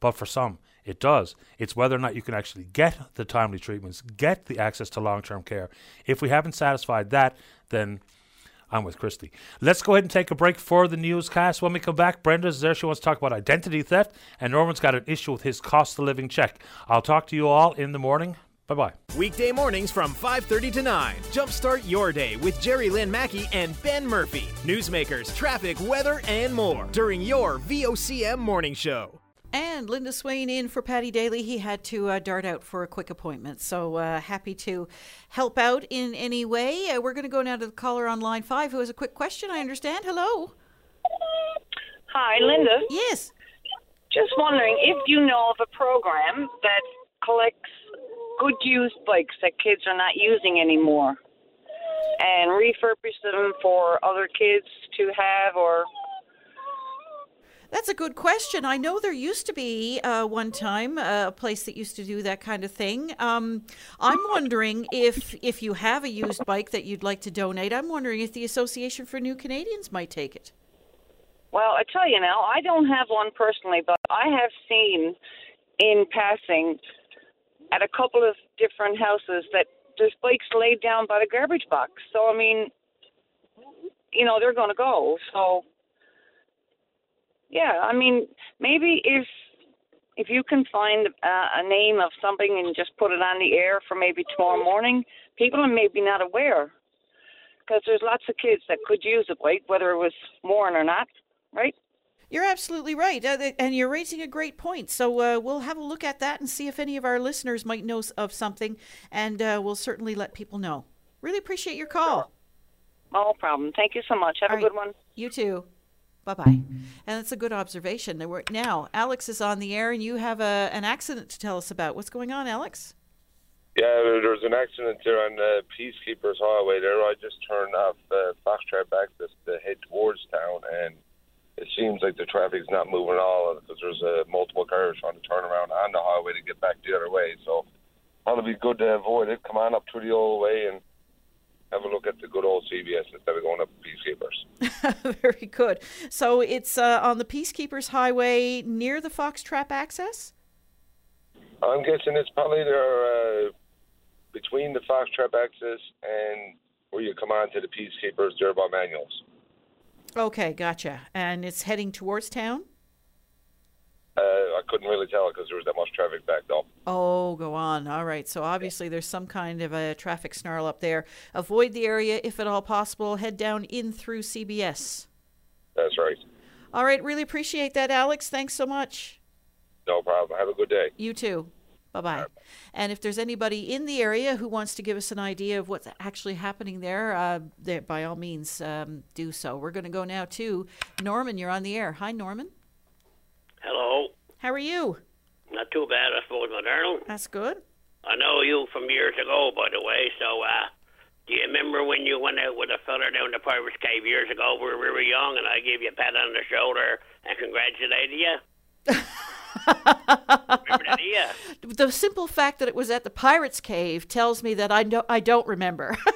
but for some it does. It's whether or not you can actually get the timely treatments, get the access to long term care. If we haven't satisfied that, then I'm with Christy. Let's go ahead and take a break for the newscast. When we come back, Brenda's there. She wants to talk about identity theft, and Norman's got an issue with his cost of living check. I'll talk to you all in the morning. Bye bye. Weekday mornings from 5:30 to 9. Jumpstart your day with Jerry Lynn Mackey and Ben Murphy. Newsmakers, traffic, weather, and more during your VOCM morning show. And Linda Swain in for Paddy Daly. He had to uh, dart out for a quick appointment. So uh, happy to help out in any way. Uh, we're going to go now to the caller on line five who has a quick question, I understand. Hello. Hi, Linda. Yes. Just wondering if you know of a program that collects good used bikes that kids are not using anymore and refurbishes them for other kids to have or That's a good question. I know there used to be uh, one time uh, a place that used to do that kind of thing. Um, I'm wondering if if you have a used bike that you'd like to donate. I'm wondering if the Association for New Canadians might take it. Well, I tell you now, I don't have one personally, but I have seen in passing at a couple of different houses that there's bikes laid down by the garbage box. So I mean, you know, they're going to go. So yeah, I mean, maybe if if you can find uh, a name of something and just put it on the air for maybe tomorrow morning, people are maybe not aware because there's lots of kids that could use a bike, whether it was worn or not, right? You're absolutely right, uh, and you're raising a great point. So uh, we'll have a look at that and see if any of our listeners might know of something, and uh, we'll certainly let people know. Really appreciate your call. No problem. Thank you so much. Have a good one. You too. Bye bye. And it's a good observation. There were- Now, Alex is on the air, and you have a, an accident to tell us about. What's going on, Alex? Yeah, there was an accident there on the Peacekeepers Highway there. I just turned off the uh, Foxtrap access to head towards town, and it seems like the traffic's not moving at all because there's uh, multiple cars trying to turn around on the highway to get back the other way. So probably be good to avoid it. Come on up through the old way and have a look at the good old CBS instead of going up the Peacekeepers. <laughs> Very good. So it's uh, on the Peacekeepers Highway near the Foxtrap access? I'm guessing it's probably there uh, between the Foxtrap access and where you come on to the Peacekeepers there by Manuels. Okay, gotcha. And it's heading towards town? Uh, I couldn't really tell because there was that much traffic backed up. Oh, go on. All right. So obviously there's some kind of a traffic snarl up there. Avoid the area if at all possible. Head down in through CBS. That's right. All right. Really appreciate that, Alex. Thanks so much. No problem. Have a good day. You too. Bye bye. And if there's anybody in the area who wants to give us an idea of what's actually happening there, uh, there by all means, um, do so. We're going to go now to Norman. You're on the air. Hi, Norman. Hello. How are you? Not too bad, I suppose, darling. That's good. I know you from years ago, by the way. So, uh, do you remember when you went out with a fella down the Pirates Cave years ago? Where we were very young, and I gave you a pat on the shoulder and congratulated you. remember that, yeah? <laughs> The simple fact that it was at the Pirates Cave tells me that I don't, I don't remember. <laughs>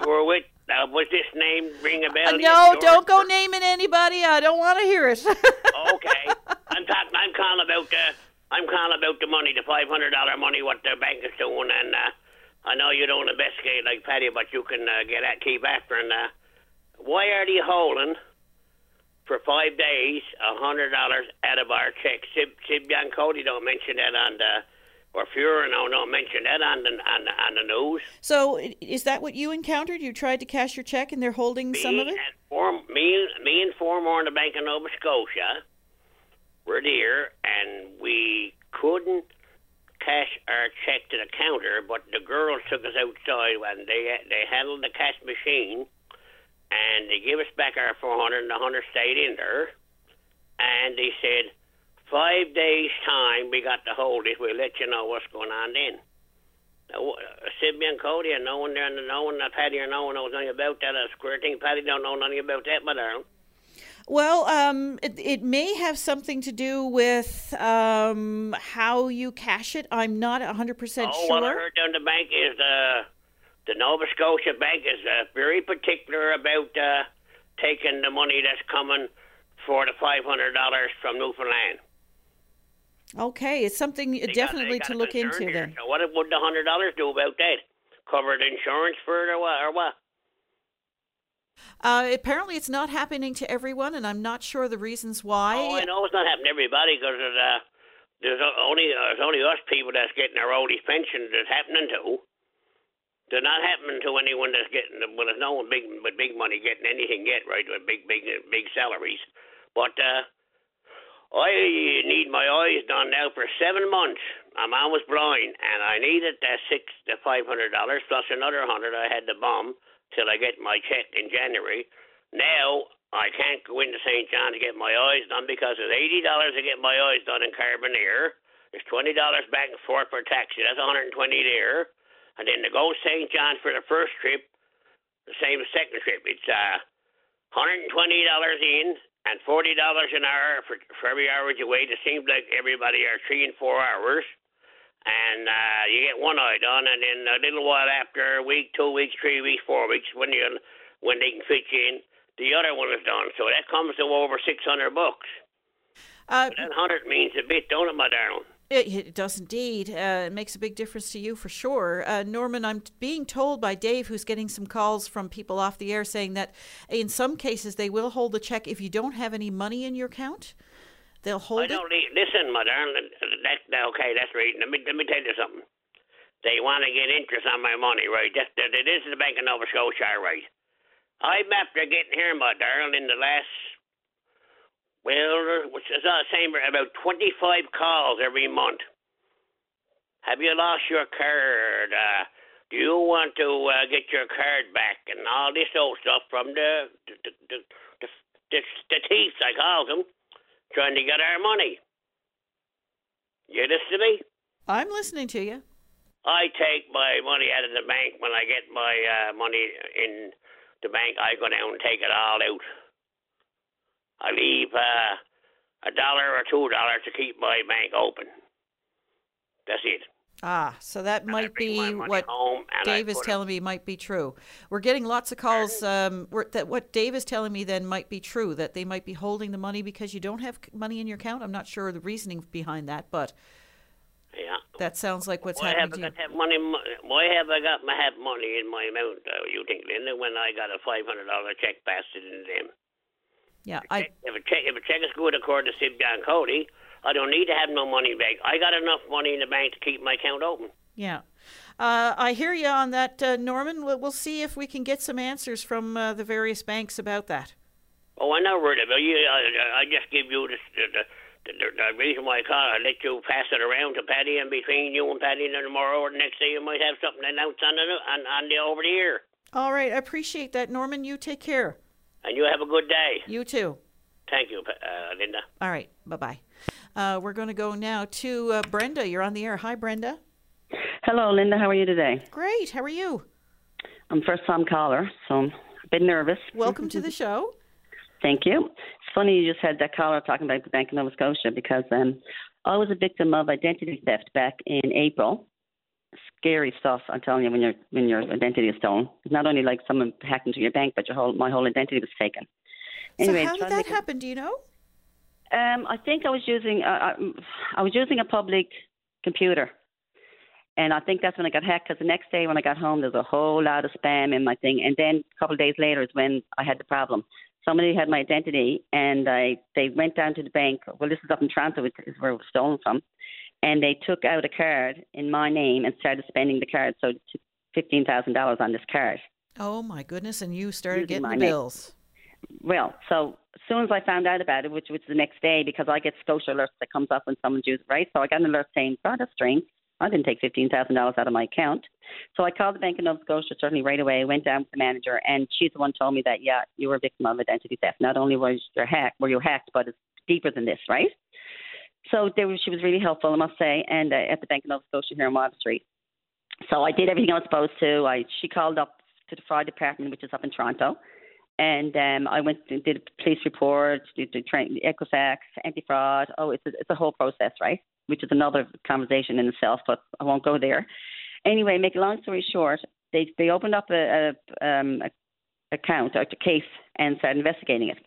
You were with. Uh, was this name ring a bell? to you, no, don't go naming anybody. I don't want to hear it. <laughs> okay. I'm talking. I'm calling about the. I'm calling about the money, the five hundred dollar money, what the bank is doing, and uh, I know you don't investigate like Paddy, but you can uh, get at keep after. And uh, why are they holding for five days, a hundred dollars out of our check. Sib, Sib Biancodi don't mention that on the, or Fuhrer no don't mention that on the on the, on the news. So is that what you encountered? You tried to cash your check and they're holding some of it? And four, me, me and four more in the Bank of Nova Scotia were there, and we couldn't cash our check to the counter, but the girls took us outside and they they handled the cash machine, and they gave us back our four hundred, and the hundred stayed in there, and they said. Five days time, we got to hold it. We'll let you know what's going on then. Now, uh, Sid Biancodi and no one there, and no one, Paddy or no one knows nothing about that. A square thing. Paddy don't know nothing about that, my darling. Well, um, it, it may have something to do with um, how you cash it. I'm not 100% Oh, sure. what I heard down the bank is uh, the Nova Scotia Bank is uh, very particular about uh, taking the money that's coming for the five hundred dollars from Newfoundland. Okay, it's something They definitely they got to look into here. then. So what would the hundred dollars do about that? Cover the insurance for it or what? Or what? Uh, apparently, it's not happening to everyone, and I'm not sure the reasons why. Oh, I know it's not happening to everybody because uh, there's only uh, there's only us people that's getting our oldies pension that's happening to. They're not happening to anyone that's getting. Well, there's no one big with big money getting anything yet, right? With big, big, big salaries. But uh, I need my eyes done now for seven months. I'm almost blind, and I needed that six to five hundred dollars plus another hundred I had to bomb till I get my check in January. Now I can't go into St. John to get my eyes done because it's eighty dollars to get my eyes done in Carbonear. There's twenty dollars back and forth for taxi. That's 120 there. And then to go St. John for the first trip, the same second trip. It's uh, 120 dollars in and forty dollars an hour for for every hour you wait. It seems like everybody are three and four hours, and uh, you get one eye done, and then a little while after, a week, two weeks, three weeks, four weeks, when you when they can fit you in, the other one is done. So that comes to over six hundred bucks. Uh, That hundred means a bit, don't it, my darling? It, it does indeed. Uh, it makes a big difference to you for sure. Uh, Norman, I'm being told by Dave, who's getting some calls from people off the air, saying that in some cases they will hold the check if you don't have any money in your account. They'll hold I it. don't need, listen, my darling. That, that, okay, that's right. Let me let me tell you something. They want to get interest on my money, right? That, that it is the Bank of Nova Scotia, right? I'm after getting here, my darling, in the last well, which is the same about 25 calls every month. Have you lost your card? Uh, do you want to uh, get your card back and all this old stuff from the the the, the, the, the, the thieves, I call them, trying to get our money. You listen to me? I'm listening to you. I take my money out of the bank when I get my uh, money in the bank. I go down and take it all out. I leave uh, a dollar or two dollars to keep my bank open. That's it. Ah, so that might be what Dave is put it- telling me might be true. We're getting lots of calls. Um, that what Dave is telling me then might be true. That they might be holding the money because you don't have money in your account. I'm not sure the reasoning behind that, but Yeah. that sounds like what's Why have happening I to got money? Why have I got my have money in my account? Uh, you think, Linda? When I got a five hundred dollar check passed it in them. Yeah, I If a check, if a check is good according to Sid John Cody, I don't need to have no money in bank. I got enough money in the bank to keep my account open. Yeah. Uh, I hear you on that, uh, Norman. We'll, we'll see if we can get some answers from uh, the various banks about that. Oh, I'm not worried about you, I, I just give you the, the, the, the, the reason why I call. I let you pass it around to Paddy, and between you and Paddy, and tomorrow or the next day, you might have something announced on the on, on the over the air. All right, I appreciate that, Norman. You take care. And you have a good day. You too. Thank you, uh, Linda. All right, bye bye. Uh, we're going to go now to uh, Brenda. You're on the air. Hi, Brenda. Hello, Linda. How are you today? Great. How are you? I'm first time caller, so I'm a bit nervous. Welcome to the <laughs> show. Thank you. It's funny you just had that caller talking about the Bank of Nova Scotia because um, I was a victim of identity theft back in April. Scary stuff, I'm telling you, when your when your identity is stolen. It's not only like someone hacked into your bank, but your whole my whole identity was taken. Anyway, so how did that happen? Do you know? Um, I think I was using uh, I, I was using a public computer, and I think that's when I got hacked. Because the next day when I got home, there's a whole lot of spam in my thing, and then a couple of days later is when I had the problem. somebody had my identity, and I they went down to the bank. Well, this is up in Toronto, which is where it was stolen from, and they took out a card in my name and started spending the card. So fifteen thousand dollars on this card. Oh my goodness! And you started Using getting my the name. bills. Well, so as soon as I found out about it, which was the next day, because I get Scotia alerts that comes up when someone uses right, so I got an alert saying, "God, that's strange. I didn't take fifteen thousand dollars out of my account." So I called the Bank of Nova Scotia certainly right away. Went down with the manager, and she's the one told me that yeah, you were a victim of identity theft. Not only was you hacked, were you hacked, but it's deeper than this, right? So were, she was really helpful, I must say, and uh, at the Bank of Nova Scotia here in Water Street. So I did everything I was supposed to. I she called up to the fraud department, which is up in Toronto, and um, I went and did a police report, did the train, Equifax, anti-fraud. Oh, it's a, it's a whole process, right? Which is another conversation in itself, but I won't go there. Anyway, make a long story short, they they opened up a, a um a account a case and started investigating it.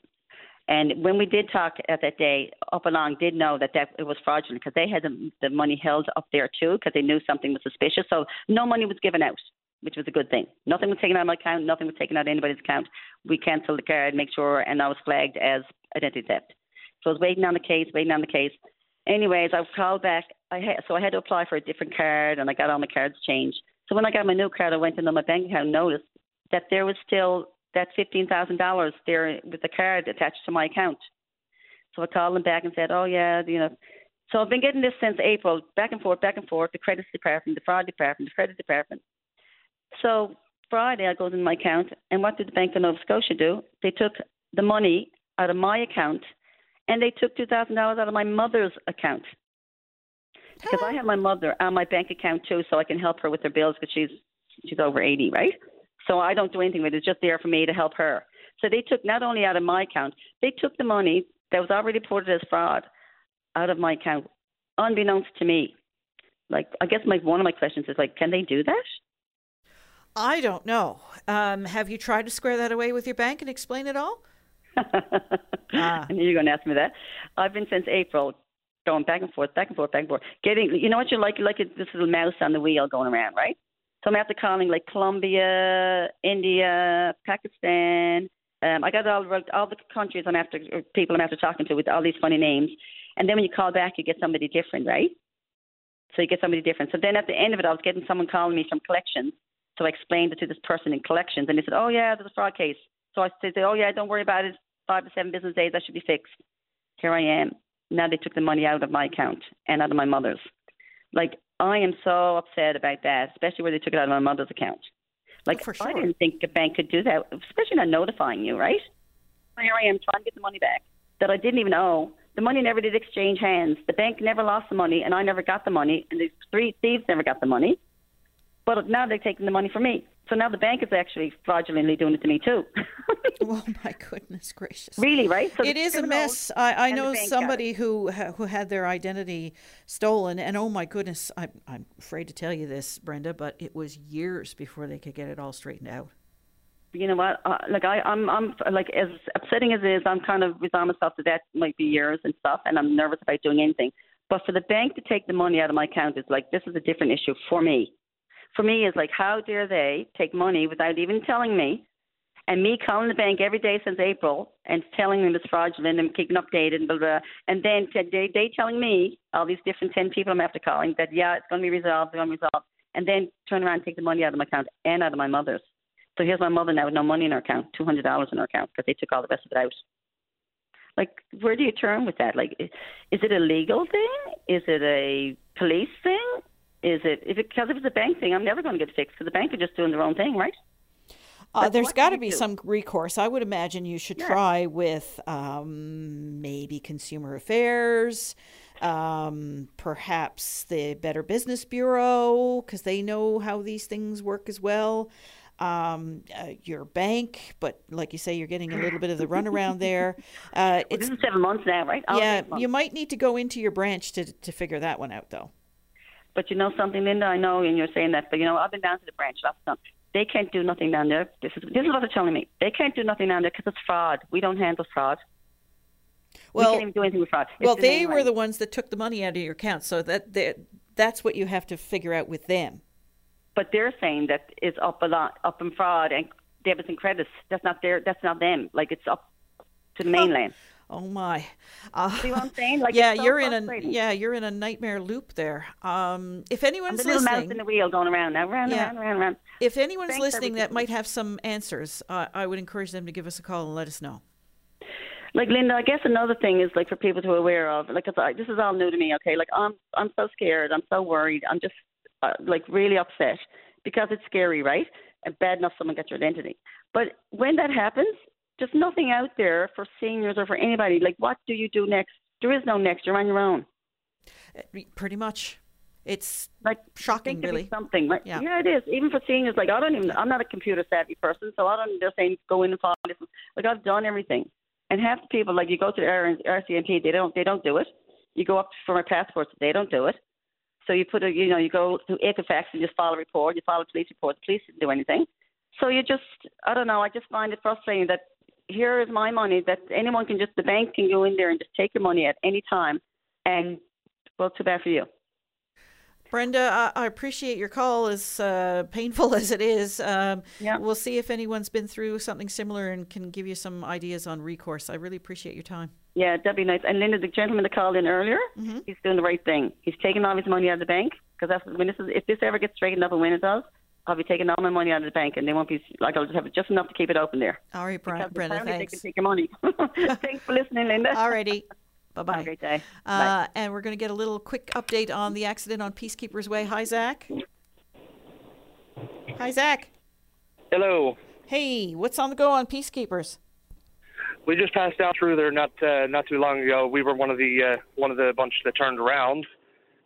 And when we did talk at that day, up along did know that, that it was fraudulent because they had the, the money held up there too because they knew something was suspicious. So no money was given out, which was a good thing. Nothing was taken out of my account. Nothing was taken out of anybody's account. We cancelled the card, make sure, and I was flagged as identity theft. So I was waiting on the case, waiting on the case. Anyways, I called back. I had, so I had to apply for a different card, and I got all my cards changed. So when I got my new card, I went into my bank account and noticed that there was still that fifteen thousand dollars there with the card attached to my account. So I called them back and said, "Oh yeah, you know." So I've been getting this since April, back and forth, back and forth. The credit department, the fraud department, the credit department. So Friday, I goes in my account, and what did the Bank of Nova Scotia do? They took the money out of my account, and they took two thousand dollars out of my mother's account because I have my mother on my bank account too, so I can help her with her bills because she's she's over eighty, right? So I don't do anything with it; it's just there for me to help her. So they took not only out of my account, they took the money that was already reported as fraud out of my account, unbeknownst to me. Like, I guess my one of my questions is like, can they do that? I don't know. Um, have you tried to square that away with your bank and explain it all? <laughs> I knew you were going to ask me that. I've been since April going back and forth, back and forth, back and forth. Getting, you know what you're like? You're like this little mouse on the wheel going around, right? So I'm after calling like Colombia, India, Pakistan. Um, I got all all the countries I'm after, or people I'm after talking to with all these funny names. And then when you call back, you get somebody different, right? So you get somebody different. So then at the end of it, I was getting someone calling me from collections. So I explained it to this person in collections, and they said, "Oh yeah, there's a fraud case." So I said, "Oh yeah, don't worry about it. Five to seven business days, that should be fixed." Here I am. Now they took the money out of my account and out of my mother's. Like I am so upset about that, especially where they took it out of my mother's account. Like oh, I didn't think a bank could do that, especially not notifying you, right? Here I am trying to get the money back that I didn't even owe. The money never did exchange hands. The bank never lost the money, and I never got the money, and the three thieves never got the money. But now they're taking the money from me. So now the bank is actually fraudulently doing it to me too. <laughs> oh my goodness gracious! Really, right? So it is a mess. I, I know somebody who who had their identity stolen, and oh my goodness, I'm I'm afraid to tell you this, Brenda, but it was years before they could get it all straightened out. you know what? Uh, like I, I'm, I'm like as upsetting as it is, I'm kind of resign myself to that. Might be years and stuff, and I'm nervous about doing anything. But for the bank to take the money out of my account is like this is a different issue for me. For me, is like how dare they take money without even telling me, and me calling the bank every day since April and telling them it's fraudulent and keeping updated and blah blah. blah. And then they they telling me all these different ten people I'm after calling that yeah it's going to be resolved, it's going to be resolved, and then turn around and take the money out of my account and out of my mother's. So here's my mother now with no money in her account, two hundred dollars in her account because they took all the rest of it out. Like, where do you turn with that? Like, is it a legal thing? Is it a police thing? Is it if it because if it's a bank thing, I'm never going to get fixed because the bank are just doing their own thing, right? Uh, there's got to be do? some recourse. I would imagine you should Yeah. try with um, maybe Consumer Affairs, um, perhaps the Better Business Bureau, because they know how these things work as well. Um, uh, your bank, but like you say, you're getting a little bit of the runaround there. Uh, Well, this is seven months now, right? All yeah, you might need to go into your branch to to figure that one out, though. But you know something, Linda? I know, and you're saying that, but you know, I've been down to the branch of times. They can't do nothing down there. This is this is what they're telling me. They can't do nothing down there because it's fraud. We don't handle fraud. we Well- can't even do anything with fraud. It's Well, they were the ones that took the money out of your account, so that that's what you have to figure out with them. But they're saying that it's up a lot, up in fraud and debits and credits. That's not their. That's not them. Like it's up to the main lane. Oh my! Uh, See what I'm saying? Like, yeah, so you're in a yeah, you're in a nightmare loop there. Um, if anyone's the little mouse listening, in the wheel going around now, round, Yeah. round, round, round. if anyone's Thanks, listening that might have some answers, uh, I would encourage them to give us a call and let us know. Like Linda, I guess another thing is like for people to be aware of, like I, this is all new to me. Okay, like I'm I'm so scared, I'm so worried, I'm just uh, like really upset because it's scary, right? And bad enough someone gets your identity, but when that happens, there's nothing out there for seniors or for anybody. Like, what do you do next? There is no next. You're on your own. Uh, Pretty much, it's like shocking, think there'd be really. Something, right? Yeah. Yeah. it is. Even for seniors, like I don't even. I'm not a computer savvy person, so I don't. They're saying go in and follow this. Like I've done everything, and half the people, like you go to the RCMP, they don't. They don't do it. You go up for my passports, they don't do it. So you put a, you know, you go to Equifax and just file a report. You file a police report. The police didn't do anything. So you just, I don't know. I just find it frustrating that here is my money that anyone can just, the bank can go in there and just take your money at any time, and well, too bad for you. Brenda, I, I appreciate your call, as uh, painful <laughs> as it is. Um, yeah. We'll see if anyone's been through something similar and can give you some ideas on recourse. I really appreciate your time. Yeah, that'd be nice. And Linda, the gentleman that called in earlier, Mm-hmm. he's doing the right thing. He's taking all his money out of the bank because that's when this is. If this ever gets straightened up and when it does, I'll be taking all my money out of the bank, and they won't be like I'll just have just enough to keep it open there. All right, Bri- Brenda, thanks. They can take your money. <laughs> thanks for listening, Linda. Alrighty. <laughs> Bye bye. Great day. Uh, and we're going to get a little quick update on the accident on Peacekeepers Way. Hi, Zach. Hi, Zach. Hello. Hey, what's on the go on Peacekeepers? We just passed out through there not uh, not too long ago. We were one of the uh, one of the bunch that turned around.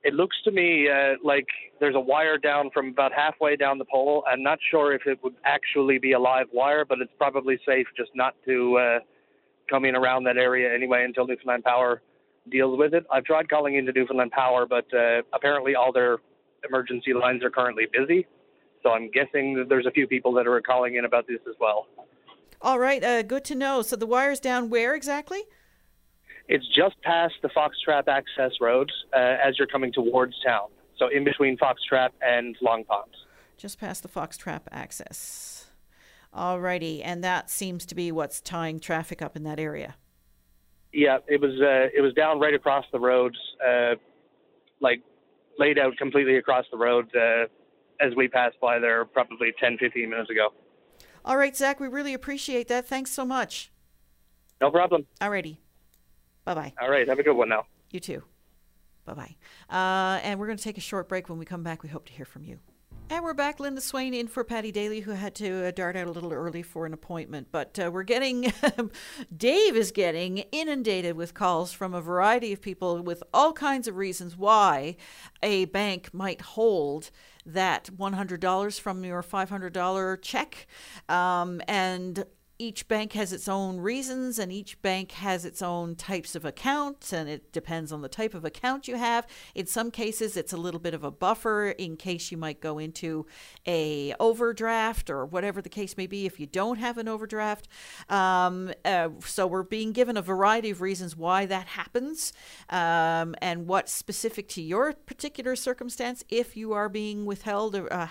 It looks to me uh, like there's a wire down from about halfway down the pole. I'm not sure if it would actually be a live wire, but it's probably safe just not to uh, come in around that area anyway until Newfoundland Power deals with it. I've tried calling into Newfoundland Power, but uh, apparently all their emergency lines are currently busy. So I'm guessing that there's a few people that are calling in about this as well. All right, uh, good to know. So the wire's down where exactly? It's just past the Foxtrap access road uh, as you're coming towards town. So in between Foxtrap and Long Pond. Just past the Foxtrap access. All righty, and that seems to be what's tying traffic up in that area. Yeah, it was uh, it was down right across the road, uh, like laid out completely across the road uh, as we passed by there probably 10, 15 minutes ago. All right, Zach, we really appreciate that. Thanks so much. No problem. All righty. Bye bye. All right, have a good one now. You too. Bye bye. Uh, and we're going to take a short break. When we come back, we hope to hear from you. And we're back. Linda Swain in for Paddy Daly, who had to uh, dart out a little early for an appointment. But uh, we're getting, <laughs> Dave is getting inundated with calls from a variety of people with all kinds of reasons why a bank might hold that $100 from your $500 check. Um, and each bank has its own reasons and each bank has its own types of accounts and it depends on the type of account you have. In some cases it's a little bit of a buffer in case you might go into a overdraft or whatever the case may be if you don't have an overdraft. Um, uh, so we're being given a variety of reasons why that happens um, and what's specific to your particular circumstance. If you are being withheld uh,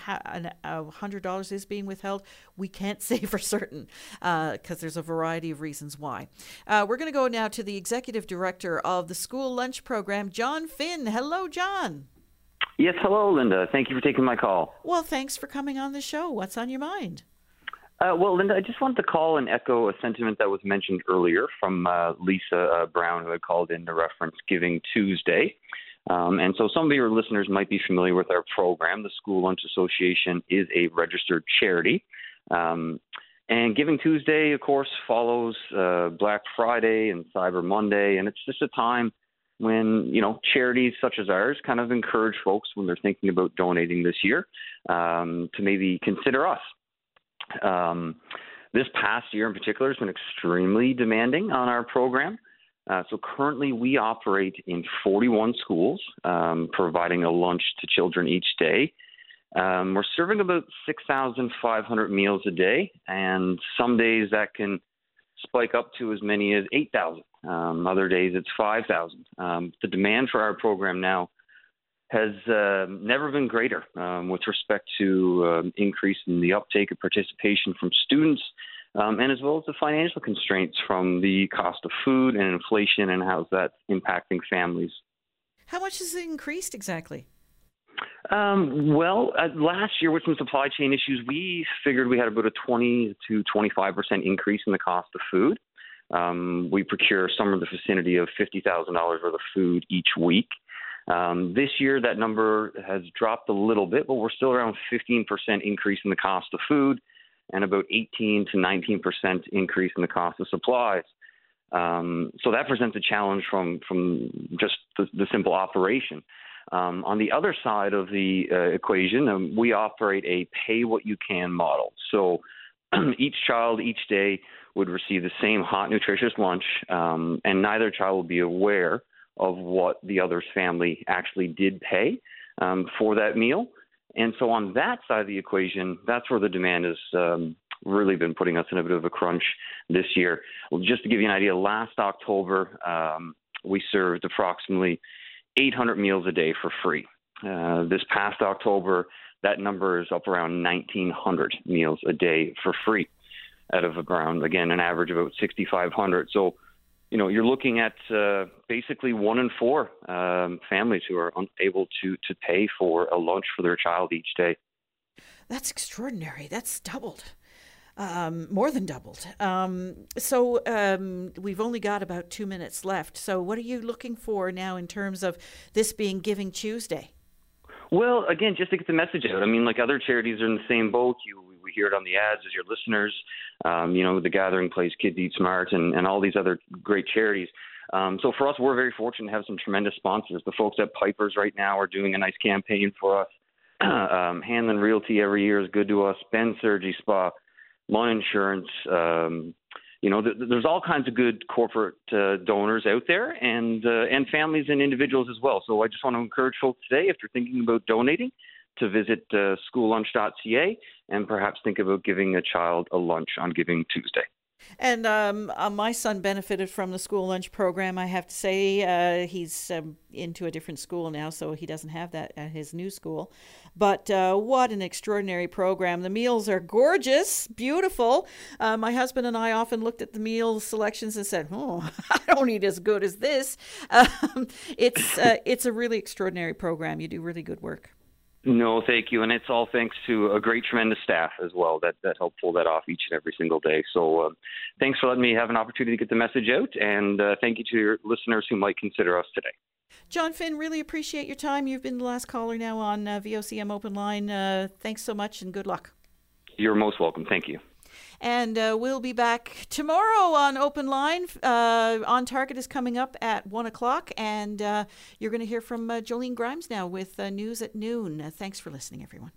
a hundred dollars is being withheld we can't <laughs> say for certain because there's a variety of reasons why. Uh, we're going to go now to the executive director of the school lunch program, John Finn. Hello, John. Yes, hello, Linda. Thank you for taking my call. Well, thanks for coming on the show. What's on your mind? Uh, well, Linda, I just wanted to call and echo a sentiment that was mentioned earlier from uh, Lisa uh, Brown, who had called in to reference Giving Tuesday. Um, and so some of your listeners might be familiar with our program. The School Lunch Association is a registered charity. Um, and Giving Tuesday, of course, follows uh, Black Friday and Cyber Monday, and it's just a time when you know charities such as ours kind of encourage folks when they're thinking about donating this year um, to maybe consider us. Um, this past year in particular has been extremely demanding on our program. Uh, so currently, we operate in 41 schools, um, providing a lunch to children each day. Um, we're serving about 6,500 meals a day, and some days that can spike up to as many as 8,000. Um, other days it's 5,000. Um, the demand for our program now has uh, never been greater um, with respect to um, increase in the uptake of participation from students, and as well as the financial constraints from the cost of food and inflation and how that's impacting families. How much has it increased exactly? Um, well, uh, last year with some supply chain issues, we figured we had about a 20 to 25 percent increase in the cost of food. Um, we procure somewhere in the vicinity of $50,000 worth of food each week. Um, this year, that number has dropped a little bit, but we're still around 15% increase in the cost of food and about 18 to 19% increase in the cost of supplies. Um, so that presents a challenge from from just the, the simple operation. Um, on the other side of the uh, equation, um, we operate a pay what you can model. So <clears throat> each child each day would receive the same hot, nutritious lunch, um, and neither child will be aware of what the other's family actually did pay um, for that meal. And so, on that side of the equation, that's where the demand has um, really been putting us in a bit of a crunch this year. Well, just to give you an idea, last October, um, we served approximately 800 meals a day for free. Uh, this past October, that number is up around 1,900 meals a day for free out of around, again, an average of about 6,500. So, you know, you're looking at uh, basically one in four um, families who are unable to, to pay for a lunch for their child each day. That's extraordinary. That's doubled. Um, more than doubled. Um, so um, we've only got about two minutes left. So, what are you looking for now in terms of this being Giving Tuesday? Well, again, just to get the message out. I mean, like other charities are in the same boat. You, we hear it on the ads as your listeners. Um, you know, the Gathering Place, Kids Eat Smart, and, and all these other great charities. Um, so for us, we're very fortunate to have some tremendous sponsors. The folks at Pipers right now are doing a nice campaign for us. <clears throat> um, Hanlon Realty every year is good to us. Ben Surgery Spa, Lawn Insurance. Um, you know, th- there's all kinds of good corporate uh, donors out there, and uh, and families and individuals as well. So I just want to encourage folks today, if you're thinking about donating, to visit uh, schoollunch.ca and perhaps think about giving a child a lunch on Giving Tuesday. And um, uh, my son benefited from the school lunch program. I have to say, uh, he's um, into a different school now, so he doesn't have that at his new school. But uh, what an extraordinary program! The meals are gorgeous, beautiful. Uh, my husband and I often looked at the meal selections and said, "Oh, <laughs> I don't eat as good as this." Um, it's uh, it's a really extraordinary program. You do really good work. No, thank you, and it's all thanks to a great, tremendous staff as well that that help pull that off each and every single day. So, uh, thanks for letting me have an opportunity to get the message out, and uh, thank you to your listeners who might consider us today. John Finn, really appreciate your time. You've been the last caller now on uh, VOCM Open Line. Uh, thanks so much, and good luck. You're most welcome. Thank you. And uh, we'll be back tomorrow on Open Line. Uh, on Target is coming up at 1 o'clock. And uh, you're going to hear from uh, Jolene Grimes now with uh, news at noon. Thanks for listening, everyone.